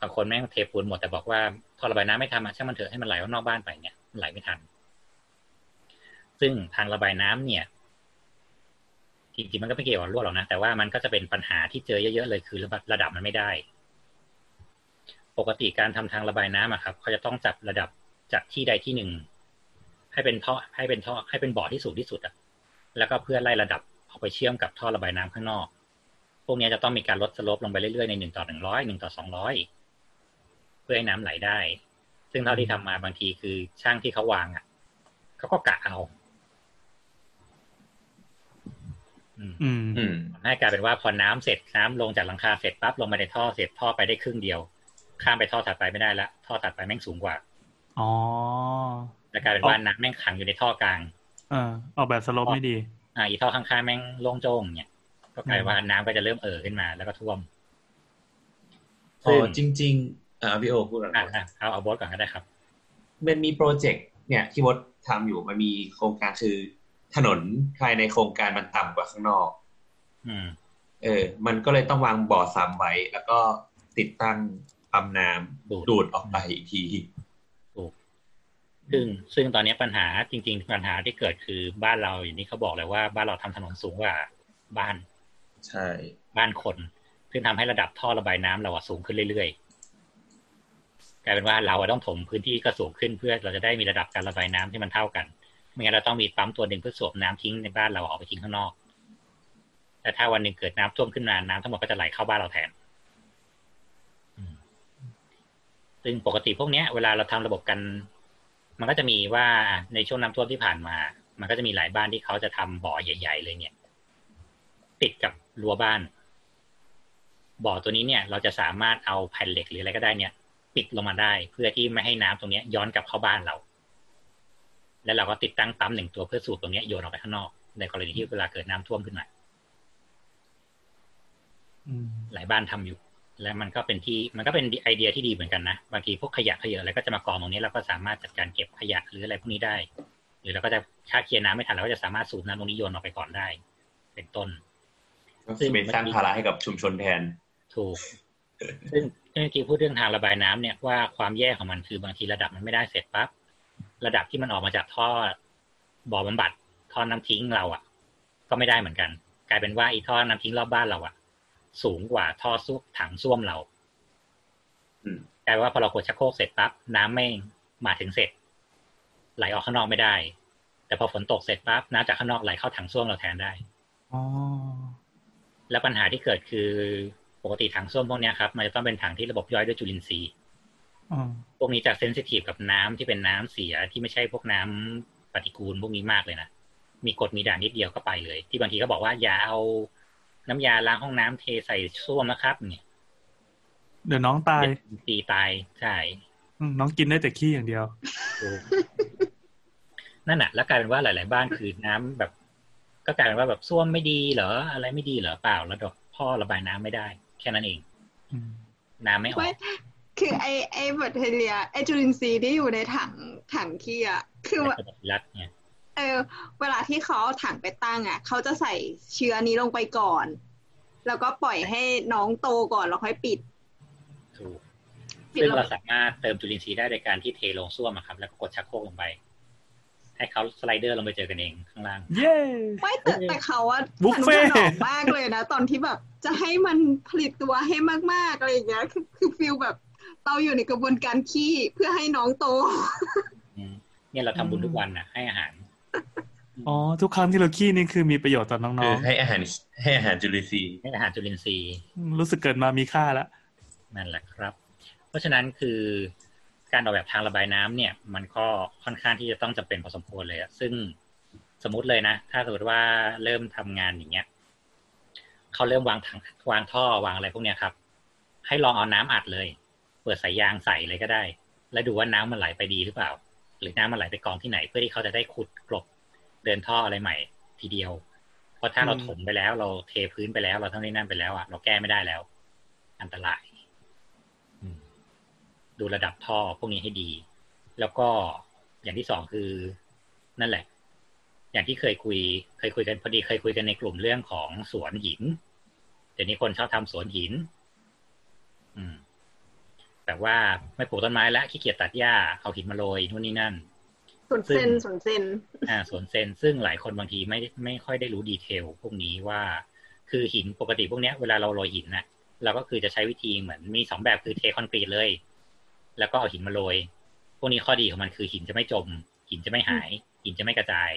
Speaker 4: บางคนแม่งเทปูนหมดแต่บอกว่าท่อระบายน้ำไม่ทำอะช่างมันเถอะให้มันไหลออกนอกบ้านไปเนี่ยมันไหลไม่ทัน ซึ่งทางระบายน้ำเนี่ยจริงๆมันก็ไม่เกี่ยวกับรั่วหรอกนะแต่ว่ามันก็จะเป็นปัญหาที่เจอเยอะๆเลยคือระดับระดับมันไม่ได้ ปกติการทำทางระบายน้ำอะครับเขาจะต้องจับระดับจากที่ใดที่หนึ่ง ให้เป็นท่อให้เป็นท่อให้เป็นบ่อที่สูงที่สุดอะแล้วก็เพื่อไล่ระดับออกไปเชื่อมกับท่อระบายน้ำข้างนอก พวกนี้จะต้องมีการลดสโลปลงไปเรื่อยๆในหนึ่งต่อหนึ่งร้อยหนึ่งต่อสองร้อยเพื่อให้น้ำไหลได้ ซึ่งเท่าที่ทำมาบางทีคือช่างที่เขาวางอะเขาก็กะเอาอืม
Speaker 2: อืม
Speaker 7: อืม
Speaker 4: ให้กลายเป็นว่าพอน้ำเสร็จน้ำลงจากหลังคาเสร็จปั๊บลงมาในท่อเสร็จท่อไปได้ครึ่งเดียว ข้ามไปท่อถัดไปไม่ได้ละท่อถัดไปแม่งสูงกว่า
Speaker 2: อ๋อ
Speaker 4: แล้วกลายเป็นว่าน้ำแม่งขังอยู่ในท่อกลาง
Speaker 2: เออออกแบบสโลปไม่ดี
Speaker 4: อ่าอีท่อข้างๆแม่งโล่งโจ้งเนี่ยก็กลายเป็นว่าน้ำก็จะเริ่มเอ่อขึ้นมาแล้วก็ท่วม
Speaker 7: อ๋อจริง ๆ อ่าพี่โอพูดก่อน
Speaker 4: อะอะเอาเอาบอสก่อนก็ได้ครับ
Speaker 7: มันมีโปรเจกต์เนี่ยที่วดทำอยู่มันมีโครงการคือ ถนนภายในโครงการมันต่ำกว่าข้างนอก
Speaker 4: อืม
Speaker 7: เออ มันก็เลยต้องวางบ่อซ้ำไว้ แล้วก็ติดตั้งปั๊มน้ำ
Speaker 4: ดูด
Speaker 7: ดูดออกไปอีกที
Speaker 4: ซึ่งซึ่งตอนนี้ปัญหาจริง ๆ ปัญหาที่เกิดคือบ้านเราอย่างที่เขาบอกเลยว่าบ้านเราทำถนนสูงกว่าบ้าน
Speaker 7: ใช่
Speaker 4: บ้านคนซึ่งทำให้ระดับท่อระบายน้ำเราอะสูงขึ้นเรื่อยๆกลายเป็นว่าเราอะต้องถมพื้นที่ก็สูงขึ้นเพื่อเราจะได้มีระดับการระบายน้ำที่มันเท่ากันไม่งั้นเราต้องมีปั๊มตัวหนึ่งเพื่อสูบน้ำทิ้งในบ้านเราออกไปทิ้งข้างนอก แต่ถ้าวันหนึ่งเกิดน้ำท่วมขึ้นมาน้ำทั้งหมดก็จะไหลเข้าบ้านเราแทนอืมซึ่งปกติพวกเนี้ยเวลาเราทำระบบกัน มันก็จะมีว่าในช่วงน้ำท่วมที่ผ่านมา มันก็จะมีหลายบ้านที่เขาจะทำบ่อใหญ่ ๆ เลยเนี่ย ติดกับรั้วบ้าน บ่อตัวนี้เนี่ย เราจะสามารถเอาแผ่นเหล็กหรืออะไรก็ได้เนี่ย ปิดลงมาได้ เพื่อที่ไม่ให้น้ำตรงเนี้ยย้อนกลับเข้าบ้านเรา แล้วเราก็ติดตั้งปั๊มหนึ่งตัวเพื่อสูบตรงเนี้ยโยนออกไปข้างนอก ในกรณีที่เวลาเกิดน้ำท่วมขึ้นมา
Speaker 2: อืม
Speaker 4: หลายบ้านทำอยู่ แล้วมันก็เป็นที่มันก็เป็นไอเดียที่ดีเหมือนกันนะบางทีพวกขยะขยะอะไรก็จะมากองตรงนี้เราก็สามารถจัดการเก็บขยะหรืออะไรพวกนี้ได้ หรือเราก็จะถ้าเคลียร์น้ำไม่ทันเราก็จะสามารถสูบน้ำตรงนี้โยนออกไปก่อนได้ เป็นต้น
Speaker 7: ก็คือเป็นสร้างภาระให้กับชุมชนแทน
Speaker 4: ถูก ซึ่งเมื่อกี้พูดเรื่องทางระบายน้ำเนี่ยว่าความแย่ของมันคือบางทีระดับมันไม่ได้เสร็จปั๊บระดับที่มันออกมาจากท่อบ่อบำบัดท่อน้ำทิ้งเราอะ ก็ไม่ได้เหมือนกัน กลายเป็นว่าอีท่อน้ำทิ้งรอบบ้านเราอะ สูงกว่าท่อซุปถังส้วมเรา
Speaker 7: อืม
Speaker 4: กลายเป็นว่าพอเรากดชักโครกเสร็จปั๊บน้ำไม่มาถึงเสร็จ ไหลออกข้างนอกไม่ได้ แต่พอฝนตกเสร็จปั๊บน้ำจากข้างนอกไหลเข้าถังส้วมเราแทนได้
Speaker 2: อ๋อ
Speaker 4: แล้วปัญหาที่เกิดคือปกติถังส้วมพวกเนี้ยครับมันจะต้องเป็นถังที่ระบบย่อยด้วยจุลินทรีย์
Speaker 2: อ๋อ
Speaker 4: พวกนี้จะเซนซิทีฟกับน้ำที่เป็นน้ำเสียที่ไม่ใช่พวกน้ำปฏิกูลพวกนี้มากเลยนะมีกรดมีด่างนิดเดียวก็ไปเลย ที่บางทีก็บอกว่าอย่าเอา น้ำยาล้างห้องน้ำเทใส่ส้วมนะครับ เนี่ย
Speaker 2: เดี๋ยวน้องตาย
Speaker 4: ตีตายใช่
Speaker 2: อืมน้องกินได้แต่ขี้อย่างเดียว
Speaker 4: ถูกนั่นน่ะแล้วกลายเป็นว่าหลาย ๆ บ้านคือน้ำแบบ ก็กลายเป็นว่าแบบส้วมไม่ดีเหรอ อะไรไม่ดีเหรอเปล่าแล้วดอกพ่อระบายน้ำไม่ได้ แค่นั้นเอง
Speaker 2: อืม
Speaker 4: น้ำไม่ออ
Speaker 6: ไม่
Speaker 4: ก
Speaker 6: คือไอไอแบคทีเรียไอจุลินทรีย์ที่อยู่ในถังถังขี้อะคือ
Speaker 4: ใน
Speaker 6: ว่า
Speaker 4: ระบบรัดเนี่ย
Speaker 6: เออ เวลาที่เขาเอาถังไปตั้งอะเขาจะใส่เชื้อนี้ลงไปก่อน แล้วก็ปล่อยให้น้องโตก่อนแล้วค่อยปิด
Speaker 4: ถูก
Speaker 6: ปิด
Speaker 4: ซึ่ง
Speaker 6: ลง
Speaker 4: เราสามารถเติมจุลินทรีย์ได้โดยการที่เทลงส้วมอะครับ แล้วก็กดชักโครกลงไป ให้เขา slider ลงไปเจอกันเองข้างล่าง
Speaker 2: เย้
Speaker 6: ไม่แต่แต่เขาว่า
Speaker 2: บุฟเฟ่ต์
Speaker 6: ทนุถนอมมากเลยนะ ตอนที่แบบจะให้มันผลิตตัวให้มากๆอะไรอย่างเงี้ยคือคือ feel แบบเราอยู่ในกระบวนการขี้เพื่อให้น้องโต
Speaker 4: อืมเนี่ยเราทำบุญทุกวันนะให้อาหาร
Speaker 2: อ๋อ ทุกครั้งที่เราขี้นี่คือมีประโยชน์ต่อน้
Speaker 7: คือ
Speaker 2: อง
Speaker 7: ให้อาหารให้อาหารจุลินทรีย์
Speaker 4: ให้อาหารจุลินทรีย์
Speaker 2: ๆอืมรู้สึกเกิดมามีค่าแล้ว
Speaker 4: นั่นแหละครับ เพราะฉะนั้นคือการออกแบบทางระบายน้ำเนี่ย มันก็ค่อนข้างที่จะต้องจำเป็นพอสมควรเลยอะซึ่งสมมติเลยนะ ถ้าสมมติว่าเริ่มทำงานอย่างเงี้ยเขาเริ่มวางถังวางท่อวางอะไรพวกเนี้ยครับ ให้ลองเอาน้ำอัดเลย เปิดสายยางใส่เลยก็ได้ แล้วดูว่าน้ำมันไหลไปดีหรือเปล่า หรือน้ำมันไหลไปกองที่ไหน เพื่อที่เขาจะได้ขุดกลบเดินท่ออะไรใหม่ทีเดียว เพราะถ้าเรา
Speaker 2: อืม
Speaker 4: ถมไปแล้ว เราเทพื้นไปแล้ว เราเท่านี้นั่นไปแล้วอะเราแก้ไม่ได้แล้ว อันตรายอืมดูระดับท่อพวกนี้ให้ดี แล้วก็อย่างที่สองคือ นั่นแหละ อย่างที่เคยคุย เคยคุยกันพอดี เคยคุยกันในกลุ่มเรื่องของสวนหิน เดี๋ยวนี้คนชอบทำสวนหิน อืม แบบว่าไม่ปลูกต้นไม้แล้วขี้เกียจตัดหญ้าเอาหินมาโรยนู่นนี่นั่น
Speaker 6: ส่วนเซนส่วนเซน
Speaker 4: อ่าสวนเซนซึ่งหลายคนบางทีไม่ไม่ค่อยได้รู้ detail พวกนี้ว่า คือหินปกติพวกเนี้ยเวลาเราโรยหินน่ะเราก็คือจะใช้วิธีเหมือนมีสองแบบคือเทคอนกรีตเลย แล้วก็เอาหินมาโรยพวกนี้ข้อดีของมันคือหินจะไม่จม หินจะไม่หาย หินจะไม่กระจาย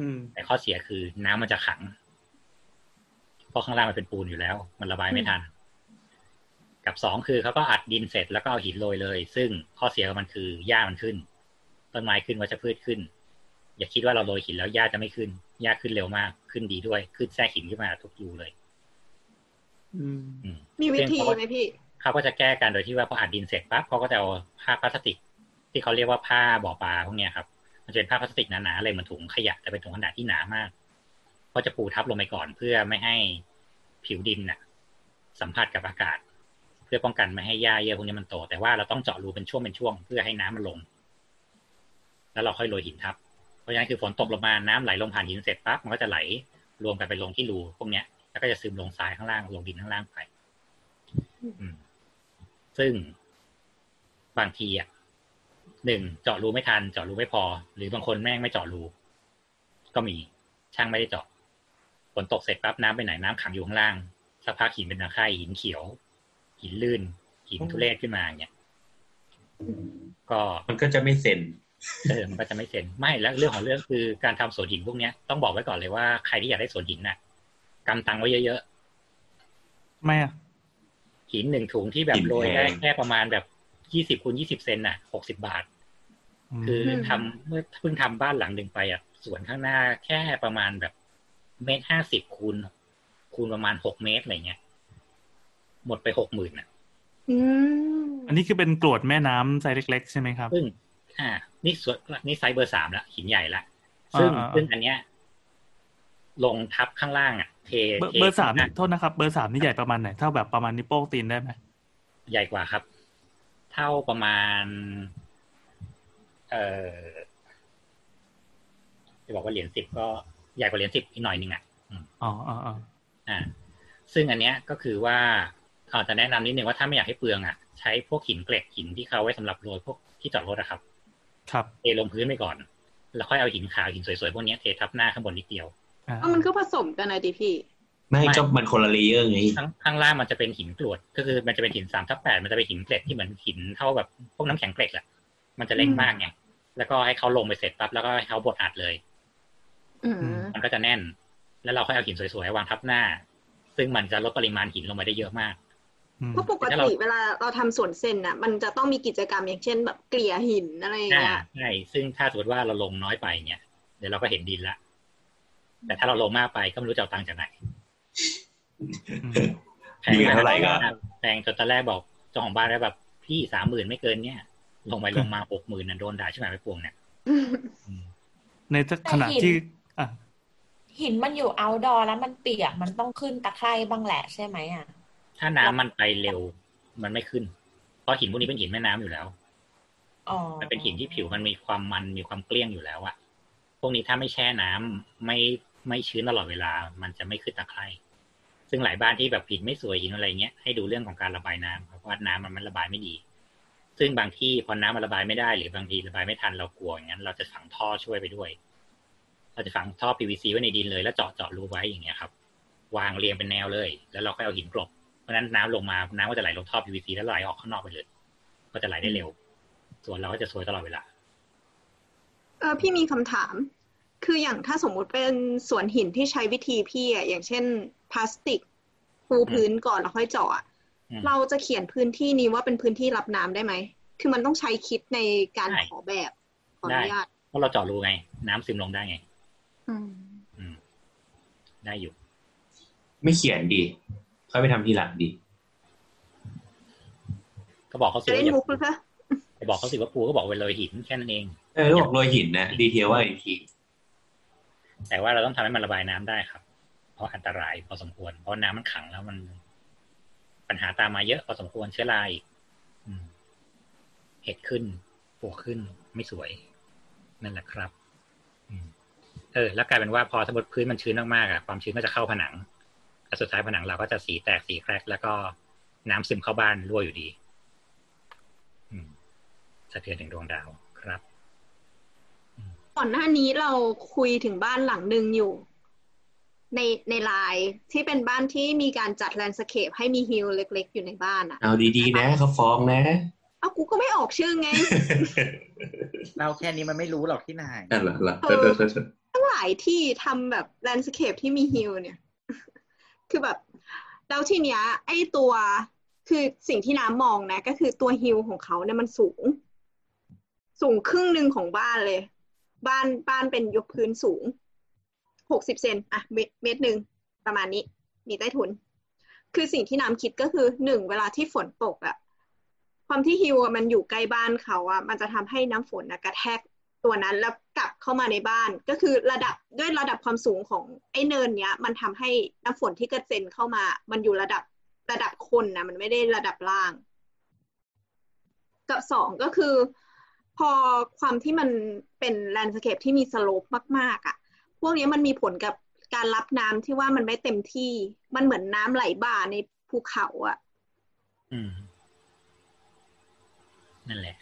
Speaker 2: อืม
Speaker 4: แต่ข้อเสียคือน้ำมันจะขังเพราะข้างล่างมันเป็นปูนอยู่แล้ว มันระบายไม่ทัน กับสองคือเขาก็อัดดินเสร็จแล้วก็เอาหินโรยเลย ซึ่งข้อเสียของมันคือหญ้ามันขึ้น ต้นไม้ขึ้นวัชพืชขึ้น อย่าคิดว่าเราโรยหินแล้วหญ้าจะไม่ขึ้นหญ้าขึ้นเร็วมากขึ้นดีด้วยขึ้นแทรกหินขึ้นมาทุกรูเลย
Speaker 2: อืม
Speaker 4: อืม
Speaker 6: มีวิธีไหมพี่
Speaker 4: เขาก็จะแก้กันโดยที่ว่าพออัดดินเสร็จปั๊บเขาก็จะเอาผ้าพลาสติก ที่เขาเรียกว่าผ้าบ่อปลาพวกเนี้ยครับ มันจะเป็นผ้าพลาสติกหนาๆเลยเหมือนถุงขยะแต่เป็นถุงขนาดที่หนามากเขาจะปูทับลงไปก่อนเพื่อไม่ให้ผิวดินน่ะ สัมผัสกับอากาศเพื่อป้องกันไม่ให้หญ้าเยื่อพวกนี้มันโต แต่ว่าเราต้องเจาะรูเป็นช่วงเป็นช่วง เพื่อให้น้ำมันลง แล้วเราค่อยโรยหินทับ เพราะฉะนั้นคือฝนตกลงมาน้ำไหลลงผ่านหินเสร็จปั๊บมันก็จะไหลรวมกันไปลงที่รูพวกเนี้ย แล้วก็จะซึมลงทรายข้างล่างลงดินข้างล่างไปซึ่งบางทีอะหนึ่งเจาะรูไม่ทัน เจาะรูไม่พอ หรือบางคนแม่งไม่เจาะรูก็มีช่างไม่ได้เจาะฝนตกเสร็จปั๊บน้ำไปไหนน้ำขังอยู่ข้างล่างสักพักหินเป็นตะไคร่หินเขียว หินลื่น หินทุเรศขึ้นมาเนี่ยก็
Speaker 7: มันก็จะไม่เซ็น
Speaker 4: เออมันก็จะไม่เซ็นไม่แล้วเรื่องของเรื่องคือการทำสวนหินพวกเนี้ยต้องบอกไว้ก่อนเลยว่าใครที่อยากได้สวนหินน่ะกำตังไว้เยอะ
Speaker 2: ไม่อะ
Speaker 4: ๆหินหนึ่งถุงที่แบบ
Speaker 7: หิน
Speaker 4: โรยได้
Speaker 7: แพง
Speaker 4: แค่ประมาณแบบยี่สิบคูณยี่สิบเซนน่ะหกสิบาท
Speaker 2: ม
Speaker 4: คือทำเมื่อเพิ่งทำบ้านหลังหนึ่งไปอะสวนข้างหน้าแค่ประมาณแบบเมตรห้าสิบคูณคูณประมาณหกเมตรอะไรเงี้ย หมดไปหกหมื่นอะ
Speaker 6: อืม
Speaker 2: อันนี้คือเป็นกรวดแม่น้ำไซส์เล็ก ๆ ใช่ไหมครับ
Speaker 4: ซึ่ง อ่า นี่ส่วนนี่ไซส์เบอร์สามละหินใหญ่ละซึ่ง
Speaker 2: อ่าๆ
Speaker 4: ซึ่งอันเนี้ย ลงทับข้างล่างอะเท
Speaker 2: เบอร์
Speaker 4: ท
Speaker 2: เบอร์สาม
Speaker 4: ข้งล่ง
Speaker 2: โทษนะครับ เบอร์สามนี่ใหญ่ประมาณไหนเท่าแบบประมาณนิ้วโป้งตีนได้ไหม
Speaker 4: ใหญ่กว่าครับ เท่าประมาณ เอ่อจะบอกว่าเหรียญสิบก็ใหญ่กว่าเหรียญสิบอีกหน่อยนึงอะ
Speaker 2: อ๋ออ๋ออ๋อ
Speaker 4: อ่า ซึ่งอันเนี้ยก็คือว่า อาจจะแนะนำนิดนึงว่าถ้าไม่อยากให้เปลืองอะใช้พวกหินเกล็ดหินที่เขาไว้สำหรับโรยพวกที่จอดรถอะครับ
Speaker 2: ครับ
Speaker 4: เทลงพื้นไปก่อน แล้วค่อยเอาหินขาวหินสวยๆพวกเนี้ยเททับหน้าข้างบนนิดเดียว
Speaker 2: อ่า
Speaker 6: เอ้ามันก็ผสมกันนะดิพี่
Speaker 7: ไม่
Speaker 4: ไม่
Speaker 7: ก็มันคนละเลเยอร์ไง
Speaker 4: ข้างข้างล่างมันจะเป็นหินกรวด ก็คือมันจะเป็นหินสามทับแปดมันจะเป็นหินเกล็ดที่เหมือนหินเท่าแบบพวกน้ำแข็งเกล็ดแหละมันจะเล็กมากไงแล้วก็ให้เขาลงไปเสร็จปั๊บแล้วก็ให้เขาบดอัดเลย
Speaker 6: อืม
Speaker 4: มันก็จะแน่น แล้วเราค่อยเอาหินสวยๆวางทับหน้า ซึ่งมันจะลดปริมาณหินลงมาได้เยอะมาก
Speaker 2: อืม
Speaker 6: เพราะปกติเวลาเราทำสวนเส้นน่ะ มันจะต้องมีกิจกรรมอย่างเช่น แบบเกลี่ยหินอะไรอย่าง
Speaker 4: อ่า
Speaker 6: เงี้ย
Speaker 4: ใช่ซึ่งถ้าสมมติว่าเราลงน้อยไปเนี่ยเดี๋ยวเราก็เห็นดินละ แต่ถ้าเราลงมากไปก็ไม่รู้จะเอาตังค์จากไหน
Speaker 2: อืม
Speaker 4: แพง
Speaker 7: เหลือเท่าไหร่ก็
Speaker 4: แพงจนตอนแรกบอกเจ้าของบ้านได้แบบ พี่สามหมื่นไม่เกินเนี่ย ลงไปลงมาหกหมื่นน่ะโดนด่าใช่ไหมไปปวงเนี่ยอืม
Speaker 2: ในขณะที่อะ
Speaker 5: หินมันอยู่ outdoor แล้วมันเปียกมันต้องขึ้นตะไคร่บ้างแหละใช่ไหมอะ
Speaker 4: ถ้าน้ำมันไปเร็ว มันไม่ขึ้น เพราะหินพวกนี้เป็นหินแม่น้ำอยู่แล้ว
Speaker 5: อ๋อ
Speaker 4: มันเป็นหินที่ผิวมันมีความมันมีความเกลี้ยงอยู่แล้วอะพวกนี้ถ้าไม่แช่น้ำไม่ไม่ชื้นตลอดเวลา มันจะไม่ขึ้นตะไคร่ซึ่งหลายบ้านที่แบบหินไม่สวยหินอะไรเงี้ยให้ดูเรื่องของการระบายน้ำครับเพราะว่าน้ำมันมันระบายไม่ดี ซึ่งบางที่พอน้ำมันระบายไม่ได้ หรือบางทีระบายไม่ทันเรากลัวอย่างนั้น เราจะฝังท่อช่วยไปด้วย เราจะฝังท่อ PVC ไว้ในดินเลยแล้วเจาะเจาะรูไว้อย่างเงี้ยครับ วางเรียงเป็นแนวเลย แล้วเราค่อยเอาหินกลบเพราะฉะนั้นน้ำลงมาน้ำก็จะไหลลงท่อ PVC แล้วไหลออกข้างนอกไปเลย ก็จะไหลได้เร็ว ส่วนเราก็จะสวยตลอดเวลา
Speaker 6: เออพี่มีคำถาม คืออย่างถ้าสมมุติเป็นสวนหินที่ใช้วิธีพี่อะอย่างเช่นพลาสติกปูพื้นก่อนแล้วค่อยเจาะอะ
Speaker 4: อืม
Speaker 6: เราจะเขียนพื้นที่นี้ว่าเป็นพื้นที่รับน้ำได้ไหม คือมันต้องใช้คิดในการ
Speaker 4: ได้
Speaker 6: ขอแบบขออนุญาต
Speaker 4: เพราะเราเจาะรูไง น้ำซึมลงได้ไง
Speaker 6: อืม
Speaker 4: อืมได้อยู่
Speaker 7: ไม่เขียนดี ค่อยไปทำทีหลังดี
Speaker 4: ก็บอกเขาสิ
Speaker 6: จะ
Speaker 4: ว่า
Speaker 6: เล่น
Speaker 4: อย่า
Speaker 6: มุกหรือเปล่า
Speaker 4: ไปบอกเขาสิว่าปูก็บอกเป็นโรยหินแค่นั้นเอง
Speaker 7: เออแล้วบอกโรยหินนะดีเทลว่าอีกที
Speaker 4: แต่ว่าเราต้องทำให้มันระบายน้ำได้ครับ เพราะอันตรายพอสมควร เพราะน้ำมันขังแล้วมัน ปัญหาตามมาเยอะพอสมควรเชื้อราอีกอืมเห็ดขึ้นปลวกขึ้นไม่สวย นั่นแหละครับอืมเออ แล้วกลายเป็นว่าพอสมมติพื้นมันชื้นมากๆอะความชื้นก็จะเข้าผนัง แล้วสุดท้ายผนังเราก็จะสีแตกสี crack แล้วก็น้ำซึมเข้าบ้านรั่วอยู่ดีอืมสะเทือนถึงดวงดาวครับ
Speaker 6: ก่อนหน้านี้เราคุยถึงบ้านหลังหนึ่งอยู่ ในในไลน์ที่เป็นบ้านที่มีการจัด landscape ให้มี hill เล็ก ๆ อยู่ในบ้านอะ
Speaker 7: เอาดีๆ นะเขาฟ้องนะ
Speaker 6: เอ้ากูก็ไม่ออกชื่อไง
Speaker 3: เราแค่นี้มันไม่รู้หรอกที่ไหน
Speaker 7: นั่นแหละละเออเออเออเออ
Speaker 6: ทั้งหลายที่ทำแบบ landscape ที่มี hill เนี่ย คือแบบ แล้วทีเนี้ย ไอ้ตัวคือสิ่งที่น้ำมองนะ ก็คือตัว hill ของเขาเนี่ยมันสูง สูงครึ่งหนึ่งของบ้านเลย บ้านบ้านเป็นยกพื้นสูงหกสิบเซนอะเมตรเมตรหนึ่งประมาณนี้ มีใต้ถุน คือสิ่งที่น้ำคิดก็คือหนึ่งเวลาที่ฝนตกอะความที่ฮิวมันอยู่ใกล้บ้านเขาอะมันจะทำให้น้ำฝนนะกระแทก ตัวนั้นแล้วกลับเข้ามาในบ้าน ก็คือระดับด้วยระดับความสูงของไอ้เนินเนี้ย มันทำให้น้ำฝนที่กระเซ็นเข้ามา มันอยู่ระดับระดับคนนะมันไม่ได้ระดับล่าง กับสองก็คือ พอความที่มันเป็น landscape ที่มี slopeมากๆอะ พวกนี้มันมีผลกับการรับน้ำที่ว่ามันไม่เต็มที่ มันเหมือนน้ำไหลบ่าในภูเขาอะ
Speaker 4: อืม นั่นแหละ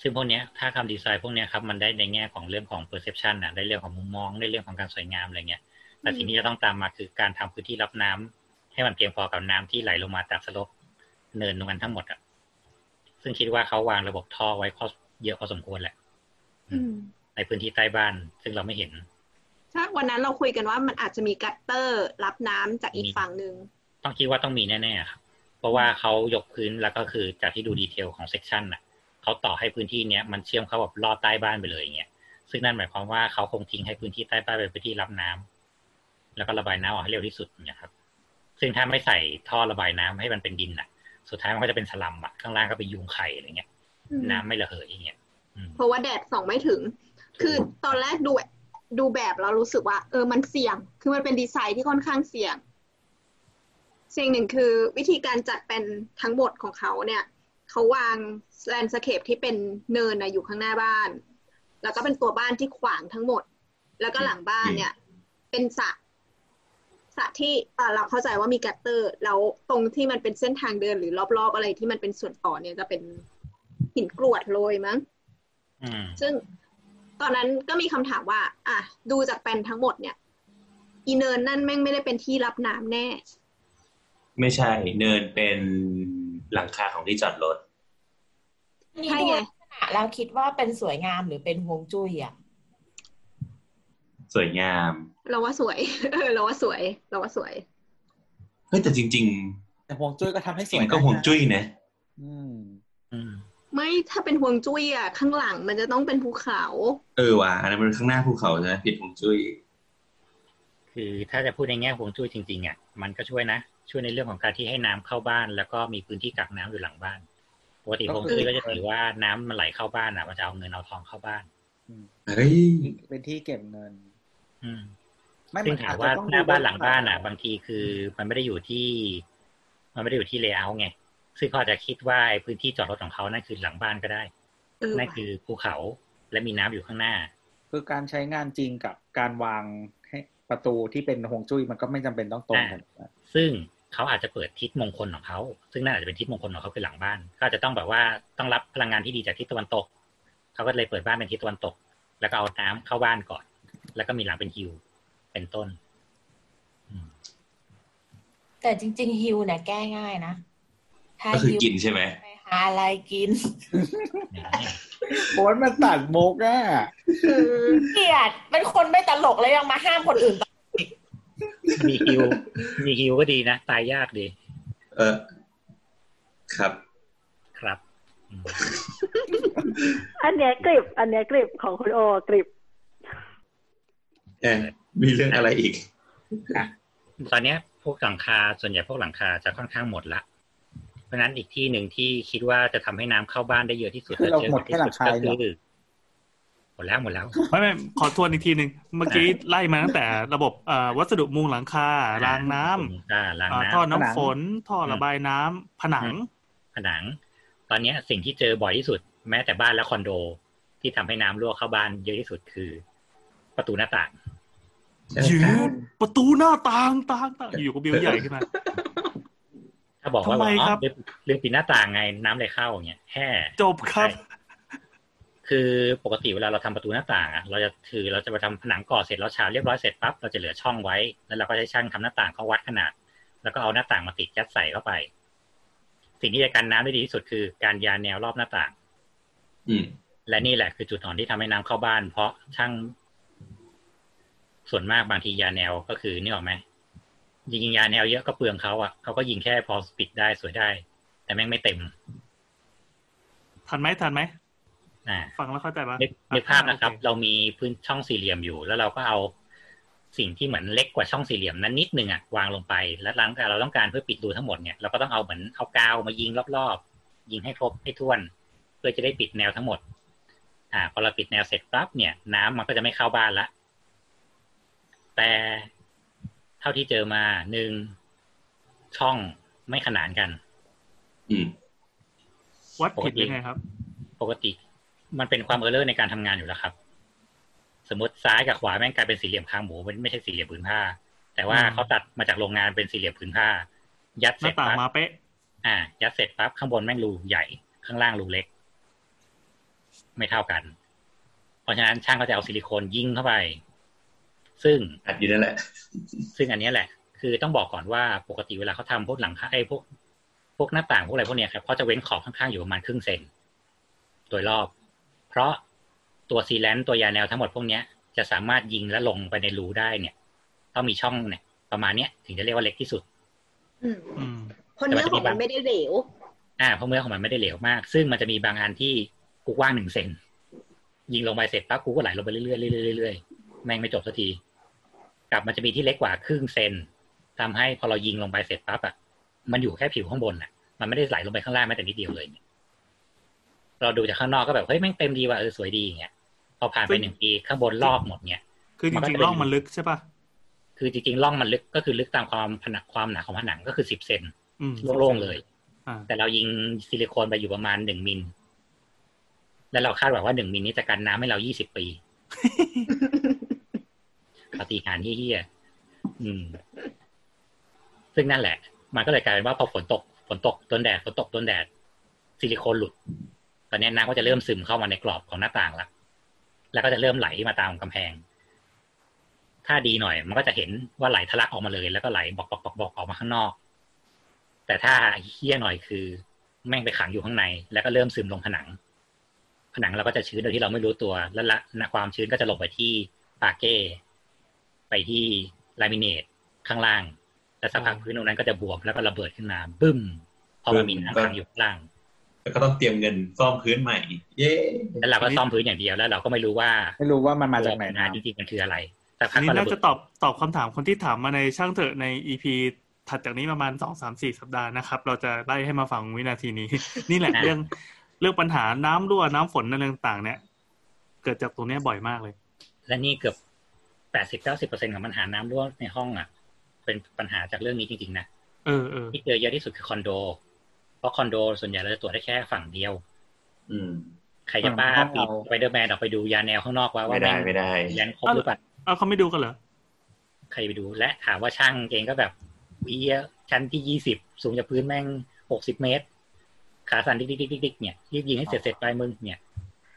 Speaker 4: ซึ่งพวกเนี้ยถ้าคำดีไซน์พวกเนี้ยครับมันได้ในแง่ของเรื่องของ perception นะได้เรื่องของมุมมองได้เรื่องของการสวยงามอะไรเงี้ยแต่
Speaker 6: อืม
Speaker 4: สิ่งที่จะต้องตามมาคือการทำพื้นที่รับน้ำให้มันเพียงพอกับน้ำที่ไหลลงมาจากสลบเนินตรงนั้นทั้งหมดอะซึ่งคิดว่าเขาวางระบบท่อไว้พอเยอะพอสมควรแหละ
Speaker 6: อืม
Speaker 4: ในพื้นที่ใต้บ้าน ซึ่งเราไม่เห็น
Speaker 6: ถ้าวันนั้นเราคุยกันว่ามันอาจจะมีกัตเตอร์รับน้ำจากอีก
Speaker 4: มี
Speaker 6: ฝั่งหนึ่ง
Speaker 4: ต้องคิดว่าต้องมีแน่ๆครับเพราะว่าเขายกพื้นแล้วก็คือจากที่ดูดีเทลของเซกชันน่ะ เขาต่อให้พื้นที่เนี้ยมันเชื่อมเข้าแบบลอดใต้บ้านไปเลยอย่างเงี้ยซึ่งนั่นหมายความว่าเขาคงทิ้งให้พื้นที่ใต้บ้านเป็นพื้นที่รับน้ำแล้วก็ระบายน้ำออกให้เร็วที่สุดเนี่ยครับ ซึ่งถ้าไม่ใส่ท่อระบายน้ำให้มันเป็นดินน่ะ สุดท้ายมันก็จะเป็นสลัมอะข้างล่างก็เป็นยุงไข่อะไรเงี้ย น้ำไม่ระเหยอย่างเงี้ยอืม
Speaker 6: เพราะว่าแดดส่องไม่ถึง คือตอนแรกดูดูแบบเรารู้สึกว่า เออมันเสี่ยง คือมันเป็นดีไซน์ที่ค่อนข้างเสี่ยงสิ่งหนึ่งคือวิธีการจัดเป็นทั้งหมดของเขาเนี่ย เขาวางแลนด์สเคปที่เป็นเนินนะอยู่ข้างหน้าบ้าน แล้วก็เป็นตัวบ้านที่ขวางทั้งหมด แล้วก็หลังบ้านเนี่ย เป็นสระสระที่เอ่อเราเข้าใจว่ามีกัตเตอร์ แล้วตรงที่มันเป็นเส้นทางเดินหรือรอบๆอะไรที่มันเป็นส่วนต่อเนี่ยจะเป็นหินกรวดโรยมั้ง
Speaker 4: อืม
Speaker 6: ซึ่งตอนนั้นก็มีคำถามว่า อะ ดูจากแปลนทั้งหมดเนี่ย อีเนินนั่นแม่งไม่ได้เป็นที่รับน้ำแน่
Speaker 7: ไม่ใช่ เนินเป็น หลังคาของที่จอดรถ
Speaker 5: นี่
Speaker 6: ใช่
Speaker 5: ดู
Speaker 6: ไง
Speaker 5: ลักษณะแล้วคิดว่าเป็นสวยงามหรือเป็นฮวงจุ้ยอะ
Speaker 7: สวยงาม
Speaker 6: เราว่าสวยเออเราว่าสวยเราว่าสวย
Speaker 7: เฮ้ยแต่จริง
Speaker 3: แต่ฮวงจุ้ยก็ทำให้
Speaker 7: ๆ
Speaker 3: ส
Speaker 7: จริ
Speaker 3: วย
Speaker 7: งก็ห่วงจุ้ยนะ
Speaker 3: อืม
Speaker 4: อืม
Speaker 6: ไม่ถ้าเป็นห่วงจุ้ยอะ ข้างหลังมันจะต้องเป็นภูเขา
Speaker 7: เออว่ะอันนั้นมันข้างหน้าภูเขาใช่ไหมผิดห่วงจุ้ย
Speaker 4: คือถ้าจะพูดในแง่ฮวงจุ้ยจริงๆอะมันก็ช่วยนะ ช่วยในเรื่องของการที่ให้น้ำเข้าบ้าน แล้วก็มีพื้นที่กักน้ำอยู่หลังบ้านปกติ
Speaker 3: ก็
Speaker 4: ฮวง
Speaker 3: คือ
Speaker 4: จุ้ยก็จะถือว่าน้ำมันไหลเข้าบ้านอะมันจะเอาเงินเอาทองเข้าบ้าน
Speaker 7: เฮ้ย
Speaker 3: เป็นที่เก็บเงิน
Speaker 4: อืม
Speaker 3: ไม่
Speaker 4: ซึ่ง
Speaker 3: น
Speaker 4: ถาม
Speaker 3: อจจะ
Speaker 4: ว่า
Speaker 3: ต้อง
Speaker 4: หน้าบ้านหลังบ้าน
Speaker 3: ดู
Speaker 4: อะ บางทีคือมันไม่ได้อยู่ที่ มันไม่ได้อยู่ที่เลเยอร์ไงซึ่งเขาอาจจะคิดว่าไอ้พื้นที่จอดรถของเขานั่นคือหลังบ้านก็ได้
Speaker 6: เออ
Speaker 4: นั่นคือภูเขาและมีน้ำอยู่ข้างหน้า
Speaker 3: คือการใช้งานจริงกับการวางให้ประตูที่เป็นฮวงจุ้ยมันก็ไม่จำเป็นต้องตรงกัน
Speaker 4: ซึ่ง เขาอาจจะเปิดทิศมงคลของเขา ซึ่งนั่นอาจจะเป็นทิศมงคลของเขาคือหลังบ้าน ก็อาจจะต้องแบบว่าต้องรับพลังงานที่ดีจากทิศตะวันตก เขาก็เลยเปิดบ้านเป็นทิศตะวันตก แล้วก็เอาน้ำเข้าบ้านก่อน แล้วก็มีหลังเป็นฮิว เป็นต้นอืม
Speaker 5: แต่จริง ๆฮิวเนี่ยแก้ง่ายนะถ้า
Speaker 7: ก็คือ
Speaker 5: ฮิว
Speaker 7: กินใช่ไหม
Speaker 5: ไปหาอะไรกิน
Speaker 3: โบนมันตัดโมกอะ
Speaker 6: คือ
Speaker 5: เกลียดเป็นคนไม่ตลกแล้วยังมาห้ามคนอื่นตลก
Speaker 4: มีฮิวมีฮิวก็ดีนะ ตายยากดี
Speaker 7: เออ ครับ
Speaker 4: ครับอืม
Speaker 1: อันเนี้ยกริบ อันเนี้ยกริบของคุณโอกริบ
Speaker 7: เออมีเรื่องอะไรอีก
Speaker 4: ตอนเนี้ย พวกหลังคาส่วนใหญ่พวกหลังคาจะค่อนข้างหมดละเพราะฉะนั้นอีกที่หนึ่งที่คิดว่าจะทำให้น้ำเข้าบ้านได้เยอะที่สุด
Speaker 3: คือเรา
Speaker 4: และ
Speaker 3: หมดแค่หลังคา
Speaker 4: ก็
Speaker 3: เหรอ
Speaker 4: คือห มดแล้วหมดแล้ว
Speaker 2: ไม่ไม่ขอทวนอีกทีหนึ่งเมื่อกี้ไล่มาตั้งแต่ระบบเอ่อวัสดุมุงหลังคารางน้ำ
Speaker 4: อ่าราง
Speaker 2: อ่า
Speaker 4: น้ำ
Speaker 2: ท่อน้ำฝน ท่อระบายน้ำผนัง
Speaker 4: ผนัง ตอนเนี้ยสิ่งที่เจอบ่อยที่สุด แม้แต่บ้านและคอนโด ที่ทำให้น้ำรั่วเข้าบ้านเยอะที่สุดคือ ประตูหน้าต่าง
Speaker 2: ยืดประตูหน้าต่างต่างต่างอยู่ๆก็บิวใหญ่ขึ้นมา
Speaker 4: ถ้าบอกว่า
Speaker 2: ทำไม
Speaker 4: อ๋อ
Speaker 2: ครับ
Speaker 4: ลืมลืมปิดหน้าต่างไงน้ำเลยเข้าอย่างเงี้ยแห่
Speaker 2: จบครับ
Speaker 4: คือปกติเวลาเราทำประตูหน้าต่างอะเราจะคือเราจะไปทำผนังก่อเสร็จแล้วฉาบเรียบร้อยเสร็จปั๊บเราจะเหลือช่องไว้ แล้วเราก็ใช้ช่างทำหน้าต่างเขาวัดขนาด แล้วก็เอาหน้าต่างมาติดยัดใส่เข้าไป สิ่งที่จะกันน้ำได้ดีที่สุดคือการยาแนวรอบหน้าต่าง
Speaker 7: อืม
Speaker 4: และนี่แหละคือจุดอ่อนที่ทำให้น้ำเข้าบ้าน เพราะช่างส่วนมากบางทียาแนวก็คือนี่ออกไหมยิงยาแนวเยอะก็เปลืองเขาอะเขาก็ยิงแค่พอปิดได้สวยได้ แต่แม่งไม่เต็ม
Speaker 2: ทันไหมทันไหม
Speaker 4: อ่า
Speaker 2: ฟังแล้วเข้าใจปะ
Speaker 4: นึกนึกภาพนะครับ
Speaker 2: โอเเรา
Speaker 4: มีพื้นช่องสี่เหลี่ยมอยู่ แล้วเราก็เอาสิ่งที่เหมือนเล็กกว่าช่องสี่เหลี่ยมนั้นนิดนึงอะวางลงไป แล้วหลังจากเราต้องการเพื่อปิดรูทั้งหมดเนี่ยเราก็ต้องเอาเหมือนเอากาวมายิงรอบๆ ยิงให้ครบให้ท่วน เพื่อจะได้ปิดแนวทั้งหมด อ่าพอเราปิดแนวเสร็จปั๊บเนี่ย น้ำมันก็จะไม่เข้าบ้านละ แต่เท่าที่เจอมาหนึ่งช่องไม่ขนานกัน
Speaker 7: อืม
Speaker 2: วัดผิดยังไงครับ
Speaker 4: ปกติ มันเป็นความเออร์เลอร์ในการทำงานอยู่แล้วครับ สมมติซ้ายกับขวาแม่งกลายเป็นสี่เหลี่ยมคางหมูมันไม่ใช่สี่เหลี่ยมผืนผ้า แต่ว่า
Speaker 2: อืม
Speaker 4: เขาตัดมาจากโรงงานเป็นสี่เหลี่ยมผืนผ้า ยัด
Speaker 2: ห
Speaker 4: เสร็
Speaker 2: น้า
Speaker 4: จ
Speaker 2: ต่าง
Speaker 4: ปั๊บ
Speaker 2: มาเป๊ะ
Speaker 4: อ่า ยัดเสร็จปั๊บข้างบนแม่งรูใหญ่ ข้างล่างรูเล็ก ไม่เท่ากัน เพราะฉะนั้นช่างก็จะเอาซิลิโคนยิงเข้าไป ซึ่ง
Speaker 7: อัดอยู่นั่นแหละ
Speaker 4: ซึ่งอันเนี้ยแหละ คือต้องบอกก่อนว่าปกติเวลาเขาทำพวกหลังคาไอ้พวกพวกหน้าต่างพวกอะไรพวกเนี้ยครับเขาจะเว้นขอบข้างๆอยู่ประมาณครึ่งเซนโดยรอบ เพราะตัวซีแลนต์ตัวยาแนวทั้งหมดพวกเนี้ยจะสามารถยิงและลงไปในรูได้เนี่ย ต้องมีช่องเนี่ย ประมาณเนี้ยถึงจะเรียกว่าเล็กที่สุด
Speaker 6: อืม
Speaker 2: อืม
Speaker 6: เพราะเนื้อของมันไม่ได้เหลว
Speaker 4: อ่าเพราะเนื้อของมันไม่ได้เหลวมาก ซึ่งมันจะมีบางอันที่กูกว้างหนึ่งเซนยิงลงไปเสร็จปั๊บกูก็ไหลลงไปเรื่อยๆเรื่อยๆเรื่อยๆแม่งไม่จบสักทีกลับมันจะมีที่เล็กกว่าครึ่งเซนทำให้พอเรายิงลงไปเสร็จปั๊บอะมันอยู่แค่ผิวข้างบนอะ มันไม่ได้ไหลลงไปข้างล่างแม้แต่นิดเดียวเลยเนี่ย เราดูจากข้างนอกก็แบบเฮ้ยแม่งเต็มดีว่ะเออสวยดีอย่างเงี้ยพอผ่านไปหนึ่งปีข้างบนลอกหมดเนี่ย
Speaker 2: คือจริงๆร่องมันลึกใช่ป่ะ
Speaker 4: คือจริงๆร่องมันลึกก็คือลึกตามความผนังความหนาของผนังก็คือสิบเซน
Speaker 2: อืม
Speaker 4: โล่งๆเลย
Speaker 2: อ่า
Speaker 4: แต่เรายิงซิลิโคนไปอยู่ประมาณหนึ่งมิลแล้วเราคาดหวังว่าหนึ่งมิลนี้จะกันน้ำให้เรายี่สิบปีปฏิหารย์เฮี้ยๆอืม ซึ่งนั่นแหละ มันก็เลยกลายเป็นว่าพอฝนตกฝนตกโดนแดดฝนตกโดนแดด ซิลิโคนหลุด ตอนนี้น้ำก็จะเริ่มซึมเข้ามาในกรอบของหน้าต่างละแล้วก็จะเริ่มไหลมาตามกำแพง ถ้าดีหน่อย มันก็จะเห็นว่าไหลทะลักออกมาเลย แล้วก็ไหลบอกบอกบอกบอกออกมาข้างนอก แต่ถ้าเฮี้ยหน่อยคือ แม่งไปขังอยู่ข้างใน แล้วก็เริ่มซึมลงผนัง ผนังเราก็จะชื้นโดยที่เราไม่รู้ตัว แล้วละความชื้นก็จะลงไปที่ปาเก้ ไปที่ลามิเนตข้างล่าง แล้วสักพักพื้นตรงนั้นก็จะบวมแล้วก็ระเบิดขึ้นมาบึ้มพอมันมีน้ำขังอยู่ข้างล่าง
Speaker 7: แล้วก็ต้องเตรียมเงินซ่อมพื้นใหม่ เย้
Speaker 4: แล้วเราก็ซ่อมพื้นอย่างเดียวแล้ว เราก็ไม่รู้ว่า
Speaker 3: ไม่รู้ว่ามันมาจากไหน
Speaker 4: งาน
Speaker 3: นะ
Speaker 4: จริงๆมันคืออะไร แต่พั
Speaker 2: อั
Speaker 4: ก
Speaker 2: นนี้
Speaker 4: ก็ระ
Speaker 2: น่า
Speaker 4: เบิ
Speaker 2: จะ
Speaker 4: ด
Speaker 2: ตอบตอบคำถามคนที่ถามมาในช่างเถอะในอีพีถัดจากนี้ประมาณสองสามสี่สัปดาห์นะครับ เราจะไล่ให้มาฟังวินาทีนี้ นี่แหละเรื่องเรื่องปัญหาน้ำรั่วน้ำฝนอะไรต่างๆ เนี่ย เกิดจากตรงเนี้ยบ่อยมากเลย
Speaker 4: และนี่เกือบแปดสิบเก้าสิบเปอร์เซ็นของปัญหาน้ำรั่วในห้องอะ เป็นปัญหาจากเรื่องนี้จริงๆนะ
Speaker 2: เออเออ
Speaker 4: ที่เจอเยอะที่สุดคือคอนโด เพราะคอนโดส่วนใหญ่เราจะตรวจได้แค่ฝั่งเดียว
Speaker 7: อืม
Speaker 4: ใครจะบ้าปีนสไปเดอร์แมนออกไปดูยาแนวข้างนอกว่าว่า
Speaker 7: ไม่ได้
Speaker 4: แง
Speaker 7: ไม่ได้
Speaker 4: ยันครบหรือเปล่า
Speaker 2: เอาเขาไม่ดูกันเหรอ
Speaker 4: ใครไปดู และถามว่าช่างเองก็แบบพี่ชั้นที่ยี่สิบสูงจากพื้นแม่งหกสิบเมตร ขาสั่นดิ๊กดิ๊กดิ๊กดิ๊กเนี่ยรีบยิงให้เสร็จเสร็จไปมึงเนี่ย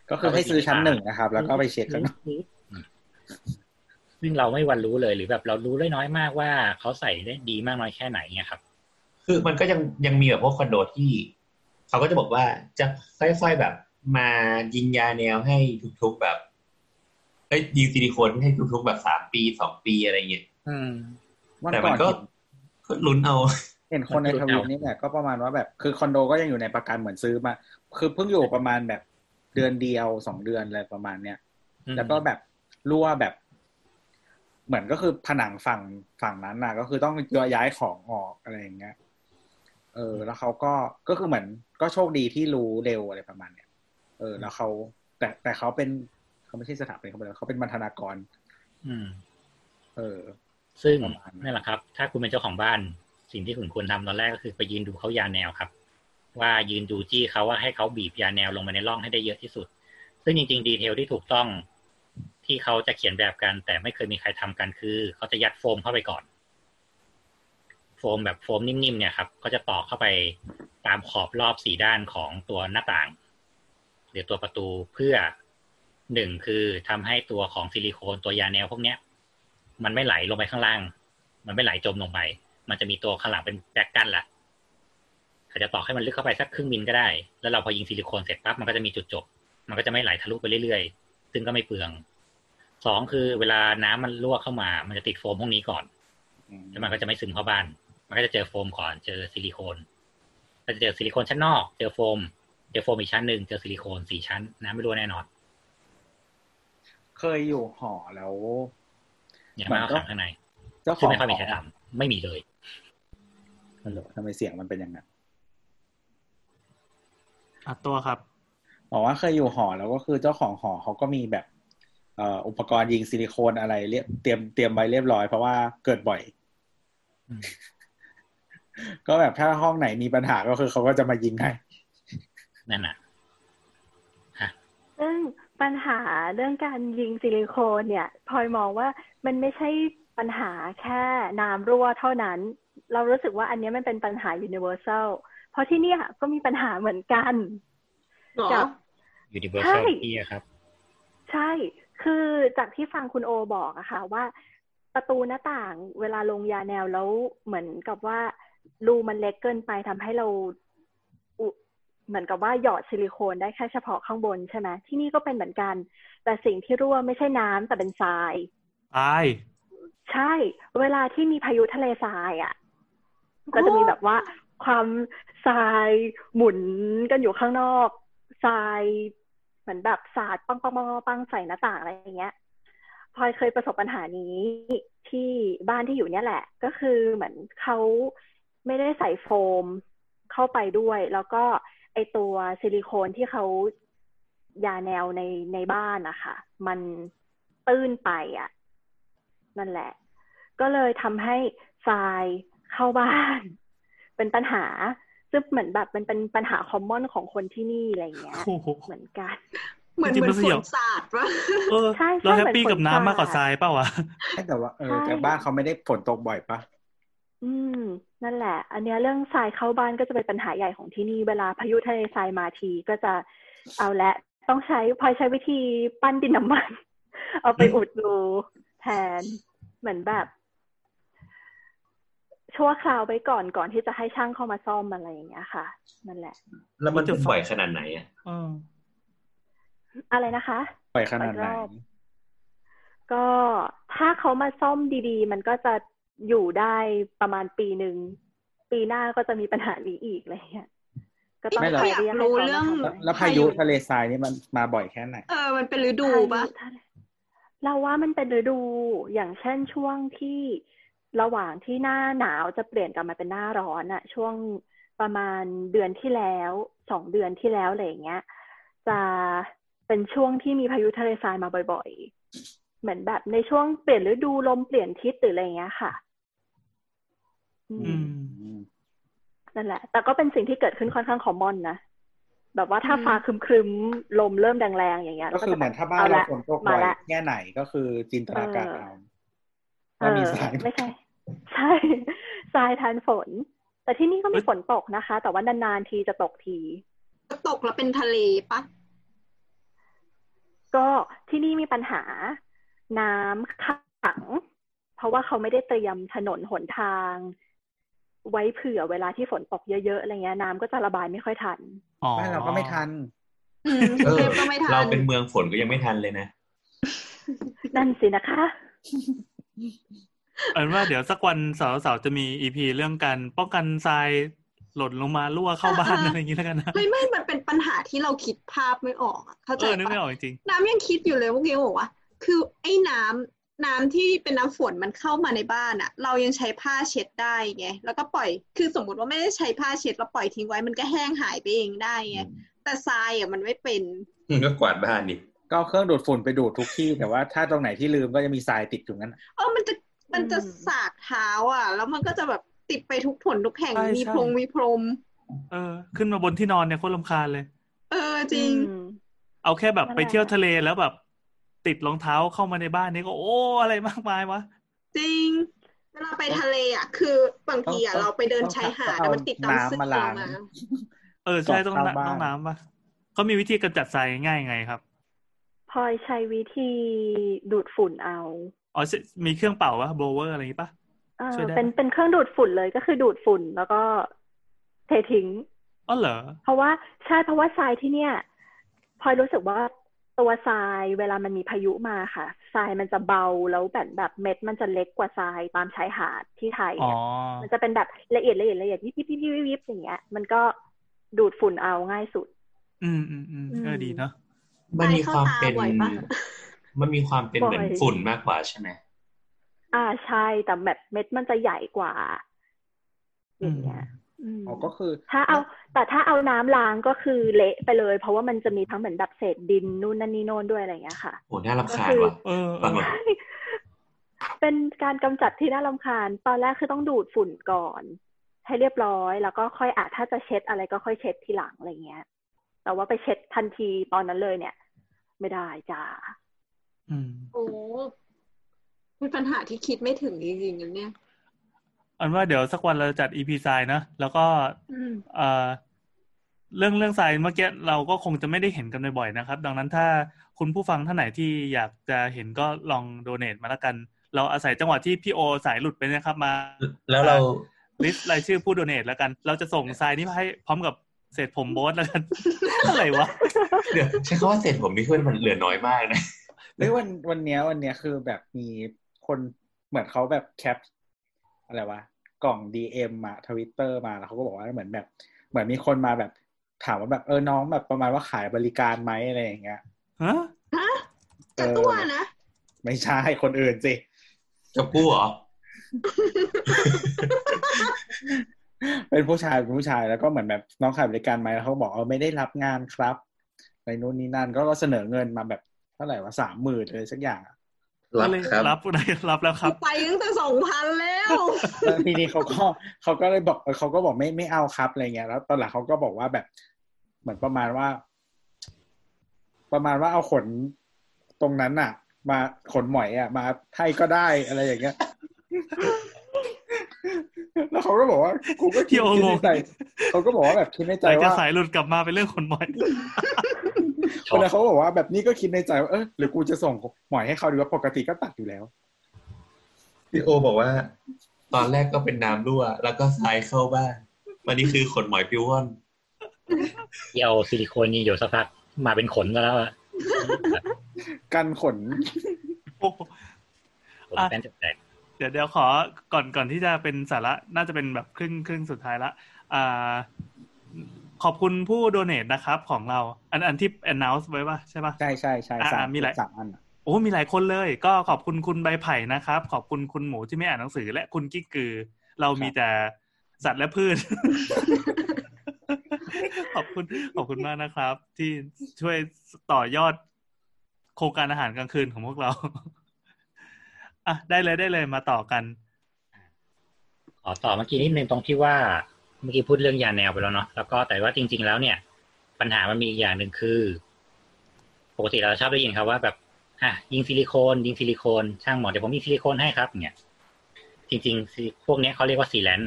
Speaker 3: ก็คือให้ซื้อชั้นหนึ่งนะครับ แล้วก็ไปเช็คกัน
Speaker 4: ซึ่งเราไม่มีวันรู้เลยหรือแบบเรารู้ได้น้อยมากว่าเขาใส่ได้ดีมากน้อยแค่ไหนเนี่ยครับ
Speaker 7: คือมันก็ยังยังมีแบบพวกคอนโดที่เขาก็จะบอกว่าจะค่อยๆแบบ มายิงยาแนวให้ทุกๆแบบเอ้ยยิงซิลิโคนให้ทุกๆแบบสามปีสองปีอะไรเงี้ย
Speaker 4: อืม
Speaker 3: วัน
Speaker 7: แต่
Speaker 3: ก่
Speaker 7: มั
Speaker 3: อนน
Speaker 7: ก็
Speaker 3: เห็น
Speaker 7: ก็ลุ้นเอา
Speaker 3: เห็นคนในทวิตนี่แหละก็ประมาณว่าแบบคือคอนโดก็ยังอยู่ในประกันเหมือนซื้อมา คือเพิ่งอยู่ประมาณแบบเดือนเดียวสองเดือนอะไรประมาณเนี้ย
Speaker 4: อืม
Speaker 3: แล้วก็แบบรั่วแบบ เหมือนก็คือผนังฝั่งฝั่งนั้นน่ะ ก็คือต้องย้ายของออกอะไรอย่างเงี้ย เออ แล้วเขาก็ก็คือเหมือน ก็โชคดีที่รู้เร็วอะไรประมาณเนี้ยเออ แล้วเขาแต่แต่เขาเป็นเขาไม่ใช่สถาปนิกเขาเป็นเขาเป็นบรรณาธิกร
Speaker 4: อืม
Speaker 3: เออ
Speaker 4: ซึ่ง
Speaker 3: ประมาณนั้น
Speaker 4: นั่นแหละครับ ถ้าคุณเป็นเจ้าของบ้าน สิ่งที่คุณควรทำตอนแรกก็คือไปยืนดูเขายาแนวครับ ว่ายืนดูจี้เขาว่าให้เขาบีบยาแนวลงมาในร่องให้ได้เยอะที่สุด ซึ่งจริง ๆ detail ที่ถูกต้องที่เขาจะเขียนแบบกัน แต่ไม่เคยมีใครทำกันคือ เขาจะยัดโฟมเข้าไปก่อนโฟ มแบบโฟมนิ่มๆเนี่ยครับ ก็จะตอกเข้าไปตามขอบรอบสี่ด้านของตัวหน้าต่าง หรือตัวประตูเพื่อหนึ่งคือทำให้ตัวของซิลิโคนตัวยาแนวพวกเนี้ย มันไม่ไหลลงไปข้างล่าง มันไม่ไหลจมลงไป มันจะมีตัวข้างหลังเป็น back กั้นละอาจจะตอกให้มันลึกเข้าไปสักครึ่งมิลก็ได้ แล้วเราพอยิงซิลิโคนเสร็จปั๊บมันก็จะมีจุดจบ มันก็จะไม่ไหลทะลุไปเรื่อยๆ ซึ่งก็ไม่เปลืองสองคือเวลาน้ำมันรั่วเข้ามา มันจะติดโฟมพวกนี้ก่อน แล้วมันก็จะไม่ซึมเข้าบ้าน มันก็จะเจอโฟมก่อน เจอซิลิโคนก็จะเจอซิลิโคนชั้นนอก เจอโฟม เจอโฟมอีกชั้นหนึ่ง เจอซิลิโคนสี่ชั้นน้ำไม่รั่วแน่นอน
Speaker 3: เคยอยู่หอแล้ว
Speaker 4: อย่างมาก
Speaker 3: มันก็
Speaker 4: ขังข้างใน
Speaker 3: เจ้าข
Speaker 4: ซึ่
Speaker 3: องง
Speaker 4: ไม่ค่อยมีใครทำไม่มีเลย
Speaker 3: ฮัลโหลทำไมเสียงมันเป็นอย่างนั้น
Speaker 2: อะตัวครับ
Speaker 3: บอกว่าเคยอยู่หอแล้วก็คือเจ้าของหอเขาก็มีแบบเอ่ออุปกรณ์ยิงซิลิโคนอะไรเรียบเตรียมเตรียมไว้เรียบร้อยเพราะว่าเกิดบ่อย
Speaker 4: อืม
Speaker 3: ก็แบบถ้าห้องไหนมีปัญหาก็คือเขาก็จะมายิงให้
Speaker 4: นั่นน่ะ
Speaker 1: ซึ่งปัญหาเรื่องการยิงซิลิโคนเนี่ยพลอยมองว่ามันไม่ใช่ปัญหาแค่น้ำรั่วเท่านั้น เรารู้สึกว่าอันเนี้ยมันเป็นปัญหา universal เพราะที่เนี่ยก็มีปัญหาเหมือนกัน
Speaker 6: หรอ
Speaker 1: กับ
Speaker 4: universal
Speaker 1: ใช่
Speaker 4: ที่อะครับ
Speaker 1: ใช่ คือจากที่ฟังคุณโอบอกอะค่ะว่า ประตูหน้าต่างเวลาลงยาแนวแล้วเหมือนกับว่า รูมันเล็กเกินไปทำให้เราอุเหมือนกับว่าหยอดซิลิโคนได้แค่เฉพาะข้างบนใช่ไหมที่นี่ก็เป็นเหมือนกัน แต่สิ่งที่รั่วไม่ใช่น้ำแต่เป็นทราย
Speaker 2: ตาย
Speaker 1: ใช่ เวลาที่มีพายุทะเลทรายอะ ก็จะมีแบบว่าความทรายหมุนกันอยู่ข้างนอกทรายเหมือนแบบสาดปังปังปังปังปังใส่หน้าต่างอะไรอย่างเงี้ยพลอยเคยประสบปัญหานี้ที่บ้านที่อยู่เนี่ยแหละ ก็คือเหมือนเขา ไม่ได้ใส่โฟมเข้าไปด้วย แล้วก็ไอตัวซิลิโคนที่เขายาแนวในในบ้านนะคะมันตื้นไปอะ นั่นแหละ ก็เลยทำให้ทรายเข้าบ้าน เป็นปัญหาซึ่งเหมือนแบบมันเป็นปัญหาคอมมอนของคนที่นี่อะไรเงี้ย
Speaker 2: โอ้โห
Speaker 1: เหมือนกัน
Speaker 6: เหมือน
Speaker 2: จริ
Speaker 6: เห
Speaker 2: งๆ
Speaker 6: มือน
Speaker 2: มันส
Speaker 6: ฝ
Speaker 2: ยอง
Speaker 6: นสาดวะ
Speaker 2: เออ
Speaker 1: ใช่ใช่
Speaker 2: เราแฮปปี้
Speaker 1: เหมือน
Speaker 2: กับน้ำมากกว่า
Speaker 1: ฝน
Speaker 2: ท
Speaker 1: สาด
Speaker 2: รายเปล่าวะ
Speaker 3: แต่ว่าเออ
Speaker 1: ใช่
Speaker 3: แต่บ้านเขาไม่ได้ฝนตกบ่อยปะ
Speaker 1: อืม นั่นแหละ อันเนี้ยเรื่องทรายเข้าบ้านก็จะเป็นปัญหาใหญ่ของที่นี่ เวลาพายุทะเลทรายมาทีก็จะเอาละ ต้องใช้พลอยใช้วิธีปั้นดินน้ำมัน เอาไปอุดรูแทน เหมือนแบบ ชั่วคราวไว้ก่อนก่อนที่จะให้ช่างเข้ามาซ่อมอะไรอย่างเงี้ยค่ะ นั่นแหละ
Speaker 7: แล้วมันจะบ่อยขนาดไหนอะ
Speaker 2: เออ
Speaker 1: อะไรนะคะ
Speaker 3: บ่อยขนาดไหน
Speaker 1: บ่อยรอบก็ถ้าเขามาซ่อมดีๆ มันก็จะ อยู่ได้ประมาณปีหนึ่ง ปีหน้าก็จะมีปัญหานี้อีกอะไรเงี้ยก็ต้อง
Speaker 3: ไม่หรอก
Speaker 1: ค
Speaker 6: อยาก
Speaker 1: เให้
Speaker 6: รู้
Speaker 1: ขามา
Speaker 6: เรื่อง
Speaker 1: ทำ
Speaker 3: แล้วแล้วพายุทะเลทรายนี่มันมาบ่อยแค่ไหน
Speaker 6: เออ มันเป็นฤดูปะ
Speaker 1: พายุทะเลเราว่ามันเป็นฤดูอย่างเช่นช่วงที่ระหว่างที่หน้าหนาวจะเปลี่ยนกลับมาเป็นหน้าร้อนอะช่วงประมาณเดือนที่แล้วสองเดือนที่แล้วอะไรอย่างเงี้ย จะเป็นช่วงที่มีพายุทะเลทรายมาบ่อย ๆ เหมือนแบบในช่วงเปลี่ยนฤดูลมเปลี่ยนทิศหรืออะไรอย่างเงี้ยค่ะอื
Speaker 2: อื
Speaker 1: ม
Speaker 2: ม
Speaker 1: นั่นแหละ แต่ก็เป็นสิ่งที่เกิดขึ้นค่อนข้างคอมมอนนะแบบว่าถ้า
Speaker 6: อืม
Speaker 1: ฟ้าครึมๆลมเริ่มแรงๆอย่างเงี้ย
Speaker 3: ก็คือ
Speaker 1: จะ
Speaker 3: เหมือน
Speaker 1: แบบ
Speaker 3: ถ้าบ้านเรา
Speaker 1: ละ
Speaker 3: ฝนตก
Speaker 1: มา
Speaker 3: บ่อย
Speaker 1: ละ
Speaker 3: แค่ไหนก็คือจินตนาการ
Speaker 1: เออ
Speaker 3: เอา
Speaker 1: เอ
Speaker 3: ว่ามี
Speaker 1: อ
Speaker 3: ทราย
Speaker 1: ไม่ใช่ ใช่ทรายทานฝน แต่ที่นี่ก็มีฝนตกนะคะ แต่ว่านานๆทีจะตกที
Speaker 6: ตกแล้วเป็นทะเลปะ
Speaker 1: ก็ที่นี่มีปัญหา น้ำขัง เพราะว่าเขาไม่ได้เตรียมถนนหนทาง ไว้เผื่อเวลาที่ฝนตกเยอะๆอะไรเงี้ยน้ำก็จะระบายไม่ค่อยทัน
Speaker 2: อ๋อ
Speaker 3: บ้านเราก็ไม่ทัน
Speaker 6: อืม
Speaker 7: เออ
Speaker 6: เทพก็ไม่ทัน
Speaker 7: เราเป็นเมืองฝนก็ยังไม่ทันเลยนะ
Speaker 1: นั่นสินะคะ
Speaker 2: เอาเป็นว่าเดี๋ยวสักวันเสาร์เสาร์จะมีอีพีเรื่องการป้องกันทรายหล่นลงมารั่วเข้าบ้านอะไรอย่างงี้แล้วกันนะ
Speaker 6: เฮ้ยไม่มันเป็นปัญหาที่เราคิดภาพไม่ออกอะเข้า
Speaker 2: เอ
Speaker 6: ใจ
Speaker 2: อนึกไม่
Speaker 6: ปะ
Speaker 2: ออกจริง
Speaker 6: น้ำยังคิดอยู่เลยเมื่อกี้บอกว่า คือไอ้น้ำ น้ำที่เป็นน้ำฝนมันเข้ามาในบ้านอะเรายังใช้ผ้าเช็ดได้ไงแล้วก็ปล่อยคือสมมติว่าไม่ได้ใช้ผ้าเช็ดแล้วปล่อยทิ้งไว้มันก็แห้งหายไปเองได้ไงแต่ทรายอะมันไม่เป็น
Speaker 7: ก็กวาดบ้านดิ
Speaker 3: ก็เอาเครื่องดูดฝุ่นไปดูดทุกที่แต่ว่าถ้าตรงไหนที่ลืมก็จะมีทรายติดอยู่งั้น
Speaker 6: เออมันจะมันจะ
Speaker 1: อืม
Speaker 6: สากเท้าอะ แล้วมันก็จะแบบติดไปทุกผลทุกแห่ง
Speaker 2: ใช่
Speaker 6: มี
Speaker 2: ใช่
Speaker 6: พรงมีพรม
Speaker 2: ๆเออ ขึ้นมาบนที่นอนเนี่ยโคตรลำคาญเลย
Speaker 6: เออจริง
Speaker 1: อืม
Speaker 2: เอาแค่แบบ
Speaker 1: นั่นแหละ
Speaker 2: ไปเที่ยวทะเลแล้วแบบ ติดรองเท้าเข้ามาในบ้านนี่ก็โอ้อะไรมากมายวะ
Speaker 6: จริงเวลาไปทะเลอะ คือบางทีอะ
Speaker 3: ต้อง
Speaker 6: เราไปเดิน
Speaker 3: ต้อง
Speaker 6: ชายหาด
Speaker 3: ต้อง
Speaker 6: อะ
Speaker 3: เอา
Speaker 6: มันติดตาม
Speaker 3: น้ำ
Speaker 6: เสื้อ
Speaker 3: มาล้าง
Speaker 6: มา
Speaker 2: เออใช่ต้อง
Speaker 3: ก่อนเข้า
Speaker 2: น้ำ
Speaker 3: บ้าน
Speaker 2: ต้องน้ำปะเขามีวิธีกำจัดทรายง่ายๆไงครับ
Speaker 1: พลอยใช้วิธีดูดฝุ่นเอา
Speaker 2: อ๋อใช่มีเครื่องเป่าวะโบเวอร์อะไรอย่างงี้ปะ
Speaker 1: เออ
Speaker 2: ช่วยได้
Speaker 1: เป็นเป็นเครื่องดูดฝุ่นเลยก็คือดูดฝุ่นแล้วก็เททิ้ง
Speaker 2: อ๋อเหรอ
Speaker 1: เพราะว่าใช่เพราะว่าทรายที่เนี่ยพลอยรู้สึกว่า ตัวทรายเวลามันมีพายุมาค่ะทรายมันจะเบาแล้วแบบแบบเม็ดมันจะเล็กกว่าทรายตามชายหาดที่ไทย
Speaker 2: อ๋อ
Speaker 1: อะมันจะเป็นแบบละเอียดละเอียดละเอียดยิบยิบยิบยิบยิบยิบอย่างเงี้ย มันก็ดูดฝุ่นเอาง่ายสุด
Speaker 2: อืมอืมอืมเออ
Speaker 1: อืม
Speaker 2: ดีเนาะ
Speaker 7: มันมีความเป็น
Speaker 6: ไปเข้าตาบ่อยปะ
Speaker 7: มันมีความเป็นเหมือน
Speaker 1: บ่อย
Speaker 7: ฝุ่นมากกว่าใช่ไหม
Speaker 1: อ่าใช่แต่แบบเม็ดมันจะใหญ่กว่าอย่างเงี้ย อืม
Speaker 3: อ๋อก็คือ
Speaker 1: ถ้าเอา แต่ถ้าเอาน้ำล้างก็คือเละไปเลย เพราะว่ามันจะมีทั้งเหมือนแบบเศษดินนู่นนั่นนี่โน่นด้วยอะไรอย่างเงี้ยค่ะ
Speaker 7: โอ้น่ารำคาญ
Speaker 1: ก็คือ
Speaker 7: ว่ะ
Speaker 2: เออเอ
Speaker 7: ฟัง
Speaker 2: อ
Speaker 7: แล้ว
Speaker 1: เป็นการกำจัดที่น่ารำคาญ ตอนแรกคือต้องดูดฝุ่นก่อน ให้เรียบร้อยแล้วก็ค่อยอาจถ้าจะเช็ดอะไรก็ค่อยเช็ดทีหลังอะไรเงี้ย แต่ว่าไปเช็ดทันทีตอนนั้นเลยเนี่ย ไม่ได้จ้า
Speaker 2: อืม
Speaker 6: โอ้เป็นปัญหาที่คิดไม่ถึงจริงๆนะเนี่ย
Speaker 2: อันว่าเดี๋ยวสักวันเราจะจัดอีพีทรายนะแล้วก็
Speaker 6: อืม
Speaker 2: เอ่อเรื่องเรื่องทรายเมื่อกี้เราก็คงจะไม่ได้เห็นกันบ่อยๆนะครับ ดังนั้นถ้าคุณผู้ฟังท่านไหนที่อยากจะเห็นก็ลองโดเน a มาแล้วกัน เราอาศัยจังหวะที่พี่โอสายหลุดไปนะครับมา
Speaker 7: แล้วเรา
Speaker 2: ลิสต์รายชื่อผู้โดเน a แล้วกัน เราจะส่งทรายนี้มาให้พร้อมกับเศษผมโบสแล้วกันอะไรวะ
Speaker 7: เดี๋ยวใช้คำว่าเสร็จผมนี่คือมันเหลือน้อยมากนะ
Speaker 3: เฮ้ยวันวันเนี้ยวันเนี้ยคือแบบมีคนเหมือนเขาแบบ cap อะไรวะ กล่อง DM มาทวิตเตอร์มาแล้วเขาก็บอกว่าเหมือนแบบ เหมือนมีคนมาแบบ ถามว่าแบบเออน้องแบบประมาณว่าขายบริการไหมอะไรอย่างเงี้ย
Speaker 2: ฮะ
Speaker 6: ฮะจะตัวนะ
Speaker 3: ไม่ใช่คนอื่นสิ
Speaker 7: จะกู้เหรอ
Speaker 3: เป็นผู้ชายเป็นผู้ชายแล้วก็เหมือนแบบน้องขายบริการไหมแล้วเขาบอกเออไม่ได้รับงานครับในนู้นนี่นั่นก็เสนอเงินมาแบบเท่าไหร่วะสามหมื่นเลยสักอย่างอะ
Speaker 7: รับ
Speaker 2: ก็เลย
Speaker 7: ครับ
Speaker 2: รับได้รับแล้วครับ
Speaker 6: ไปตั้งแต่สองพันแล้ว
Speaker 3: แล้วทีนี้เขาก็เขาก็เลยบอกเออเขาก็บอกไม่ไม่เอาครับอะไรเงี้ยแล้วตอนหลังเขาก็บอกว่าแบบ เหมือนประมาณว่า ประมาณว่าเอาขนตรงนั้นน่ะ มาขนหมอยอะ มาให้ก็ได้อะไรอย่างเงี้ยแล้วเขาก็บอกว่ากูก็คิด
Speaker 2: พี่โอ
Speaker 3: คิด
Speaker 2: ง
Speaker 3: ใน
Speaker 2: ง
Speaker 3: ใจเขาก็บอกว่าแบบคิดในใจ
Speaker 2: แต่จะ
Speaker 3: ว่า
Speaker 2: สายหลุดกลับมาเป็นเรื่องคนหมอย
Speaker 3: คนนั้นเขาก็บอกว่าแบบนี้ก็คิดในใจว่าเออหรือกูจะส่งหมอยให้เขาดีว่าปกติก็ตัดอยู่แล้ว
Speaker 7: พี่โอบอกว่า ตอนแรกก็เป็นน้ำรั่ว แล้วก็ทรายเข้าบ้านวันนี้คือขนหมอยปิวว่อน
Speaker 4: ที่เอาซิลิโคนนี่อยู่สักพักมาเป็นขนซะแล้วอะ
Speaker 3: กันขน
Speaker 2: โอ้โห
Speaker 4: ขน
Speaker 2: อะ
Speaker 4: แป้นแตก
Speaker 2: เดี๋ยวเดี๋ยวขอก่อนก่อนที่จะเป็นสาระน่าจะเป็นแบบครึ่งครึ่งสุดท้ายละอ่า ขอบคุณผู้โดเน a นะครับของเรา อันอันที่ announce ไว้ป่ะใช่ป่ะ
Speaker 3: ใช่ใช่ใช่
Speaker 2: อ่า
Speaker 3: สาม
Speaker 2: มีหลาย
Speaker 3: สามอันอะ
Speaker 2: โอ้มีหลายคนเลย ก็ขอบคุณคุณใบไผ่นะครับ ขอบคุณคุณหมูที่ไม่อ่านหนังสือ และคุณกิ๊กกือ เรามีแต่สัตว์และพืช ขอบคุณขอบคุณมากนะครับ ที่ช่วยต่อยอดโครงการอาหารกลางคืนของพวกเราอะได้เลยได้เลยมาต่อกัน
Speaker 4: ขอต่อเมื่อกี้นิดนึงตรงที่ว่า เมื่อกี้พูดเรื่องยาแนวไปแล้วเนาะแล้วก็แต่ว่าจริง ๆ แล้วเนี่ย ปัญหามันมีอีกอย่างหนึ่งคือปกติเราชอบได้ยินครับว่าแบบอะยิงซิลิโคนยิงซิลิโคนช่างหมอเดี๋ยวผมยิงซิลิโคนให้ครับ เนี่ยจริงๆซิพวกเนี้ยเขาเรียกว่าซีแลน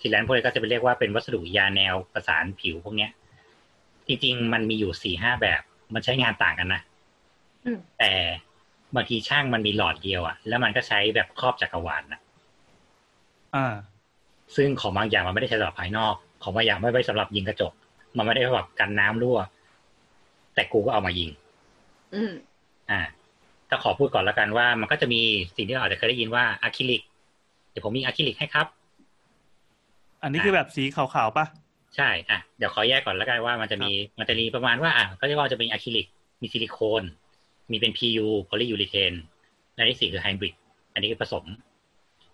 Speaker 4: ซีแลนพวกนี้ก็จะไปเรียกว่าเป็นวัสดุยาแนวประสานผิวพวกเนี้ย จริง ๆ มันมีอยู่สี่ห้าแบบ มันใช้งานต่างกันนะ
Speaker 6: อืม
Speaker 4: แต่บางทีช่างมันมีหลอดเดียวอะแล้วมันก็ใช้แบบครอบจักรวาลนะ
Speaker 2: อ่า
Speaker 4: ซึ่งของบางอย่างมันไม่ได้ใช้สำหรับภายนอก ของบางอย่างไม่ได้สำหรับยิงกระจก มันไม่ได้สำหรับกันน้ำรั่ว แต่กูก็เอามายิง
Speaker 6: อืม
Speaker 4: อ่า ถ้าขอพูดก่อนแล้วกันว่า มันก็จะมีสิ่งที่เราอาจจะเคยได้ยินว่าอะคริลิก เดี๋ยวผมมีอะคริลิกให้ครับ
Speaker 2: อันนี้คือแบบสีขาวๆป่ะ
Speaker 4: ใช่ อะ เดี๋ยวขอแยกก่อนแล้วกันว่ามันจะมี มันจะมีประมาณว่า อะก็เรียกว่าจะเป็นอะคริลิก มีซิลิโคน มีเป็น PU โพลียูริเทนและที่สี่คือไฮบริด อันนี้คือผสม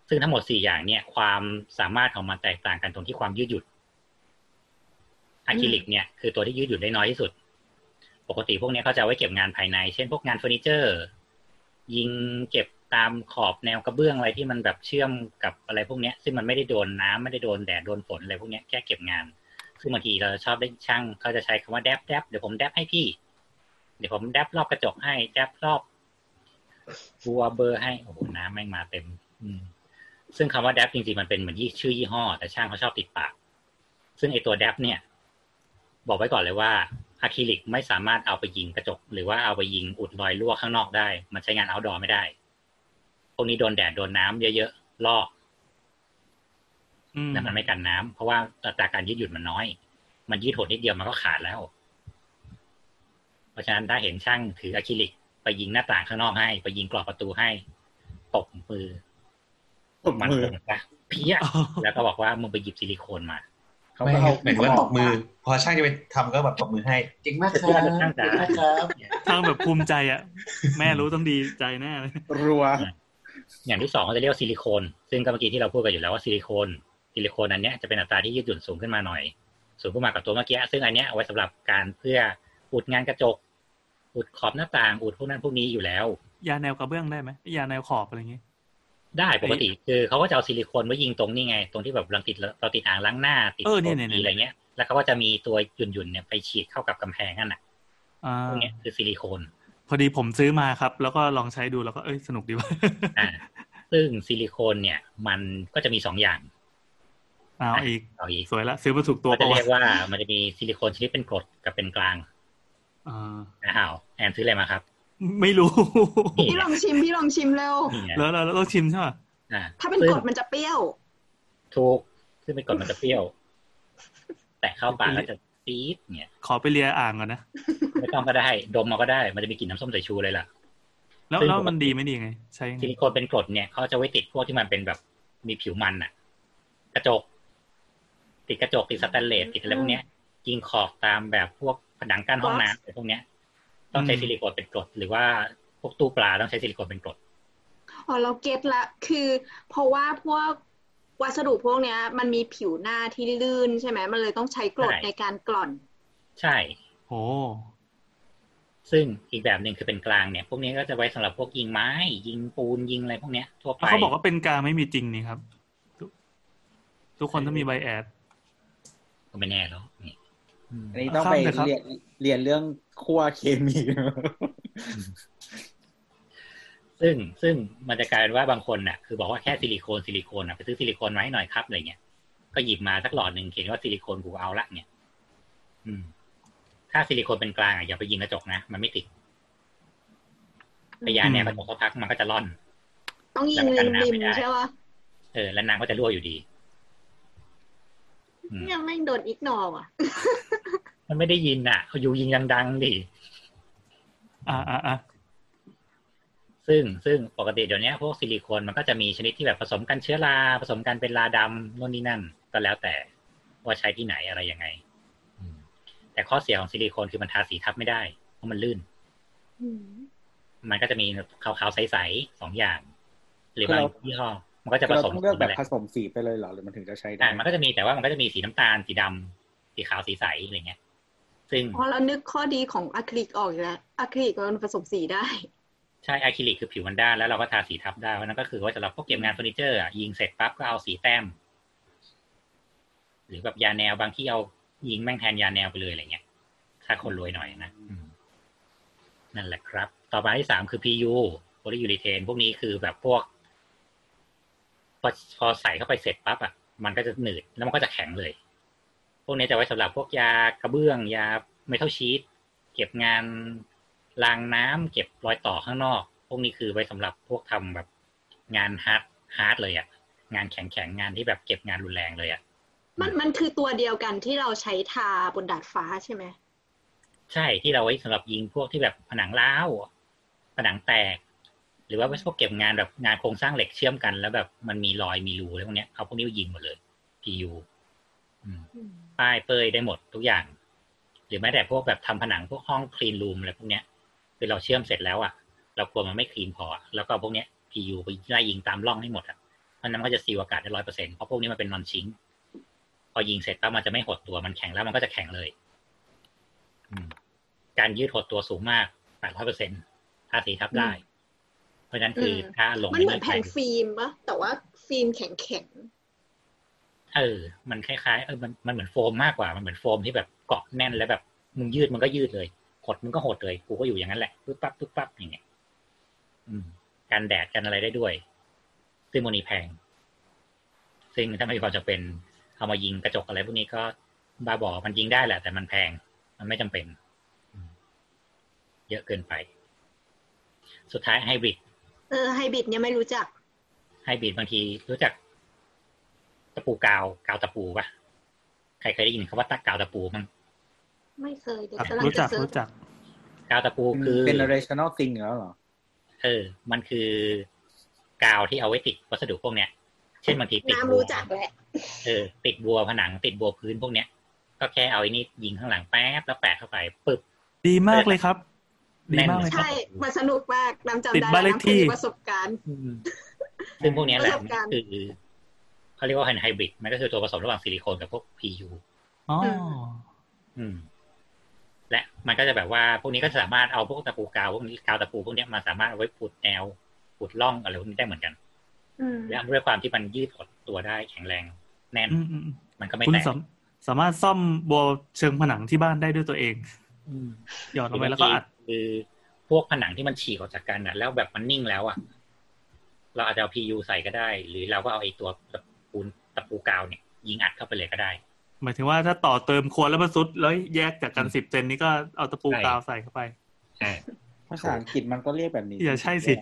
Speaker 4: ซึ่งทั้งหมดสี่อย่างเนี่ย ความสามารถของมันแตกต่างกันตรงที่ความยืดหยุ่นอะคริลิกเนี่ยคือตัวที่ยืดหยุ่นได้น้อยที่สุด ปกติพวกเนี้ยเขาจะเอาไว้เก็บงานภายใน เช่น พวกงานเฟอร์นิเจอร์ ยิงเก็บตามขอบแนวกระเบื้องอะไรที่มันแบบเชื่อมกับอะไรพวกเนี้ยซึ่งมันไม่ได้โดนน้ำไม่ได้โดนแดดโดนฝนอะไรพวกเนี้ยแค่เก็บงาน ซึ่งบางทีเราชอบได้ช่างเขาจะใช้คำว่าแดบแดบเดี๋ยวผมแดบให้พี่ เดี๋ยวผมแดบรอบกระจกให้แดบรอบบัวเบอร์ให้โอ้โหน้ำแม่งมาเต็ม อืม ซึ่งคำว่าแดบจริงๆมันเป็นเหมือนยี่ชื่อยี่ห้อ แต่ช่างเขาชอบติดปาก ซึ่งไอตัวแดบเนี่ย บอกไว้ก่อนเลยว่าอะคริลิกไม่สามารถเอาไปยิงกระจก หรือว่าเอาไปยิงอุดรอยรั่วข้างนอกได้ มันใช้งานเอาดอไม่ได้ พวกนี้โดนแดดโดนน้ำเยอะๆลอก
Speaker 2: อืม
Speaker 4: แต่มันไม่กันน้ำเพราะว่าอัตราการยืดหยุ่นมันน้อย มันยืดหดนิดเดียวมันก็ขาดแล้ว เพราะฉะนั้นถ้าเห็นช่างถืออะคริลิกไปยิงหน้าต่างข้างนอกให้ ไปยิงกรอบประตูให้ตบมือ
Speaker 3: ตบ
Speaker 4: มัน
Speaker 3: มือ
Speaker 4: คงจะเพี้ยแล้วก็บอกว่ามึงไปหยิบซิลิโคนมา
Speaker 3: เขา
Speaker 7: ไม่
Speaker 3: ก็เอา
Speaker 7: เหมือนว่าตบมือ พอช่างจะไปทำก็แบบตบมือให้เก่งมากครับ
Speaker 4: ช่างจ๋า
Speaker 7: เก่งมากครับ
Speaker 2: ทางแบบภูมิใจอะ แม่รู้ต้องดีใจแน่เลย
Speaker 3: รัว
Speaker 4: อย่างที่สองเขาจะเรียกว่าซิลิโคน ซึ่งก็เมื่อกี้ที่เราพูดกันอยู่แล้วว่าซิลิโคนซิลิโคนอันเนี้ยจะเป็นอัตราที่ยืดหยุ่นสูงขึ้นมาหน่อย สูงขึ้นมากับตัวเมื่อกี้ซึ่งอันเนี้ยเอาไว้สำหรับการเพื่ออุดงานกระจก อุดขอบหน้าต่างอุดพวกนั้นพวกนี้อยู่แล้ว
Speaker 2: ยาแนวกระเบื้องได้ไหมยาแนวขอบอะไรอย่างงี้
Speaker 4: ได้ปกติคือเขาก็จะเอาซิลิโคนไว้ยิงตรงนี่ไง ตรงที่แบบเราติดเราติดอ่างล้างหน้าติด
Speaker 2: เออเนี่ย
Speaker 4: โต๊ะ
Speaker 2: เนี่ย
Speaker 4: ทีอะไรเงี้ย แล้วเขาก็จะมีตัวหยุ่นๆเนี่ยไปฉีดเข้ากับกำแพงนั่นน่ะ
Speaker 2: อ่า
Speaker 4: พวกเนี้ยคือซิลิโคน
Speaker 2: พอดีผมซื้อมาครับ แล้วก็ลองใช้ดูแล้วก็เอ้ยสนุกดีว่ะ
Speaker 4: อ่าซึ่งซิลิโคนเนี่ย มันก็จะมีสองอย่าง
Speaker 2: เอาอีก
Speaker 4: เอาอีก
Speaker 2: สวยละซื้อมาถูกตัว
Speaker 4: เขาจะ
Speaker 2: ปะวะ
Speaker 4: เรียกว่ามันจะมีซิลิโคนชนิดเป็นกรดกับเป็นกลาง
Speaker 2: อ่า
Speaker 4: อ้าวแอนซื้ออะไรมาครับ
Speaker 2: ไม่รู้
Speaker 4: นี่
Speaker 6: พี่ลองชิมพี่ลองชิมเร็ว
Speaker 4: นี่ไง
Speaker 2: แล้วเราเราต้องชิมใช่ป่ะ
Speaker 4: อ่า
Speaker 6: ถ้าเป็น
Speaker 4: ซึ่ง
Speaker 6: กรดมันจะเปรี้ยว
Speaker 4: ถูกซึ่งเป็นกรดมันจะเปรี้ยว แต่เข้าปากแล้วจะปี๊ดเนี่ย
Speaker 2: ขอไปเลียอ่างก่อนนะ
Speaker 4: ไม่ต้องก็ได้ ดมมาก็ได้ มันจะมีกลิ่นน้ำส้มสายชูเลยล่ะ
Speaker 2: แล้ว
Speaker 4: ซึ่ง
Speaker 2: แล้วมันดีไม่ดีไง ใช่ไง
Speaker 4: ซิลิโคนเป็นกรดเนี่ยเขาจะไว้ติดพวกที่มันเป็นแบบมีผิวมันอะกระจก ติดกระจกติดสแตนเลสติดอะไรพวกเนี้ยยิงขอบตามแบบพวกผนังกั้นห้องน้ำอะไรพวกเนี้ย ต้องใช้ซิลิโคนเป็นกรดหรือว่าพวกตู้ปลาต้องใช้ซิลิโคนเป็นกรด
Speaker 6: อ๋อเราเก็ตละคือ เพราะว่าพวกวัสดุพวกเนี้ย มันมีผิวหน้าที่ลื่นใช่ไหมมันเลยต้องใช้กรด
Speaker 4: ใช่
Speaker 6: ในการกล่อน
Speaker 4: ใช่
Speaker 2: โอ้
Speaker 4: ซึ่งอีกแบบหนึ่งคือเป็นกลางเนี่ย พวกนี้ก็จะไว้สำหรับพวกยิงไม้ ยิงปูนยิงอะไรพวกเนี้ยทั่วไป
Speaker 2: แล้วเขาบอกว่าเป็นกลางไม่มีจริงนี่ครับ ทุกทุกคนต้องมีใบแอด
Speaker 4: ก็ไม่แน่แล้วนี่
Speaker 3: อันนี้ต้องไป
Speaker 2: ข้ามเลยครับ
Speaker 3: เรียนเรียนเรื่องขั้วเคมี
Speaker 4: ซึ่งซึ่งมันจะกลายเป็นว่าบางคนน่ะ คือบอกว่าแค่ซิลิโคนซิลิโคนน่ะไปซื้อซิลิโคนมาให้หน่อยครับอะไรเงี้ย ก็หยิบมาสักหลอดหนึ่งเขียนว่าซิลิโคนกูเอาละเนี่ยอืม ถ้าซิลิโคนเป็นกลางอะอย่าไปยิงกระจกนะมันไม่ติดแต่ยาเนี่ยกระจกสักพักมันก็จะร่อน
Speaker 6: ต้องยิงริมริมๆใช่ปะ
Speaker 4: เออแล้วน้ำก็จะรั่วอยู่ดีอืม
Speaker 6: เนี่ยแม่งโดนอิกนอว่ะ
Speaker 4: มันไม่ได้ยินอะเขาอยู่ยิงดังๆดิ
Speaker 2: อ่าอ่าอ่า
Speaker 4: ซึ่งซึ่งปกติเดี๋ยวนี้พวกซิลิโคนมันก็จะมีชนิดที่แบบผสมกันเชื้อราผสมกันเป็นลาดำโน่นนี่นั่น ก็แล้วแต่ว่าใช้ที่ไหนอะไรยังไงอืมแต่ข้อเสียของซิลิโคนคือมันทาสีทับไม่ได้ เพราะมันลื่น มันก็จะมีขาวๆใสๆสองอย่าง หรือบางยี่ห้อ มันก็จะผ
Speaker 3: เรา
Speaker 4: สม
Speaker 3: ต้องเลือกแบบ
Speaker 4: กัน
Speaker 3: ผสมสีไปเลยเหรอหรือมันถึงจะใช้ได้
Speaker 4: อ่ามันก็จะมีแต่ว่ามันก็จะมีสีน้ำตาลสีดำสีขาวสีใสอะไรเงี้ย ซึ่ง
Speaker 6: พอเรานึกข้อดีของอะคริลิกออกอีกแล้วอะคริลิกมันผสมสีได้
Speaker 4: ใช่อะคริลิกคือผิวมันด้านแล้วเราก็ทาสีทับได้เพราะฉะนั้นก็คือว่าสำหรับพวกเก็บงานเฟอร์นิเจอร์อะยิงเสร็จปั๊บก็เอาสีแต้ม หรือแบบยาแนวบางที่เอายิงแม่งแทนยาแนวไปเลยอะไรเงี้ยถ้าคนรวยหน่อยนะอืมนั่นแหละครับ ต่อมาที่สามคือ PU โพลียูริเทนพวกนี้คือแบบพวกพ อพอใส่เข้าไปเสร็จปั๊บอะมันก็จะหนืดแล้วมันก็จะแข็งเลย พวกนี้จะไว้สำหรับพวกยากระเบื้อง ยาเมทัลชีตเก็บงานรางน้ำเก็บรอยต่อข้างนอก พวกนี้คือไว้สำหรับพวกทำแบบงาน hard hard เลยอะงานแข็งแข็งๆงานที่แบบเก็บงานรุนแรงเลยอะ
Speaker 6: มันมันคือตัวเดียวกันที่เราใช้ทาบนดาดฟ้าใช่ไหม
Speaker 4: ใช่ที่เราไว้สำหรับยิงพวกที่แบบผนังร้าวผนังแตก หรือว่าพวกเก็บงานแบบงานโครงสร้างเหล็กเชื่อมกัน แล้วแบบมันมีรอยมีรูอะไรพวกเนี้ยเอาพวกนี้ไปยิงหมดเลย PU อืมป้ายเปยได้หมดทุกอย่าง หรือแม้แต่พวกแบบทำผนังพวกห้อง clean room อะไรพวกเนี้ยคือเราเชื่อมเสร็จแล้วอะ เรากลัวมันไม่ clean พออะแล้วก็เอาพวกเนี้ย PU ไปไล่ยิงตามร่องให้หมดอะเพราะฉะนั้นมันก็จะ seal อากาศได้ร้อยเปอร์เซ็นต์เพราะพวกนี้มันเป็น non-shrink พอยิงเสร็จปั๊บมันจะไม่หดตัวมันแข็งแล้วมันก็จะแข็งเลยอืมการยืดหดตัวสูงมากแปดร้อยเปอร์เซ็นต์ทาสีทับได้ เพราะฉะนั้นคือถ้าลง
Speaker 6: มันเหมือน
Speaker 4: ใแผ่
Speaker 6: นฟิล์มปะแต่ว่าฟิล์มแข็งแข็ง
Speaker 4: เออ มันคล้ายๆเออมันมันเหมือนโฟมมากกว่า มันเหมือนโฟมที่แบบเกาะแน่นแล้วแบบมึงยืดมันก็ยืดเลยหดมึงก็หดเลย กูก็อยู่อย่างนั้นแหละปึ๊บปั๊บปึ๊บปั๊บอย่างเงี้ยอืมการแดดกันอะไรได้ด้วย ซึ่งโมนีแพง ซึ่งถ้าไม่มีความจำเป็น เอามายิงกระจกอะไรพวกนี้ก็บ้าบอมันยิงได้แหละ แต่มันแพง มันไม่จำเป็นอืมเยอะเกินไป สุดท้ายไฮบริด
Speaker 6: ๆ เออไฮบริดเนี่ยไม่รู้จัก
Speaker 4: ไฮบริดบางทีรู้จัก ตะปูกาวกาวตะปูปะใครเคยได้ยินคำว่าตะกาวตะปูมั้ง
Speaker 6: ไม่เคยเดี๋ยว
Speaker 2: อะ
Speaker 6: กำลัง
Speaker 2: รู้
Speaker 6: จะ
Speaker 2: จัก
Speaker 6: เซิร์ช
Speaker 2: รู้จัก
Speaker 4: กาวตะปูคือ
Speaker 3: เป็น generational thing แล้วเหรอ
Speaker 4: เออ มันคือกาวที่เอาไว้ติดวัสดุพวกเนี้ย เช่นบางทีติด
Speaker 6: น้ำ
Speaker 4: บัว
Speaker 6: รู้จักแหละ
Speaker 4: เออ ติดบัวผนังติดบัวพื้นพวกเนี้ย ก็แค่เอาไอ้นี่ยิงข้างหลังแป๊บแล้วแปะเข้าไปปึ๊บ
Speaker 2: ดีมากเลยครับ ดีมากเลยครับ
Speaker 6: ใช่มันสนุกมากน้ำจำ
Speaker 2: ติด
Speaker 6: ได้
Speaker 2: บ้านเลข
Speaker 6: น้ำ
Speaker 2: ที่
Speaker 6: เคยมีประสบการณ์
Speaker 4: ซึ่งพวกเนี้ยแหละ
Speaker 6: ประสบการณ์
Speaker 4: คือเขาเรียกว่าไฮบริดมันก็คือตัวผสมระหว่างซิลิโคนกับพวก PU
Speaker 2: อ๋อ
Speaker 4: อืม และมันก็จะแบบว่าพวกนี้ก็สามารถเอาพวกตะปูกาวพวกนี้กาวตะปูพวกเนี้ยมาสามารถเอาไว้ปูดแนวปูดร่องอะไรพวกนี้ได้เหมือนกัน
Speaker 6: อืม
Speaker 4: และด้วยความที่มันยืดหดตัวได้แข็งแรงแน่น
Speaker 2: อืมอืมอืม
Speaker 4: มันก็ไม่
Speaker 2: คุณ
Speaker 4: แตก
Speaker 2: สามสามารถซ่อมบัวเชิงผนังที่บ้านได้ด้วยตัวเองหยอดลงไปแล้วก็อัด
Speaker 4: คือพวกผนังที่มันฉีกออกจากกันนะแล้วแบบมันนิ่งแล้วอะ เราอาจจะเอา PU ใส่ก็ได้ หรือเราก็เอาไอ้ตัวตะปูตะปูกาวเนี่ย ยิงอัดเข้าไปเลยก็ได้
Speaker 2: หมายถึงว่าถ้าต่อเติมครัวแล้วมันทรุดแล้วแยกจากกันสิบเซนนี่ก็เอาตะปู
Speaker 4: ใช่
Speaker 2: กาวใส่เข้าไป
Speaker 4: อ่า
Speaker 3: ภาษาอังกฤษมันก็เรียกแบบนี้
Speaker 2: อย่าใช่สิ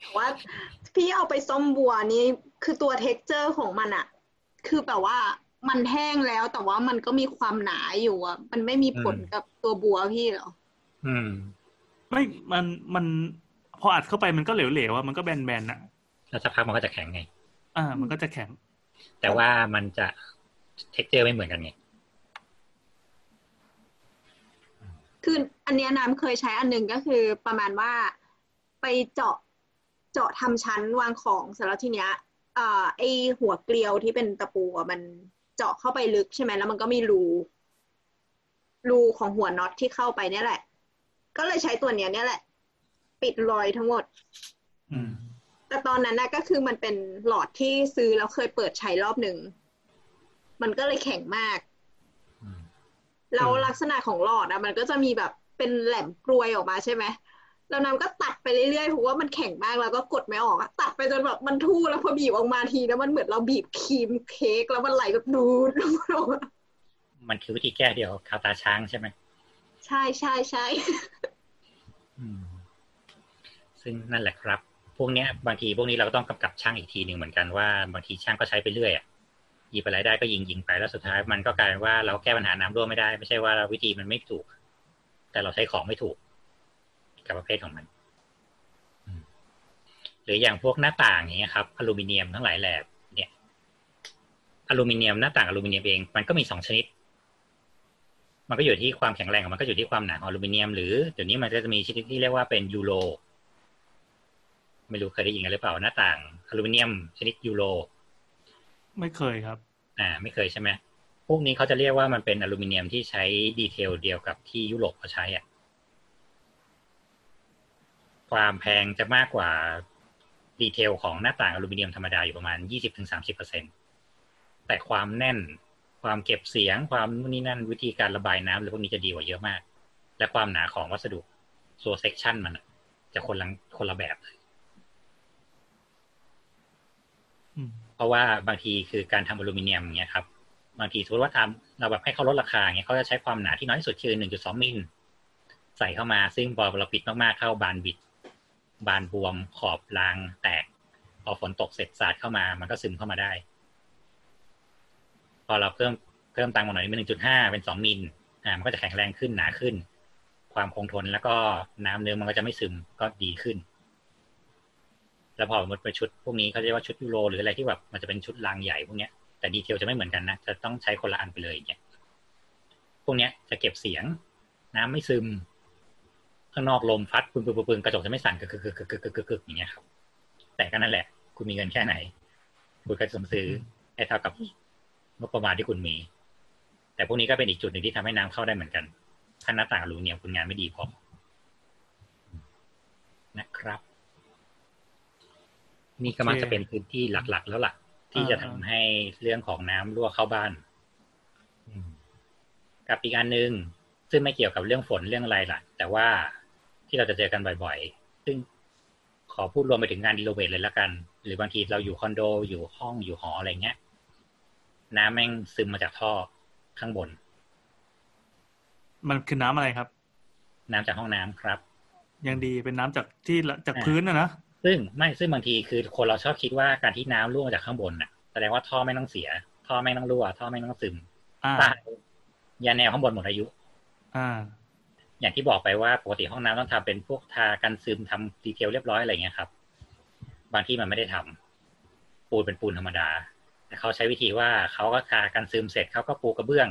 Speaker 6: แต่ว่าพี่เอาไปซ่อมบัวนี่คือตัว texture ของมันอะคือแบบว่า มันแห้งแล้วแต่ว่ามันก็มีความหนาอยู่อะ มันไม่มีผลกับตัวบัวพี่เหรอ
Speaker 4: อืม
Speaker 2: ไม่ มัน มัน พออัดเข้าไปมันก็เหลวๆอะ มันก็แบนๆอะ
Speaker 4: แล้วสักพักมันก็จะแข็งไง
Speaker 2: อ่า มันก็จะแข็ง
Speaker 4: แต่ว่ามันจะ texture ไม่เหมือนกันไง
Speaker 6: คืออันเนี้ยน้ำเคยใช้อันหนึ่งก็คือประมาณว่าไปเจาะ เจาะทำชั้นวางของเสร็จแล้วทีเนี้ยเอ่อไอหัวเกลียวที่เป็นตะปูอะมัน เจาะเข้าไปลึกใช่ไหมแล้วมันก็มีรูรูของหัวน็อตที่เข้าไปเนี่ยแหละ ก็เลยใช้ตัวเนี้ยเนี่ยแหละ ปิดรอยทั้งหมด
Speaker 2: อืม
Speaker 6: แต่ตอนนั้นนะก็คือมันเป็นหลอดที่ซื้อแล้วเคยเปิดใช้รอบหนึ่ง มันก็เลยแข็งมาก
Speaker 4: อืม
Speaker 6: แล้วลักษณะของหลอดอะมันก็จะมีแบบเป็นแหลมกรวยออกมาใช่ไหม แล้วน้ำก็ตัดไปเรื่อยๆเพราะว่ามันแข็งมากแล้วก็กดไม่ออกอะตัดไปจนแบบมันทู่แล้วพอบีบออกมาทีนะมันเหมือนเราบีบครีมเค้กแล้วมันไหลแบบดูดลงมา
Speaker 4: มันคือวิธีแก้เดียวกับคาตาช้างใช่ไหม
Speaker 6: ใช่ใช่ใช่
Speaker 4: อืมซึ่งนั่นแหละครับ พวกเนี้ยบางทีพวกนี้เราก็ต้องกำกับช่างอีกทีหนึ่งเหมือนกันว่าบางทีช่างก็ใช้ไปเรื่อยอะหยิบอะไรได้ก็ยิงยิงไปแล้วสุดท้าย มันก็กลายเป็นว่าเราแก้ปัญหาน้ำรั่วไม่ได้ ไม่ใช่ว่าวิธีมันไม่ถูก แต่เราใช้ของไม่ถูก กับประเภทของมันอืมหรืออย่างพวกหน้าต่างอย่างเงี้ยครับอลูมิเนียมทั้งหลายแหล่เนี่ยอลูมิเนียมหน้าต่างอลูมิเนียมเองมันก็มีสองชนิด มันก็อยู่ที่ความแข็งแรงของมันก็อยู่ที่ความหนาของอลูมิเนียม หรือเดี๋ยวนี้มันก็จะมีชนิดที่เรียกว่าเป็นยูโรไม่รู้เคยได้ยินกันหรือเปล่าหน้าต่างอลูมิเนียม ชนิดยูโร
Speaker 2: ไม่เคยครับ
Speaker 4: อ่า ไม่เคยใช่ไหมพวกนี้เขาจะเรียกว่ามันเป็นอลูมิเนียมที่ใช้ดีเทลเดียวกับที่ยุโรปเขาใช้อะ ความแพงจะมากกว่าดีเทลของหน้าต่างอลูมิเนียมธรรมดาอยู่ประมาณยี่สิบถึงสามสิบเปอร์เซ็นแต่ความแน่น ความเก็บเสียง ความนู่นนี่นั่นวิธีการระบายน้ำหรือพวกนี้จะดีกว่าเยอะมาก และความหนาของวัสดุโซเซ c ชันมันอะจะคนละคนละแบบเลย
Speaker 2: อืม
Speaker 4: เพราะว่าบางทีคือการทำอลูมิเนียมอย่างเงี้ยครับ บางทีสมมติว่าทำเราแบบให้เขาลดราคาอย่างเงี้ยเขาจะใช้ความหนาที่น้อยที่สุดคือ 1.2 มิล ใส่เข้ามาซึ่งพอเราปิดมากๆเข้าบานบิด บานบวมขอบรางแตกพอฝนตกเสร็จสาดเข้ามา มันก็ซึมเข้ามาได้ พอเราเพิ่มเพิ่มตังค์มาหน่อยเป็น1.5เป็น2มิลอ่ามันก็จะแข็งแรงขึ้นหนาขึ้น ความคงทนแล้วก็น้ำเนื้อมันก็จะไม่ซึมก็ดีขึ้น แล้วพอมันเป็นชุดพวกนี้เขาเรียกว่าชุดยูโรหรืออะไรที่แบบมันจะเป็นชุดรางใหญ่พวกเนี้ยแต่ดีเทลจะไม่เหมือนกันนะจะต้องใช้คนละอันไปเลยอย่างเงี้ยพวกเนี้ยจะเก็บเสียง น้ำไม่ซึม ข้างนอกลมฟัดปึ้งปึ้กระจกจะไม่สั่นกึกกึกกึกกึกกึกอย่างเงี้ยครับ แต่ก็นั่นแหละ คุณมีเงินแค่ไหน คุณก็สมซื้อให้เท่ากับงบประมาณที่คุณมี แต่พวกนี้ก็เป็นอีกจุดหนึ่งที่ทำให้น้ำเข้าได้เหมือนกัน ถ้าหน้าต่างหลูเนียมคุณงานไม่ดีพอนะครับ นี่ก็มักจะเป็นพื้นที่หลัก ๆ แล้วล่ะ ที่จะทำให้เรื่องของน้ำรั่วเข้าบ้านกับอีกอันหนึ่งซึ่งไม่เกี่ยวกับเรื่องฝนเรื่องอะไรล่ะ แต่ว่า ที่เราจะเจอกันบ่อยๆ ซึ่งขอพูดรวมไปถึงงานดีโลเวทเลยละกัน หรือบางทีเราอยู่คอนโด อยู่ห้องอยู่หออะไรเงี้ย น้ำแม่งซึมมาจากท่อข้างบน
Speaker 2: มันคือน้ำอะไรครับ
Speaker 4: น้ำจากห้องน้ำครับ
Speaker 2: ยังดีเป็นน้ำจากที่ละจากพื้นนะนะ
Speaker 4: ซึ่งไม่ซึ่งบางทีคือคนเราชอบคิดว่าการที่น้ำรั่วมาจากข้างบนน่ะแสดงว่าท่อไม่ต้องเสีย ท่อไม่ต้องรั่ว ท่อไม่ต้องซึม
Speaker 2: อ่า
Speaker 4: ใต้ยาแนวข้างบนหมดอายุ
Speaker 2: อ่า
Speaker 4: อย่างที่บอกไปว่าปกติห้องน้ำต้องทำเป็นพวกทากันซึมทำดีเทลเรียบร้อยอะไรเงี้ยครับ บางที่มันไม่ได้ทำปูนเป็นปูนธรรมดา แต่เขาใช้วิธีว่าเขาก็ทากันซึมเสร็จเขาก็ปูกระเบื้อง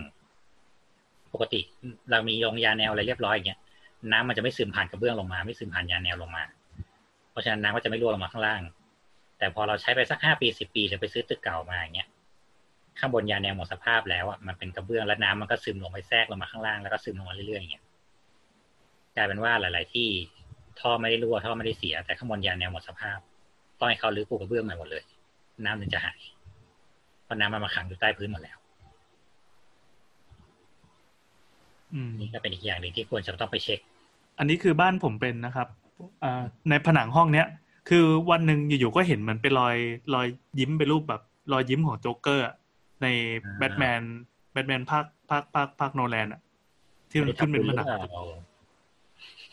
Speaker 4: ปกติเรามียงยาแนวอะไรเรียบร้อยอย่างเงี้ยน้ำมันจะไม่ซึมผ่านกระเบื้องลงมา ไม่ซึมผ่านยาแนวลงมา เพราะฉะนั้นน้ำก็จะไม่รั่วลงมาข้างล่าง แต่พอเราใช้ไปสักห้าปีสิบปีหรือไปซื้อตึกเก่ามาอย่างเงี้ยข้างบนยาแนวหมดสภาพแล้วอะมันเป็นกระเบื้องแล้วน้ำมันก็ซึมลงไปแทรกลงมาข้างล่างแล้วก็ซึมลงมาเรื่อยๆอย่างเงี้ย กลายเป็นว่าหลาย ๆ ที่ท่อไม่ได้รั่วท่อไม่ได้เสีย แต่ข้างบนยาแนวหมดสภาพต้องให้เขารื้อปูกระเบื้องใหม่หมดเลย น้ำถึงจะหายเพราะน้ำมันมาขังอยู่ใต้พื้นหมดแล้ว
Speaker 2: อืม
Speaker 4: นี่ก็เป็นอีกอย่างหนึ่งที่ควรจะต้องไปเช็ค
Speaker 2: อันนี้คือบ้านผมเป็นนะครับอ่าในผนังห้องเนี้ย คือวันหนึ่งอยู่ๆก็เห็นเหมือนเป็นรอยรอยยิ้มเป็นรูปแบบรอยยิ้มของโจ๊กเกอร์อะใน
Speaker 4: อ่า
Speaker 2: แบทแมนแบทแมนภาคภาคภาคภาคโนแลนอะที่มันขึ้นเป็นผนัง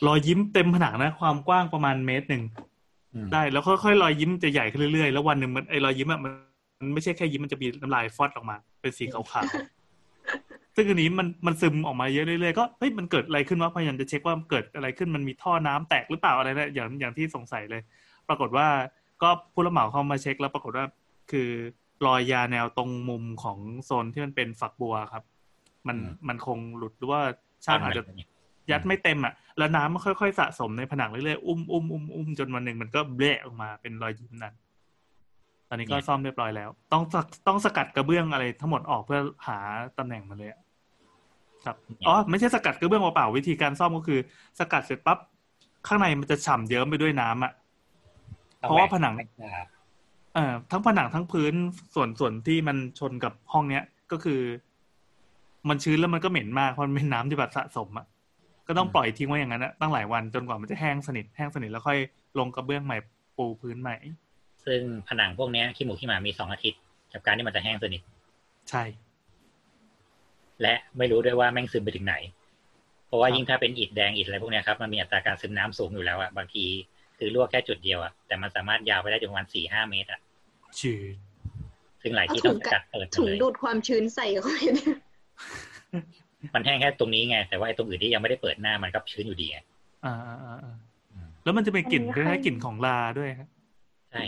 Speaker 2: รอยยิ้มเต็มผนังนะ ความกว้างประมาณเมตรหนึ่ง
Speaker 4: อืม
Speaker 2: ได้แล้วค่อยๆรอยยิ้มจะใหญ่ขึ้นเรื่อยๆแล้ววันหนึ่งมันไอ้รอยยิ้มอะมันมันไม่ใช่แค่ยิ้มมันจะมีน้ำลายฟอดออกมา เป็นสีขาวๆซึ่งอันนี้มันมันซึมออกมาเยอะเรื่อยๆก็เฮ้ยมันเกิดอะไรขึ้นวะพยายามจะเช็คว่าเกิดอะไรขึ้นมันมีท่อน้ำแตกหรือเปล่าอะไรนะอย่างอย่างที่สงสัยเลย ปรากฏว่าก็ผู้รับเหมาเข้ามาเช็คแล้วปรากฏว่า คือรอยยาแนวตรงมุมของโซนที่มันเป็นฝักบัวครับ มัน
Speaker 4: อืม
Speaker 2: มันคงหลุดหรือว่าช่างอาจจะ ยัดไม่เต็มอะ แล้วน้ำมันค่อยๆสะสมในผนังเรื่อยๆอุ้มอุ้มอุ้มอุ้มจนวันหนึ่งมันก็เบะออกมาเป็นรอยยิ้มนั้น ตอนนี้ก็
Speaker 4: เนี่ย
Speaker 2: ซ่อมเรียบร้อยแล้ว ต้องสกต้องสกัดกระเบื้องอะไรทั้งหมดออกเพื่อหาตำแหน่งมันเลยอะครับอ๋อไม่ใช่สกัดกระเบื้องเปล่าๆวิธีการซ่อมก็คือ สกัดเสร็จปั๊บข้างในมันจะฉ่ำเยิ้มไปด้วยน้ำอะเพราะว่าผนังเอ่อทั้งผนังทั้งพื้นส่วนส่วนที่มันชนกับห้องเนี้ยก็คือ มันชื้นแล้วมันก็เหม็นมากเพราะมันเป็นน้ำที่แบบสะสมอะ ก็ต้องปล่อยทิ้งไว้อย่างนั้นอะตั้งหลายวันจนกว่ามันจะแห้งสนิทแห้งสนิทแล้วค่อยลงกระเบื้องใหม่ปูพื้นใหม่
Speaker 4: ซึ่งผนังพวกเนี้ยขี้หมูขี้หมามีสองอาทิตย์กับการที่มันจะแห้งสนิท
Speaker 2: ใช่
Speaker 4: และไม่รู้ด้วยว่าแม่งซึมไปถึงไหน เพราะว่า
Speaker 2: ครับ
Speaker 4: ยิ่งถ้าเป็นอิฐแดงอิฐอะไรพวกเนี้ยครับมันมีอัตราการซึมน้ำสูงอยู่แล้วอะบางทีคือรั่วแค่จุดเดียวอะแต่มันสามารถยาวไปได้ถึงประมาณสี่ห้าเมตรอะ
Speaker 2: จืด
Speaker 4: ซึ่งหลาย
Speaker 6: เอา
Speaker 4: ที่
Speaker 6: ถุ
Speaker 4: ต้องงส
Speaker 6: กั
Speaker 4: กั
Speaker 6: ด
Speaker 4: ดเปิดหม
Speaker 6: ถุ
Speaker 4: ด
Speaker 6: ง
Speaker 4: เลย
Speaker 6: ดูดความชื้นใส่เข้าไปเนี่ย
Speaker 4: มันแห้งแค่ตรงนี้ไง แต่ว่าไอ้ตรงอื่นที่ยังไม่ได้เปิดหน้ามันก็ชื้นอยู่ดีไง
Speaker 2: อ่าอ่าอ่าอ่าแล้วมันจะเป็นกลิ่น
Speaker 1: อันนี้
Speaker 2: คล้าย
Speaker 1: ค่อย
Speaker 2: ๆกลิ่นของลาด้วยครับ
Speaker 4: ใช่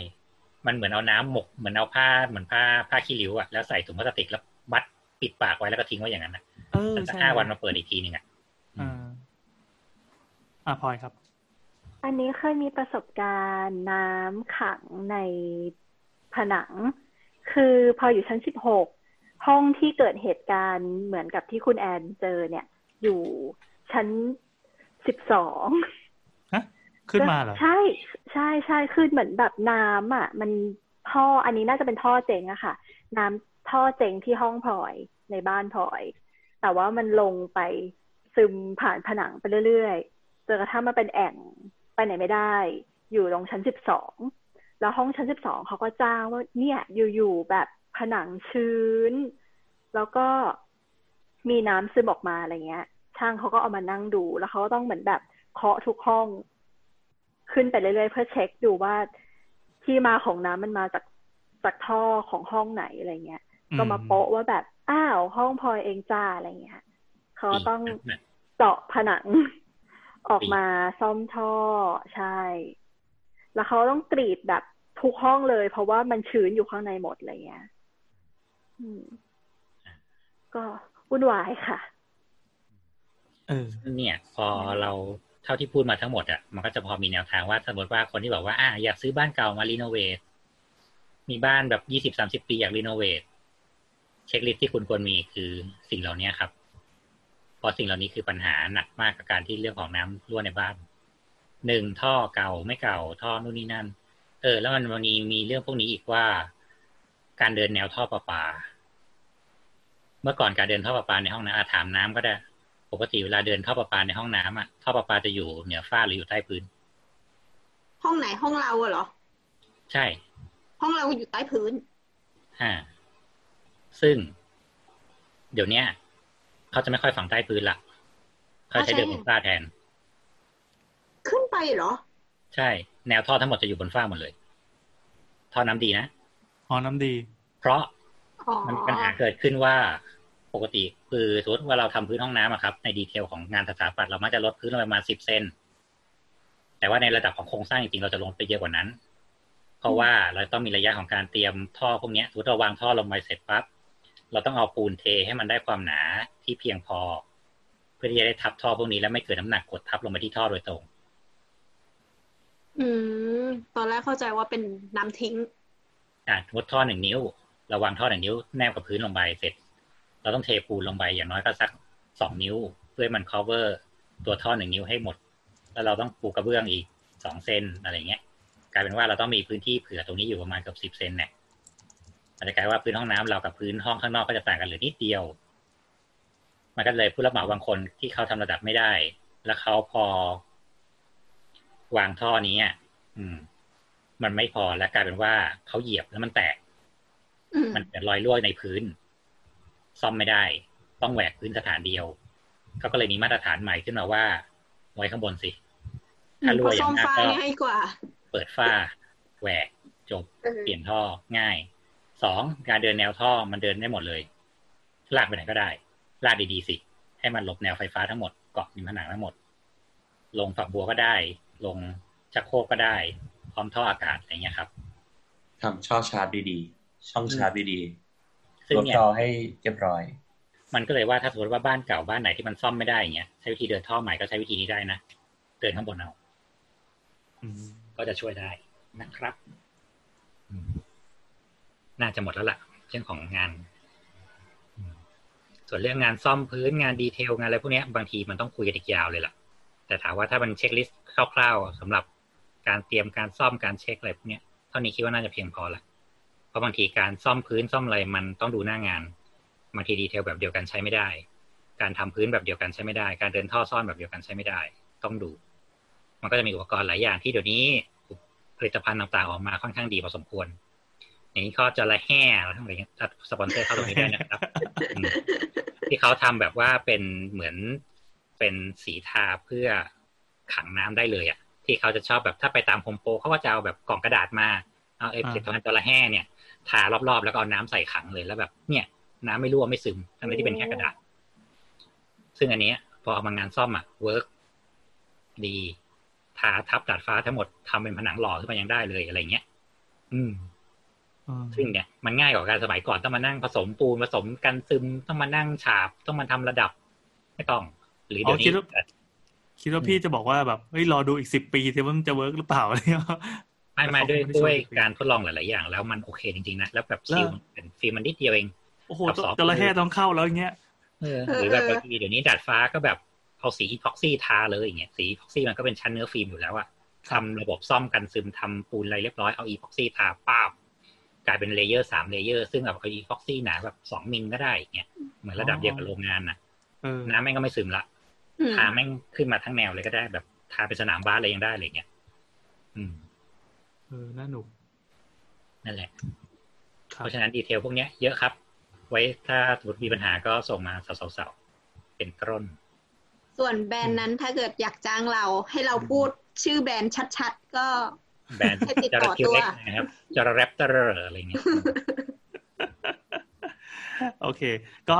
Speaker 4: มันเหมือนเอาน้ำหมกเหมือนเอาผ้าเหมือนผ้าผ้าขี้ริ้วอะแล้วใส่ถุงพลาสติกแล้วมัดปิดปากไว้แล้วก็ทิ้งไว้อย่างนั้นนะ
Speaker 2: เออ
Speaker 4: แล้วสัก
Speaker 2: ใช่
Speaker 4: ห้าวันมาเปิดอีกทีหนึ่งอะ
Speaker 2: อ่าอ่าพลอยครับ
Speaker 1: อันนี้เคยมีประสบการณ์น้ำขังในผนัง คือพออยู่ชั้นสิบหก ห้องที่เกิดเหตุการณ์เหมือนกับที่คุณแอนเจอเนี่ย อยู่ชั้นสิบสอง
Speaker 2: ฮะขึ้นมาเหรอ
Speaker 1: ใช่ ใช่ใช่คือเหมือนแบบน้ำอะ มันท่ออันนี้น่าจะเป็นท่อเจ๋งอะค่ะ น้ำท่อเจ๋งที่ห้องพลอยในบ้านพลอย แต่ว่ามันลงไปซึมผ่านผนังไปเรื่อยๆจนกระทั่งมาเป็นแอ่งไปไหนไม่ได้ อยู่ตรงชั้นสิบสองแล้วห้องชั้นสิบสองเขาก็จ้างว่าเนี่ยอยู่ๆแบบ ผนังชื้น แล้วก็มีน้ำซึมออกมาอะไรเงี้ย ช่างเขาก็เอามานั่งดู แล้วเขาก็ต้องเหมือนแบบเคาะทุกห้อง ขึ้นไปเรื่อยๆเพื่อเช็คดูว่าที่มาของน้ำมันมาจากจากท่อของห้องไหนอะไรเงี้ย ก็มาโปะว่าแบบอ้าวห้องพลอยเองจ้าอะไรเงี้ยเขาก็ต้อง
Speaker 4: ปีก
Speaker 1: เจาะผนังออกมาซ่อมท่อใช่ แล้วเขาต้องกรีดแบบทุกห้องเลย เพราะว่ามันชื้นอยู่ข้างในหมดอะไรเงี้ยอืม ก็วุ่นวายค่ะ
Speaker 2: เออ
Speaker 4: เนี่ย พอเราเท่าที่พูดมาทั้งหมดอะมันก็จะพอมีแนวทางว่าสมมติว่าคนที่บอกว่าอะอยากซื้อบ้านเก่ามา renovate มีบ้านแบบยี่สิบสามสิบปีอยาก renovate checklist ที่คุณควรมีคือสิ่งเหล่านี้ครับเพราะสิ่งเหล่านี้คือปัญหาหนักมากกับการที่เรื่องของน้ำรั่วในบ้านหนึ่งท่อเก่าไม่เก่าท่อนู่นนี่นั่น เออ แล้วมันมันมีมีเรื่องพวกนี้อีกว่า การเดินแนวท่อประปา เมื่อก่อนการเดินท่อประปาในห้องน้ำอะถามน้ำก็ได้ ปกติเวลาเดินท่อประปาในห้องน้ำอะท่อประปาจะอยู่เหนือฝ้าหรืออยู่ใต้พื้น
Speaker 6: ห้องไหนห้องเราอะเหรอ
Speaker 4: ใช่
Speaker 6: ห้องเราอยู่ใต้พื้น
Speaker 4: อ่าซึ่ง เดี๋ยวเนี้ยเขาจะไม่ค่อยฝังใต้พื้นละเขาใช้เดินบนฝ้าแทน
Speaker 6: ขึ้นไปเหรอ
Speaker 4: ใช่ แนวท่อทั้งหมดจะอยู่บนฝ้าหมดเลย ท่อน้ำดีนะ
Speaker 2: อ๋อน้ำดี
Speaker 4: เพราะ
Speaker 6: อ๋อ
Speaker 4: มันมีปัญหาเกิดขึ้นว่าปกติคือสมมติว่าเราทำพื้นห้องน้ำอะครับ ในดีเทลของงานสถาปัตย์เรามักจะลดพื้นลงไปประมาณสิบเซนแต่ว่าในระดับของโครงสร้างจริงๆเราจะลงไปเยอะกว่านั้น เพราะว่าเราต้องมีระยะของการเตรียมท่อพวกเนี้ยสมมติเราวางท่อลงไปเสร็จปั๊บเราต้องเอาปูนเทให้มันได้ความหนาที่เพียงพอ เพื่อที่จะได้ทับท่อพวกนี้แล้วไม่เกิดน้ำหนักกดทับลงไปที่ท่อโดยตรง
Speaker 6: อืมตอนแรกเข้าใจว่าเป็นน้ำทิ้ง
Speaker 4: อะมมติท่อหนึ่งนิ้วเราวางท่อหนึ่งนิ้วแนบกับพื้นลงไปเสร็จ เราต้องเทปูนลงไปอย่างน้อยก็สักสองนิ้ว เพื่อมัน cover ตัวท่อหนึ่งนิ้วให้หมด แล้วเราต้องปูกระเบื้องอีกสองเซนอะไรเงี้ย กลายเป็นว่าเราต้องมีพื้นที่เผื่อตรงนี้อยู่ประมาณเกือบสิบเซนเนี่ยอาจจะกลายว่าพื้นห้องน้ำเรากับพื้นห้องข้างนอกก็จะต่างกันเหลือนิดเดียว มันก็เลยผู้รับเหมาบางคนที่เขาทำระดับไม่ได้ แล้วเขาพอ วางท่อนี้อะอืม มันไม่พอแล้วกลายเป็นว่าเขาเหยียบแล้วมันแตก
Speaker 6: อืม
Speaker 4: มันเกิดรอยรั่วในพื้น ซ่อมไม่ได้ ต้องแหวกพื้นสถานเดียวเขาก็เลยมีมาตรฐานใหม่ขึ้นมาว่า ไว้ข้างบนสิ ถ้ารั่
Speaker 6: เพ
Speaker 4: ว
Speaker 6: ราะ
Speaker 4: อ
Speaker 6: ซ่
Speaker 4: ย่า
Speaker 6: องม
Speaker 4: มาก
Speaker 6: ฟ้า
Speaker 4: ก็
Speaker 6: ง่ายกว่า
Speaker 4: เปิดฝ้า แหวกจบ
Speaker 6: เออ
Speaker 4: เปลี่ยนท่อง่ายสองการเดินแนวท่อมันเดินได้หมดเลย ลากไปไหนก็ได้ ลากดีๆสิ ให้มันหลบแนวไฟฟ้าทั้งหมดเกาะริมผนังทั้งหมด ลงฝักบัวก็ได้ ลงชักโครกก็ได้ พร้อมท่ออากาศอะไรเงี้ยครับ
Speaker 7: ทำช่องชาร์จดีๆช่องชาร์จดี
Speaker 4: ซึ่
Speaker 7: ๆ
Speaker 4: ง
Speaker 7: ลด
Speaker 4: เนี่ย
Speaker 7: จอให้เรียบร้อย
Speaker 4: มันก็เลยว่าถ้าสมมติว่าบ้านเก่าบ้านไหนที่มันซ่อมไม่ได้อย่างเงี้ยใช้วิธีเดินท่อใหม่ก็ใช้วิธีนี้ได้นะเดินข้างบนเอา
Speaker 2: อืม
Speaker 4: ก็จะช่วยได้นะครับอืมน่าจะหมดแล้วล่ะเรื่องของงานอืมส่วนเรื่องงานซ่อมพื้นงาน detail งานอะไรพวกเนี้ยบางทีมันต้องคุยกันอีกยาวเลยล่ะ แต่ถามว่าถ้ามัน checklist คร่าว ๆสำหรับ การเตรียมการซ่อมการเช็คอะไรพวกเนี้ยเท่านี้คิดว่าน่าจะเพียงพอละเพราะบางทีการซ่อมพื้นซ่อมอะไรมันต้องดูหน้างานบางที detail แบบเดียวกันใช้ไม่ได้ การทำพื้นแบบเดียวกันใช้ไม่ได้ การเดินท่อซ่อนแบบเดียวกันใช้ไม่ได้ ต้องดู มันก็จะมีอุปกรณ์หลายอย่างที่เดี๋ยวนี้ผลิตภัณฑ์ต่างๆออกมาค่อนข้างดีพอสมควรอย่างนี้ก็จระเข้อะไรทั้งหลายถ้าสปอนเซอร์เข้าตรงนี้ได้นะครับอืมที่เขาทำแบบว่าเป็นเหมือนเป็นสีทาเพื่อขังน้ำได้เลยอะ ที่เขาจะชอบแบบถ้าไปตามโฮมโปรเขาก็จะเอาแบบกล่องกระดาษมาเอาไอ้ผลิตภัณฑ์จระเข้เนี่ยทารอบๆ แล้วก็เอาน้ำใส่ขังเลยแล้วแบบ เนี่ย น้ำไม่รั่วไม่ซึมทั้งที่เป็นแค่กระดาษ ซึ่งอันเนี้ยพอเอามางานซ่อมอะ work ดีทาทับดาดฟ้าทั้งหมดทำเป็นผนังหล่อขึ้นมายังได้เลยอะไรเงี้ยอืม
Speaker 2: อืม
Speaker 4: ซึ่งเนี่ยมันง่ายกว่าการสมัยก่อนต้องมานั่งผสมปูนผสมกันซึมต้องมานั่งฉาบต้องมาทำระดับ ไม่ต้อง หรือเดี๋ยว
Speaker 2: อ๋อคิ
Speaker 4: นี้
Speaker 2: ดว่า คิดว่าพี่จะบอกว่าแบบเฮ้ยรอดูอีกสิบปีสิว่ามันจะ work หรือเปล่าอะไรเงี้ย
Speaker 4: ไม่ไม่
Speaker 2: แต่
Speaker 4: ด้วย
Speaker 2: เขาไม่ได้
Speaker 4: ด้วย
Speaker 2: โชว์
Speaker 4: การทดลองหลาย ๆ อย่าง แล้วมันโอเคจริง ๆ นะ แล้วแบบ
Speaker 2: แล้ว
Speaker 4: ฟิล์มมันเป็นฟิล์มมันนิดเดียวเอง
Speaker 2: โอ้โห
Speaker 4: กับสอง
Speaker 2: จระเข้ต้องเข้าแล้วอย่างเงี้ย
Speaker 4: เออหรือแบบบางทีเดี๋ยวนี้ดาดฟ้าก็แบบเอาสี epoxy ทาเลยอย่างเงี้ยสี epoxy มันก็เป็นชั้นเนื้อฟิล์มอยู่แล้วอะ
Speaker 2: ครับ
Speaker 4: ทำระบบซ่อมกันซึมทำปูนอะไรเรียบร้อยเอา epoxy ทาป้าบกลายเป็น layer สาม layer ซึ่งแบบเอา epoxy หนาแบบสองมิลก็ได้อย่างเงี้ยเหมือนระดับเดียวกับโรงงานน่ะ
Speaker 2: เออ
Speaker 4: น้ำแม่งก็ไม่ซึมละ
Speaker 6: อืม
Speaker 4: ทาแม่งขึ้นมาทั้งแนวเลยก็ได้แบบทาเป็นสนามบาสอะไรยังได้อะไรเงี้ยอืม
Speaker 2: เออน่าหนุก
Speaker 4: นั่นแหละ
Speaker 2: ครั
Speaker 4: เพ
Speaker 2: บ
Speaker 4: ราะฉะนั้นดีเทลพวกเนี้ยเยอะครับ ไว้ถ้าสมมติมีปัญหาก็ส่งมาสาวๆๆเป็นต้น
Speaker 6: ส่วนแบรนด์นั้นถ้าเกิดอยากจ้างเรา ให้เราพูดชื่อแบรนด์ชัดๆ ก็
Speaker 4: แบรนด์
Speaker 6: ให้ติด
Speaker 4: จ
Speaker 6: ต่
Speaker 4: ระ
Speaker 6: อ
Speaker 4: คิว
Speaker 6: ตัว
Speaker 4: เล็กนะครับจระแรปเตอร์อะไรเงี้ย
Speaker 2: โอเค ก็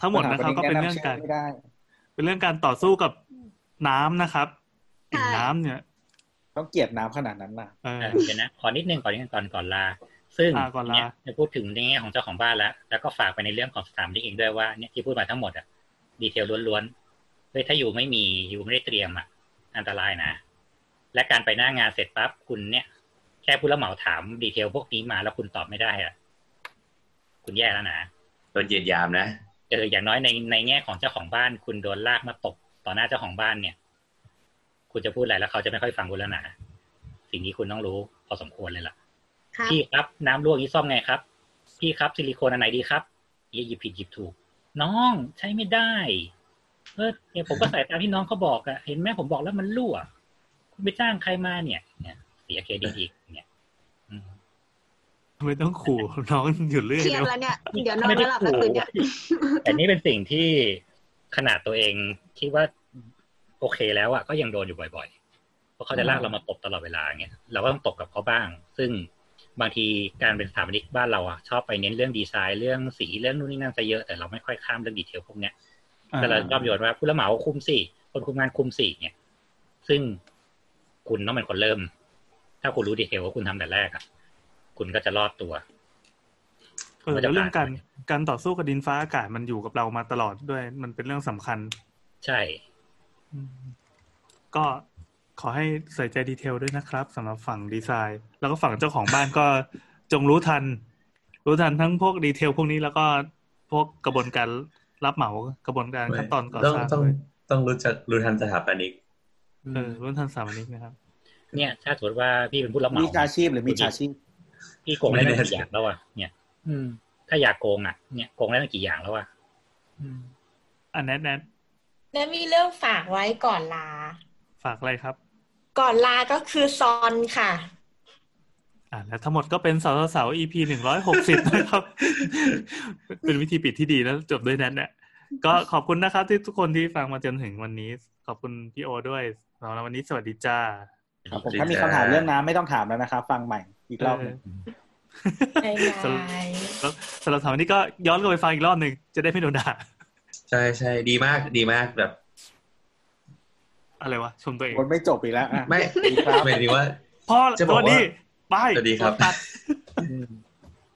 Speaker 2: ทั้งหมดนะครับก็เป็นเรื่องการ
Speaker 3: ไม่ได้
Speaker 2: เป็นเรื่องการต่อสู้กับน้ำนะครับ
Speaker 6: ใช่
Speaker 2: อิ่มน้ำเนี่ย
Speaker 3: ต้องเกลียดน้ำขนาดนั้นน่ะ
Speaker 2: เออ
Speaker 4: เออเดี๋ยวนะขอนิดนึงก่อนนิดนึงก่อนก่อนลา ซึ่ง
Speaker 2: อ่าก่อนลา
Speaker 4: เนี่ยจะพูดถึงในแง่ของเจ้าของบ้านแล้ว แล้วก็ฝากไปในเรื่องของสถานที่เองด้วยว่าเนี่ยที่พูดมาทั้งหมดอะดีเทลล้วนๆเฮ้ยถ้าอยู่ไม่มีอยู่ไม่ได้เตรียมอะอันตรายนะ และการไปหน้างานเสร็จปั๊บคุณเนี่ย แค่ผู้รับเหมาถามดีเทลพวกนี้มาแล้วคุณตอบไม่ได้อะคุณแย่แล้วนะ
Speaker 7: โดนเหยียดหยามนะ
Speaker 4: เอออย่างน้อยในในแง่ของเจ้าของบ้าน คุณโดนลากมาตบต่อหน้าเจ้าของบ้านเนี่ย คุณจะพูดอะไรแล้วเขาจะไม่ค่อยฟังคุณแล้วนะสิ่งนี้คุณต้องรู้พอสมควรเลยล่ะ
Speaker 6: ครับ
Speaker 4: พี่ครับน้ำรั่วอย่างนี้ซ่อมไงครับ พี่ครับซิลิโคนอันไหนดีครับยี่หยิบผิดหยิบถูก น้องใช้ไม่ได้เออเนี่ยผมก็ใส่ตามที่น้องเขาบอกอะเห็นไหมผมบอกแล้วมันรั่ว คุณไปจ้างใครมาเนี่ย เนี่ย เสียเครดิตอีกเนี่ยอืม
Speaker 2: ไม่ต้องขู่น้องอยู่เรื่อย
Speaker 6: เครียด
Speaker 2: เดียว
Speaker 6: แล้วเนี่ยเดี๋ยวนอนไม่หลับแล้วคืนเนี้ย
Speaker 4: แต่นี่เป็นสิ่งที่ขนาดตัวเองคิดว่าโอเคแล้วอะก็ยังโดนอยู่บ่อยๆ เพราะเขาจะลากเรามาตบตลอดเวลาเงี้ยเราก็ต้องตบกับเขาบ้าง ซึ่งบางทีการเป็นสถาปนิกบ้านเราอะชอบไปเน้นเรื่องดีไซน์เรื่องสีเรื่องนู่นนี่นั่นซะเยอะแต่เราไม่ค่อยข้ามเรื่องดีเทลพวกเนี้ยแต่เราชอบโยนว่าผู้รับเหมาคุมสี่คนคุมงานคุมสี่เนี่ย ซึ่งคุณต้องเป็นคนเริ่ม ถ้าคุณรู้ดีเทลว่าคุณทำแต่แรกอะ คุณก็จะรอดตัว
Speaker 2: เออแล้วเรื่องการการต่อสู้กับดินฟ้าอากาศมันอยู่กับเรามาตลอดด้วย มันเป็นเรื่องสำคัญ
Speaker 4: ใช่
Speaker 2: อืมก็ขอให้ใส่ใจดีเทลด้วยนะครับสำหรับฝั่งดีไซน์ แล้วก็ฝั่งเจ้าของบ้านก็จงรู้ทัน รู้ทันทั้งพวกดีเทลพวกนี้แล้วก็พวกกระบวนการรับเหมากระบวนการขั้นตอนก่อ
Speaker 7: ต้อง
Speaker 2: สร้าง
Speaker 7: ต้อง
Speaker 2: ด้วย
Speaker 7: ต้องรู้จักรู้ทันสถาปนิก
Speaker 2: เออรู้ทันสถาปนิกนะครับ
Speaker 4: เนี่ย ถ้าสมมติว่าพี่เป็นผู้รับเห
Speaker 3: มี
Speaker 4: มา
Speaker 3: ชาชีพหรือมีชาชีพ
Speaker 4: พี่โกงได้ตั้ง
Speaker 7: ไม่แน่
Speaker 4: กี่อย่างแล้วอะเนี่ย อืม ถ้าอยากโกงอะเนี่ยโกงได้ตั้งกี่อย่างแล้วอะ
Speaker 2: อืมอันแนทแนท
Speaker 5: และมีเรื่องฝากไว้ก่อนลา
Speaker 2: ฝากอะไรครับ
Speaker 5: ก่อนลาก็คือซอนค่ะ
Speaker 2: อ่าและทั้งหมดก็เป็นสาวสาว EP หนึ่งร้อยหกสิบนะครับ เป็นวิธีปิดที่ดีแล้วจบด้วยแนทเนี่ยก็ขอบคุณนะครับที่ทุกคนที่ฟังมาจนถึงวันนี้ ขอบคุณพี่โอด้วยสำหรับวันนี้สวัสดีจ้า
Speaker 3: ครับผมถ้ามีคำถามเรื่องน้ำไม่ต้องถามแล้วนะครับ ฟังใหม่อีกรอบหนึ่ง
Speaker 2: เไอ้
Speaker 5: ไง
Speaker 2: แล้วสำหรับสามวันนี้ก็ย้อนกลับไปฟังอีกรอบหนึ่งจะได้ไม่โดนด่า
Speaker 7: ใช่ใช่ดีมากดีมากแบบ
Speaker 2: อะไรวะชมตัวเอง
Speaker 3: คนไม่จบอีกแล้วอะ
Speaker 7: ไม่
Speaker 3: ดีครับ
Speaker 7: หมายถึงว่า
Speaker 2: พ่อ
Speaker 7: จะบอกว่า
Speaker 2: สวัสดีบาย
Speaker 7: สวัสดีครับ
Speaker 2: ตัด
Speaker 3: อืม